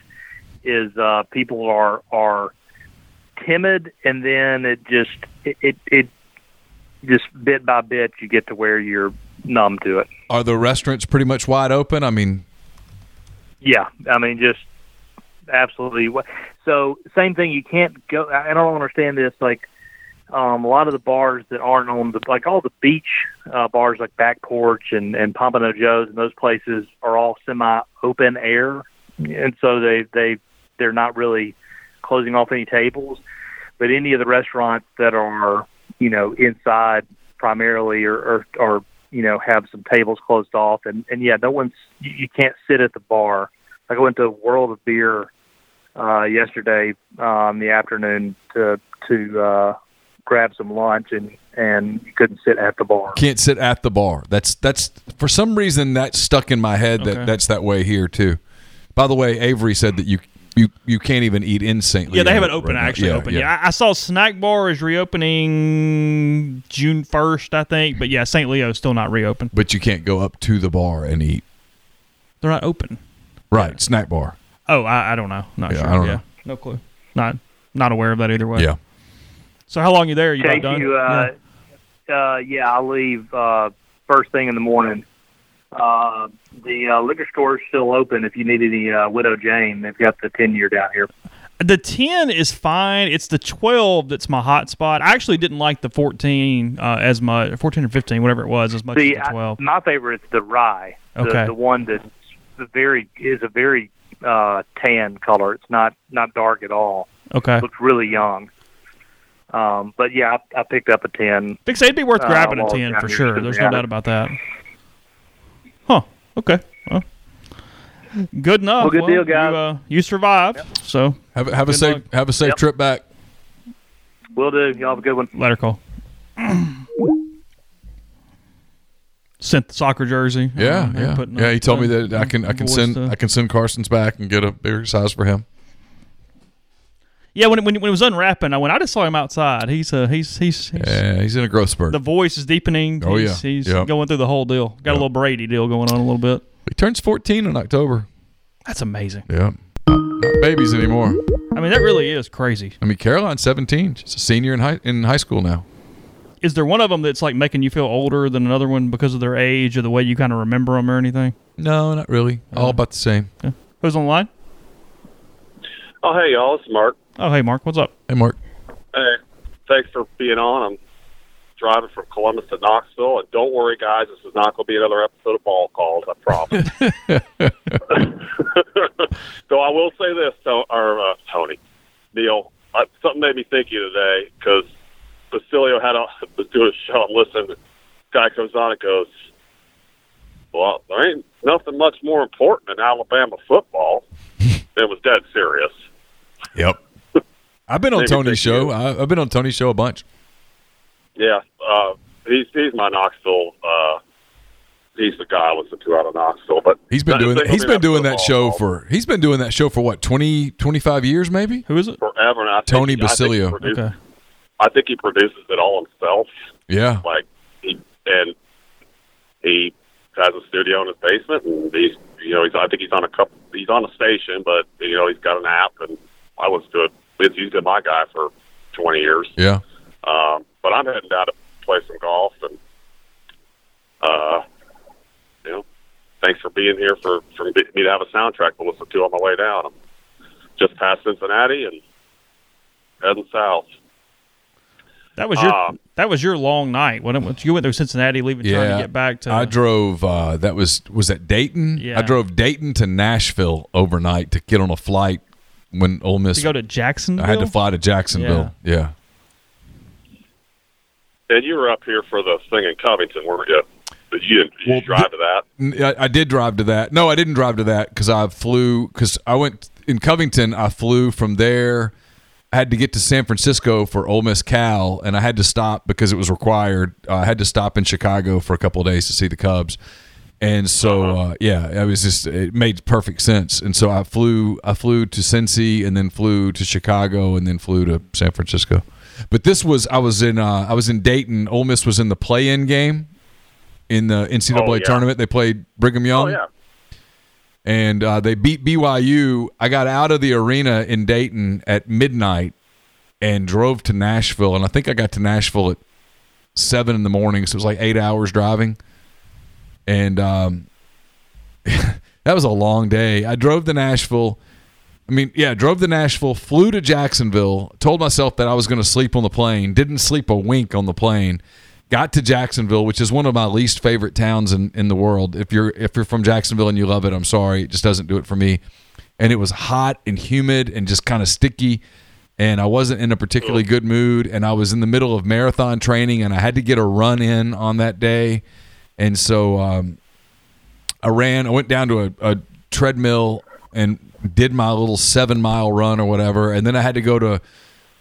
is uh, people are are timid, and then it just it, it it just bit by bit you get to where you're numb to it. Are the restaurants pretty much wide open? I mean, Yeah, I mean just absolutely. So same thing. You can't go. I I don't understand this. Like um, a lot of the bars that aren't on the like all the beach uh, bars like Back Porch and and Pompano Joe's and those places are all semi open air, and so they they they're not really closing off any tables. But any of the restaurants that are you know inside primarily or or, or you know have some tables closed off and and yeah no one's you, you can't sit at the bar like I went to World of Beer uh yesterday um the afternoon to to uh grab some lunch and and you couldn't sit at the bar can't sit at the bar. That's that's for some reason that's stuck in my head that Okay. that's that way here too. By the way, Avery said that you you you can't even eat in St. Yeah, they have Leo it open right now. actually open. Yeah, I, I saw Snack Bar is reopening June first, I think. But yeah, St. Leo is still not reopened. But you can't go up to the bar and eat. They're not open. Right, snack bar. Oh, I, I don't know. Not Yeah, sure. I don't yeah, know. no clue. Not not aware of that either way. Yeah. So how long are you there? You about Thank done? you. Uh, uh, yeah, I leave uh, first thing in the morning. Uh, the uh, liquor store is still open if you need any uh, Widow Jane. They've got the 10 year down here. The 10 is fine. It's the 12 that's my hot spot. I actually didn't like the 14 uh, as much, 14 or 15, whatever it was, as much See, as the 12. I, my favorite is the rye. The, Okay. the one that's the very is a very uh, tan color. It's not not dark at all. okay. Looks really young. Um, but yeah, I, I picked up a 10. Big say it'd be worth Uh, grabbing a 10 for sure. There's no doubt about that. Huh. Okay. Well, good enough. Well, good deal, guys. You, uh, you survived. So Have a- have a safe luck. have a safe Yep. trip back. Will do. Y'all have a good one. let her call. Sent the soccer jersey. Yeah, Uh, yeah, yeah. He told me that I can I can send to- I can send Carson's back and get a bigger size for him. Yeah, when, it- when, it- when it was unwrapping, I went. I just saw him outside. He's uh, he's he's, he's Yeah, he's in a growth spurt. the voice is deepening. Oh, he's, yeah. he's Yep. going through the whole deal. Got a little Brady deal going on a little bit. he turns 14 in October. That's amazing. Yeah, not, not babies anymore. I mean, that really is crazy. I mean, Caroline's 17. She's a senior in high in high school now. Is there one of them that's like making you feel older than another one because of their age or the way you kind of remember them or anything? No, not really. All about the same. Who's on the line? Oh, hey, y'all. It's Mark. Oh, hey, Mark. What's up? Hey, Mark. Hey, thanks for being on. I'm driving from Columbus to Knoxville. And don't worry, guys, this is not going to be another episode of Ball Calls, I promise. so I will say this, to, or uh, Tony, Neal, uh, something made me think of you today because Basilio had a, was doing a show. I'm listening. Guy comes on and goes, Well, there ain't nothing much more important than Alabama football. it was dead serious. Yep. I've been on Tony's show. you. I, I've been on Tony's show a bunch. Yeah, uh, he's he's my Knoxville. Uh, he's the guy I listen to out of Knoxville. But He's been doing they- he's I been doing that football show for he's been doing that show for what 20 25 years maybe. Who is it? forever. And I think Tony I think Basilio. produces- Okay. I think he produces it all himself. Yeah. Like he and he has a studio in his basement, and he's you know he's I think he's on a couple he's on a station, but you know he's got an app, and I was good. He's he's been my guy for twenty years. Yeah. Um, but I'm heading down to play some golf, and uh, you know, thanks for being here for for me to have a soundtrack to listen to on my way down. I'm just past Cincinnati and heading south. That was your Um, that was your long night. When it, you went through Cincinnati, leaving trying Yeah. to get back to. I drove uh that was was that Dayton? Yeah. I drove Dayton to Nashville overnight to get on a flight when Ole Miss to go to Jacksonville. I had to fly to Jacksonville. Yeah. And you were up here for the thing in Covington, weren't you? Did you, did you Well, drive to that? I did drive to that. No, I didn't drive to that because I flew because I went in Covington. I flew from there. I had to get to San Francisco for Ole Miss Cal, and I had to stop because it was required. Uh, I had to stop in Chicago for a couple of days to see the Cubs, and so uh, yeah, it was just it made perfect sense. And so I flew. I flew to Cincy, and then flew to Chicago, and then flew to San Francisco. But this was I was in uh, I was in Dayton. Ole Miss was in the play-in game in the NCAA Oh, yeah. tournament. They played Brigham Young Oh yeah. and uh, they beat BYU. I got out of the arena in Dayton at midnight and drove to Nashville, and I think I got to Nashville at seven in the morning, so it was like eight hours driving, and um, that was a long day. I drove to Nashville. I mean, yeah, drove to Nashville, flew to Jacksonville, told myself that I was going to sleep on the plane, didn't sleep a wink on the plane. Got to Jacksonville, which is one of my least favorite towns in, in the world. If you're if you're from Jacksonville and you love it, I'm sorry, it just doesn't do it for me. And it was hot and humid and just kind of sticky, and I wasn't in a particularly good mood. And I was in the middle of marathon training, and I had to get a run in on that day, and so um, I ran. I went down to a, a treadmill and did my little seven mile run or whatever, and then I had to go to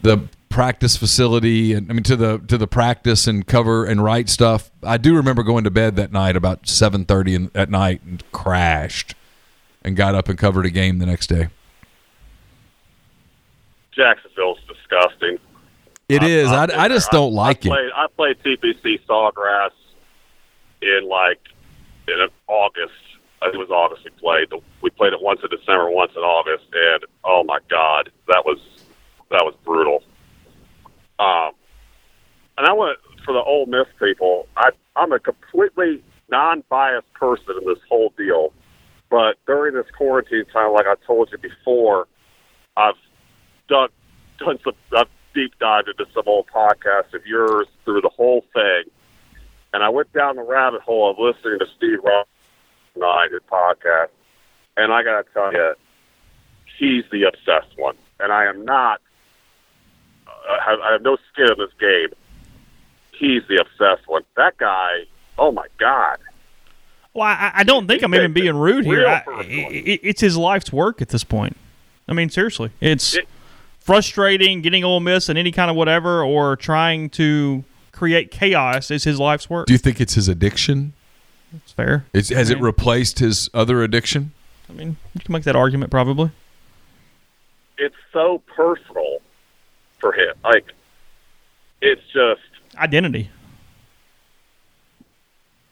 the practice facility and I mean to the to the practice and cover and write stuff. I do remember going to bed that night about seven thirty at night and crashed, and got up and covered a game the next day. Jacksonville's disgusting. It is. I, been I just don't like I it. I played TPC Sawgrass in like in August. It was August we played. We played it once in December, once in August, and oh my god, that was that was brutal. Um, and I went for the Ole Miss people. I I'm a completely non-biased person in this whole deal, but during this quarantine time, like I told you before, I've done done some I've deep dived into some old podcasts of yours through the whole thing, and I went down the rabbit hole of listening to Steve Ross did podcast, and I gotta tell you, he's the obsessed one, and I am not. I have, I have no skin in this game. He's the obsessed one. That guy. Oh my god. Well, I, I don't think I'm even being rude here. I, it, it's his life's work at this point. I mean, seriously, it's It- frustrating getting Ole Miss and any kind of whatever, or trying to create chaos is his life's work. Do you think it's his addiction? It's fair. It's, has I it replaced his other addiction? I mean, you can make that argument probably. It's so personal for him. Like, it's just Identity.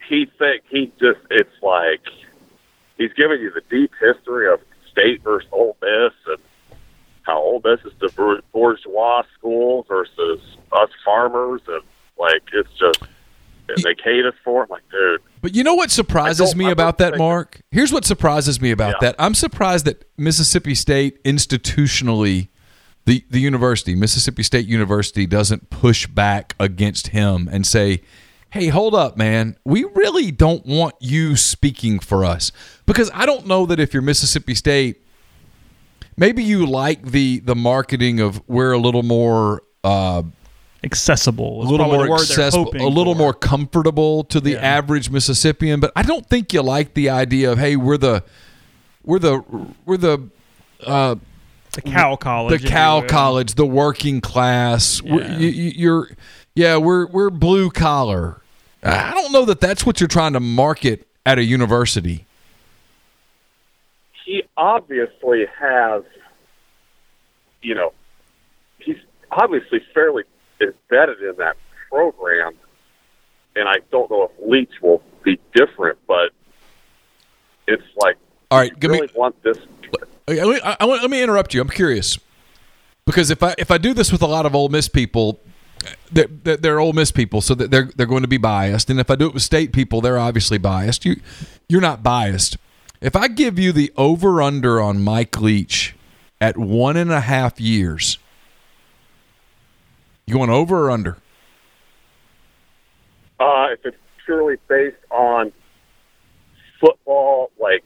he think he just it's like he's giving you the deep history of state versus Ole Miss and how Ole Miss is the bourgeois school versus us farmers and like it's just they hate us for it. Like, dude, But you know what surprises me about that, Mark? Here's what surprises me about Yeah. that. I'm surprised that Mississippi State institutionally, the, the university, Mississippi State University, doesn't push back against him and say, hey, hold up, man. We really don't want you speaking for us. Because I don't know that if you're Mississippi State, maybe you like the the marketing of we're a little more uh, accessible. a little more the word they're accessible, a little for. more comfortable to the Yeah. average Mississippian. But I don't think you like the idea of hey, we're the we're the we're the uh, the cow college. the if you cow college, the working class. We're- Yeah. You, you, you're yeah, we're we're blue collar. I don't know that that's what you're trying to market at a university. he obviously has, you know, he's obviously fairly embedded in that program, and I don't know if Leach will be different, but it's like, All right, give me really want this. Me, I, let me interrupt you. I'm curious because if I if I do this with a lot of Ole Miss people, they're, they're, they're Ole Miss people, so they're they're going to be biased. And if I do it with state people, they're obviously biased. You you're not biased. If I give you the over under on Mike Leach at one and a half years, you going over or under? Uh, if it's purely based on football, like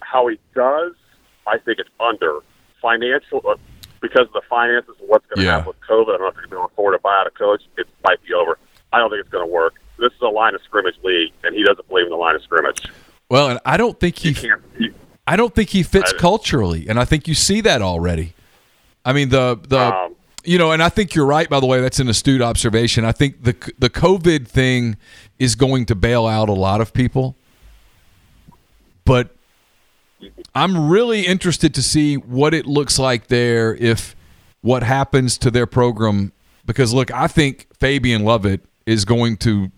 how he does, I think it's under financial uh, because of the finances and what's going to Yeah. happen with COVID. I don't know if you're going to afford to buy out a coach. It might be over. I don't think it's going to work. This is a line of scrimmage league, and he doesn't believe in the line of scrimmage. Well, and I don't think he can't. You, I don't think he fits culturally, and I think you see that already. I mean the the Um, you know, and I think you're right. By the way, that's an astute observation. I think the the COVID thing is going to bail out a lot of people, but I'm really interested to see what it looks like there if what happens to their program. Because look, I think Fabien Lovett is going to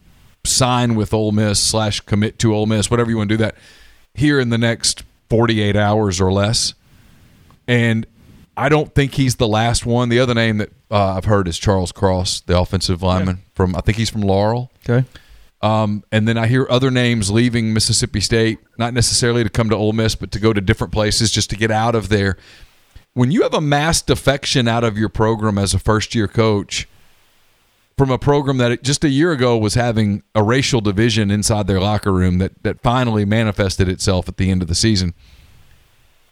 sign with Ole Miss slash commit to Ole Miss, whatever you want to do that here in the next 48 hours or less. And I don't think he's the last one. The other name that uh, I've heard is Charles Cross, the offensive lineman from I think he's from Laurel. Okay. Um, and then I hear other names leaving Mississippi State, not necessarily to come to Ole Miss, but to go to different places just to get out of there. When you have a mass defection out of your program as a first year coach from a program that just a year ago was having a racial division inside their locker room that, that finally manifested itself at the end of the season,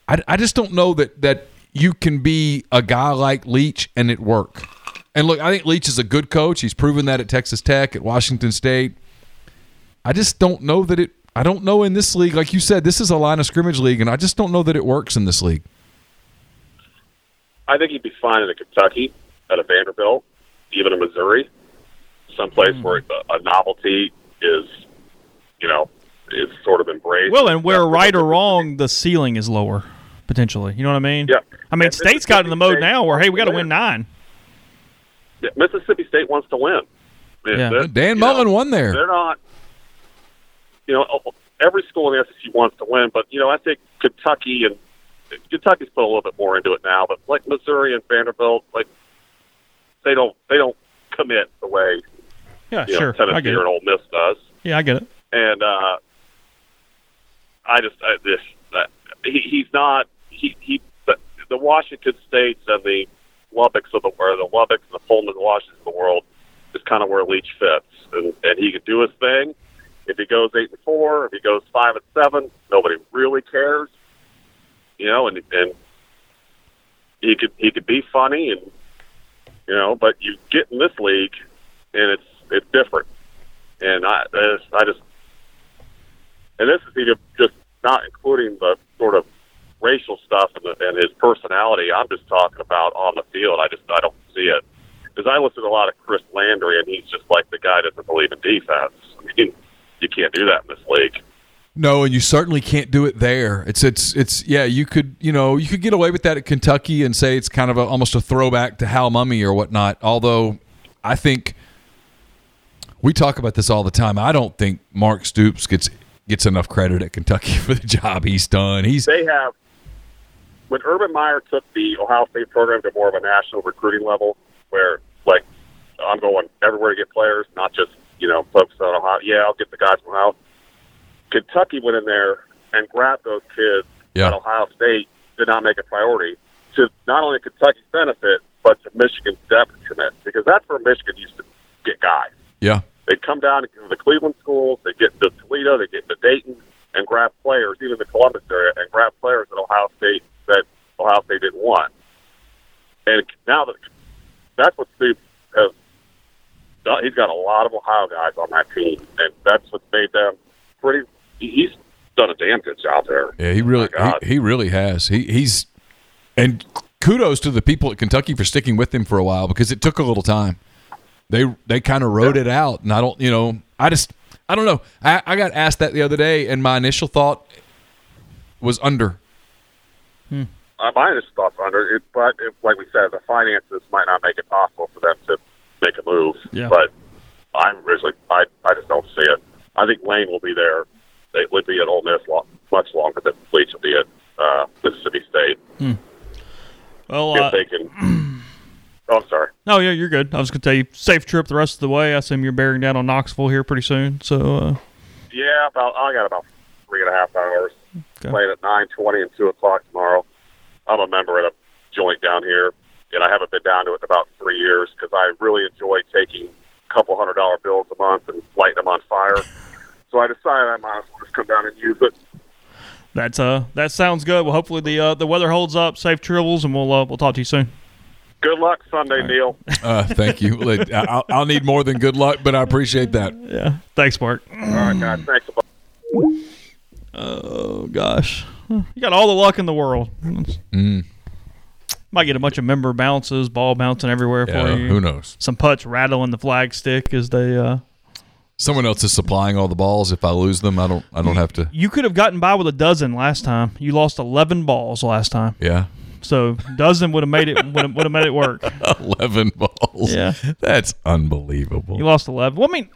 I, I just don't know that, that you can be a guy like Leach and it work. And look, I think Leach is a good coach. He's proven that at Texas Tech, at Washington State. I just don't know that it. I don't know in this league, like you said, this is a line of scrimmage league, and I just don't know that it works in this league. I think he'd be fine in a Kentucky, at a Vanderbilt, even a Missouri, someplace Hmm. where a, a novelty is, you know, is sort of embraced. Well, and where right or wrong, the ceiling is lower potentially. You know what I mean? Yeah. I mean, And State's got in the mode Mississippi now where hey, we got to win nine. Yeah, Mississippi State wants to win. I Yeah. Dan you know, Mullen won there. They're not. You know, every school in the SEC wants to win, but you know, I think Kentucky and Kentucky's put a little bit more into it now. But like Missouri and Vanderbilt, like they don't they don't commit the way Yeah, you know, sure. I Tennessee get or it. Ole Miss does. Yeah, I get it. and uh, I just I, this uh, he, he's not he he the, the Washington states and the Lubbocks of the or the Lubbocks and the Pullman Washingtons of the world is kind of where Leach fits, and and he can do his thing. If he goes eight and four, if he goes five and seven, nobody really cares, you know. And and he could he could be funny, and you know, but you get in this league, and it's it's different. And I I just and this is even just not including the sort of racial stuff and, the, and his personality. I'm just talking about on the field. I just I don't see it because I listen to a lot of Chris Landry, and he's just like the guy doesn't believe in defense. I mean, you can't do that in this league. No, and you certainly can't do it there. It's it's it's yeah. You could you know you could get away with that at Kentucky and say it's kind of a, almost a throwback to Hal Mumme or whatnot. Although I think we talk about this all the time. I don't think Mark Stoops gets gets enough credit at Kentucky for the job he's done. He's They have when Urban Meyer took the Ohio State program to more of a national recruiting level, where like I'm going everywhere to get players, not just you know folks on Ohio. Yeah, I'll get the guys from Ohio. Kentucky went in there and grabbed those kids Yeah. that Ohio State did not make a priority to not only Kentucky's benefit, but to Michigan's detriment, because that's where Michigan used to get guys. yeah They'd come down to the Cleveland schools, they get into Toledo, they get into Dayton, and grab players, even the Columbus area, and grab players that Ohio State that Ohio State didn't want. And now that that's what Steve has he's got a lot of Ohio guys on that team, and that's what made them pretty. He's done a damn good job there. Yeah, he really Oh he, he really has. He he's and kudos to the people at Kentucky for sticking with him for a while because it took a little time. They they kind of wrote it out, and I don't you know I just I don't know. I, I got asked that the other day, and my initial thought was under. Uh, my initial thoughts under it, but it, like we said, the finances might not make it possible for them to make a move. Yeah. But I'm originally, I, I just don't see it. I think Lane will be there. They would be at Ole Miss lo- much longer than Leach will be at uh, Mississippi State Well, if uh, they can. Oh, I'm sorry. no, yeah, you're good. I was gonna tell you, safe trip the rest of the way. I assume you're bearing down on Knoxville here pretty soon. So, uh, Yeah, about I got about three and a half hours. Okay. Playing at nine twenty and two o'clock tomorrow. I'm a member at a joint down here, and I haven't been down to it in about three years because I really enjoy taking a couple hundred dollar bills a month and lighting them on fire. So I decided I might as well just come down and use it. that's uh, that sounds good. Well, hopefully the uh, the weather holds up. Safe travels, and we'll uh, we'll talk to you soon. Good luck Sunday, Neal. Uh, thank you. Let- I'll, I'll need more than good luck, but I appreciate that. Yeah, thanks, Mark. All right, guys. Thanks a bunch. Oh gosh, you got all the luck in the world. Mm. Might get a bunch of member bounces, ball bouncing everywhere Yeah, for you. who knows? Some putts rattling the flag stick as they. Uh, Someone else is supplying all the balls. If I lose them, I don't. I don't have to. you could have gotten by with a dozen last time. You lost eleven balls last time, Yeah, so dozen would have made it would have, would have made it work. eleven balls. Yeah. that's unbelievable. You lost eleven. Well, I mean,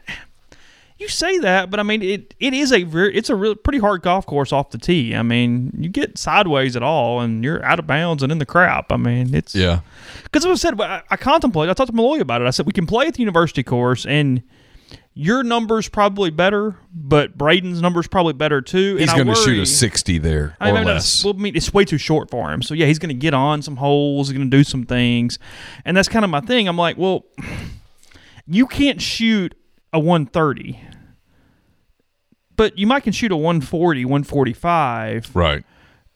you say that, but I mean it. It is a very, it's a real pretty hard golf course off the tee. I mean, you get sideways at all, and you're out of bounds and in the crap. I mean, it's Yeah, Because I said, I, I contemplated. I talked to Malloy about it. I said we can play at the university course, and your number's probably better, but Braden's number's probably better too. he's going to shoot a sixty there I or mean, less. Well, I mean, it's way too short for him. So yeah, he's going to get on some holes. He's going to do some things, and that's kind of my thing. I'm like, well, you can't shoot a 130, but you might can shoot a 140, 145. Right.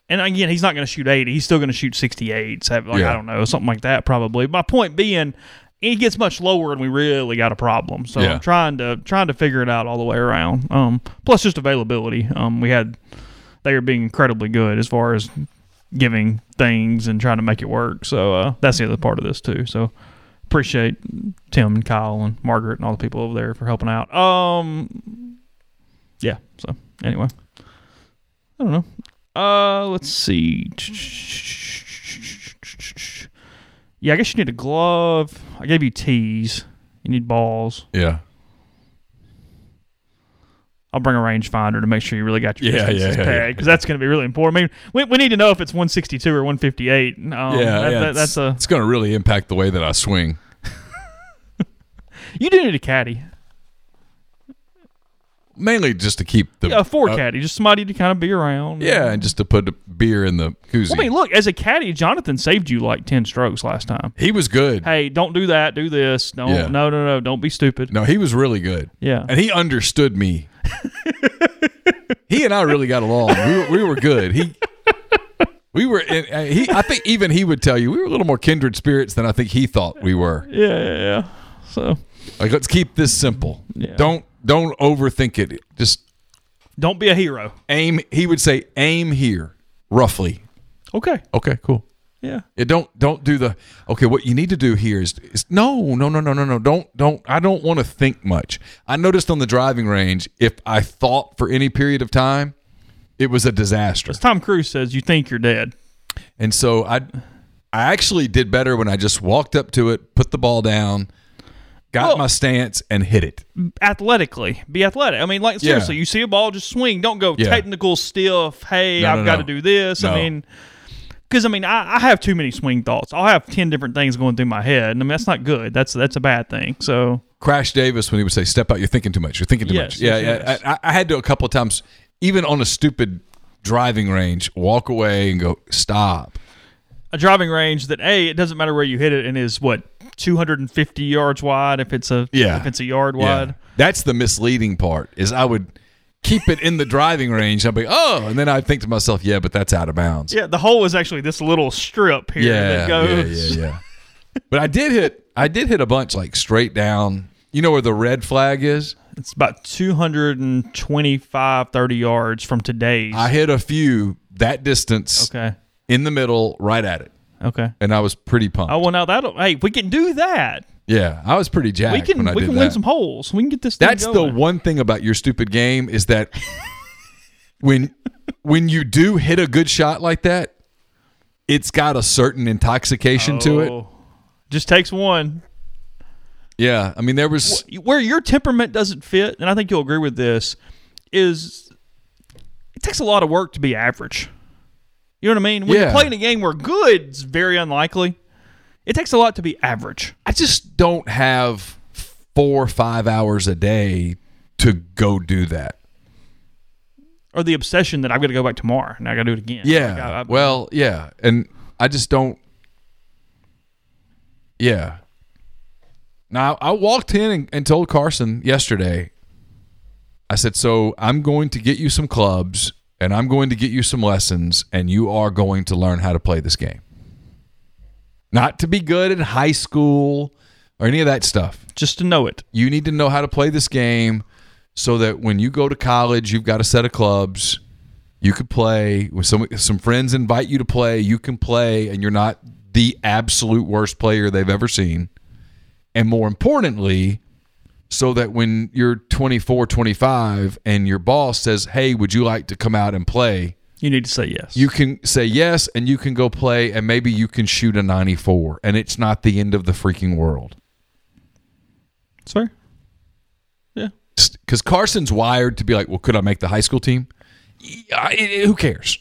And again, he's not going to shoot 80. He's still going to shoot 68, seven- like Yeah. I don't know, something like that probably. My point being, he gets much lower, and we really got a problem. So Yeah. I'm trying to trying to figure it out all the way around. Um, plus just availability. Um, we had they are being incredibly good as far as giving things and trying to make it work. So uh, that's the other part of this too. So appreciate Tim and Kyle and Margaret and all the people over there for helping out. Um, yeah. So anyway, I don't know. Uh, let's see. Yeah, I guess you need a glove. I gave you tees. You need balls. Yeah. I'll bring a rangefinder to make sure you really got your Yeah, distances yeah, yeah, pegged yeah. because that's going to be really important. I mean, we, we need to know if it's 162 or 158. Um, yeah, that- yeah, that- that's a It's going to really impact the way that I swing. You do need a caddy, Mainly just to keep the yeah, a four uh, caddy, just somebody to kind of be around. Yeah, and just to put the beer in the koozie. Well, I mean, look, as a caddy, Jonathan saved you like 10 strokes last time. he was good. Hey, don't do that. Do this. Don't. Yeah. No, no, no. Don't be stupid. No, he was really good. Yeah. and he understood me. he and I really got along. We were, we were good. He, we were. And uh, he, I think even he would tell you we were a little more kindred spirits than I think he thought we were. Yeah, yeah, yeah. So Like, let's keep this simple. Yeah. Don't don't overthink it. Just don't be a hero. aim. He would say, aim here, roughly. Okay. Okay, cool. Yeah. Yeah, don't don't do the okay. What you need to do here is, is no no no no no no don't don't. I don't want to think much. I noticed on the driving range, if I thought for any period of time, it was a disaster. As Tom Cruise says, you think you're dead. And so I I actually did better when I just walked up to it, put the ball down, got Well- my stance, and hit it. Athletically, be athletic. I mean, like Yeah. seriously, you see a ball, just swing. Don't go Yeah. technical, stiff. Hey, No, I've no, got no. to do this. I mean, because I mean, I, I have too many swing thoughts. I'll have ten different things going through my head, and I mean that's not good. That's that's a bad thing. So Crash Davis when he would say, "Step out, you're thinking too much. You're thinking too Yes, much." Yeah, yes, yeah. yes. I, I had to a couple of times, even on a stupid driving range, walk away and go, "Stop." a driving range that a it doesn't matter where you hit it and is what 250 yards wide if it's a Yeah. if it's a yard Yeah. wide. That's the misleading part. Is I would keep it in the driving range. I'd be, "Oh," and then I think to myself, "Yeah, but that's out of bounds." Yeah, the hole is actually this little strip here yeah, that goes. yeah, yeah, yeah. but I did hit, I did hit a bunch like straight down, You know where the red flag is? It's about 225, 30 yards from today's. I hit a few that distance okay. in the middle, right at it, Okay. and I was pretty pumped. Oh well, now that'll. Hey, we can do that, yeah, I was pretty jacked we can we can that. win some holes. We can get this. Thing That's the one thing about your stupid game is that when when you do hit a good shot like that, it's got a certain intoxication to it. Oh. Just takes one. Yeah, I mean there was Where your temperament doesn't fit, and I think you'll agree with this, is it takes a lot of work to be average. You know what I mean? When Yeah. you're playing a game where good's very unlikely, it takes a lot to be average. I just don't have four or five hours a day to go do that. Or the obsession that I've got to go back tomorrow and I got to do it again. Yeah. Like, I- I- well, yeah, and I just don't. Yeah. Now I walked in and, and told Carson yesterday. I said, "So I'm going to get you some clubs, and I'm going to get you some lessons, and you are going to learn how to play this game. Not to be good in high school or any of that stuff. just to know it. You need to know how to play this game so that when you go to college, you've got a set of clubs. You could play when some some friends invite you to play, you can play and you're not the absolute worst player they've ever seen. And more importantly, so that when you're 24, 25 and your boss says, "Hey, would you like to come out and play?" You need to say yes. You can say yes and you can go play and maybe you can shoot a 94 and it's not the end of the freaking world. Sorry. Yeah. because Carson's wired to be like, well, could I make the high school team? Yeah, it- it- who cares?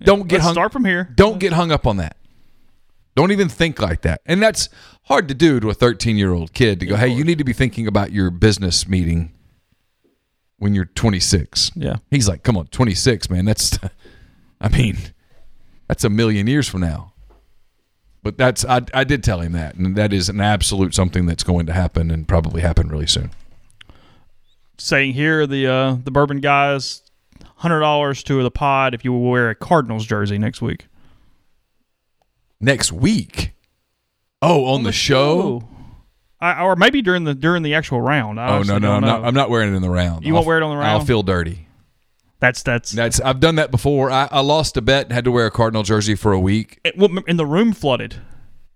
Don't get hung. start from here. Don't get hung up on that. Don't even think like that, and that's hard to do to a 13 year old kid to go, hey, you need to be thinking about your business meeting when you're 26. Yeah. He's like, come on, 26, man. That's, I mean, that's a million years from now. But that's I, I did tell him that, and that is an absolute something that's going to happen and probably happen really soon. Saying here the uh, the bourbon guys, hundred dollars to the pod if you will wear a Cardinals jersey next week. Next week. Oh, on, the, show? I, or maybe during the during the actual round. I Oh no, no, I'm know. not. I'm not wearing it in the round. You I'll- won't wear it on the round. I'll feel dirty. That's that's That's I've done that before. I, I lost a bet and had to wear a Cardinal jersey for a week. it, well, and the room flooded.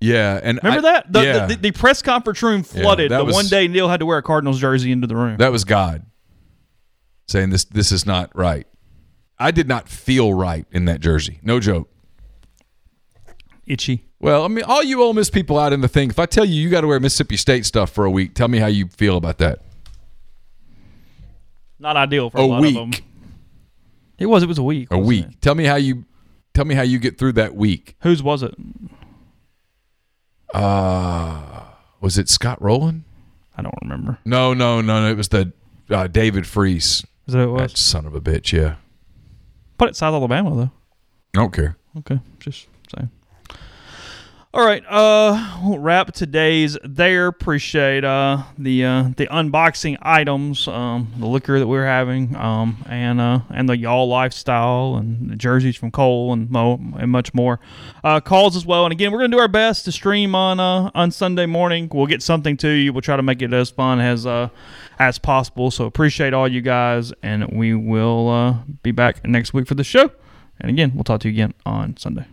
Yeah, and Remember I- that the, yeah, the, the press conference room flooded. that the was- one day Neal had to wear a Cardinals jersey into the room. that was God saying this. This is not right. I did not feel right in that jersey. No joke. Itchy. Well, I mean, all you Ole Miss people out in the thing. If I tell you you got to wear Mississippi State stuff for a week, tell me how you feel about that. Not ideal for a, A lot week. of them. It was. It was a week. A week. it? Tell me how you. Tell me how you get through that week. Whose was it? Uh, was it Scott Rolen? I don't remember. No, no, no, no. It was the uh, David Freese. Is that who it was? That son of a bitch. Yeah, Put it South Alabama though. I don't care. Okay, just saying. All right, uh, we'll wrap today's there. Appreciate uh the uh the unboxing items, um, the liquor that we're having, um, and uh and the y'all lifestyle and the jerseys from Cole and Mo and much more. Uh, calls as well, and again, we're gonna do our best to stream on uh on Sunday morning. We'll get something to you. We'll try to make it as fun as uh as possible. So appreciate all you guys, and we will uh be back next week for the show. And again, we'll talk to you again on Sunday.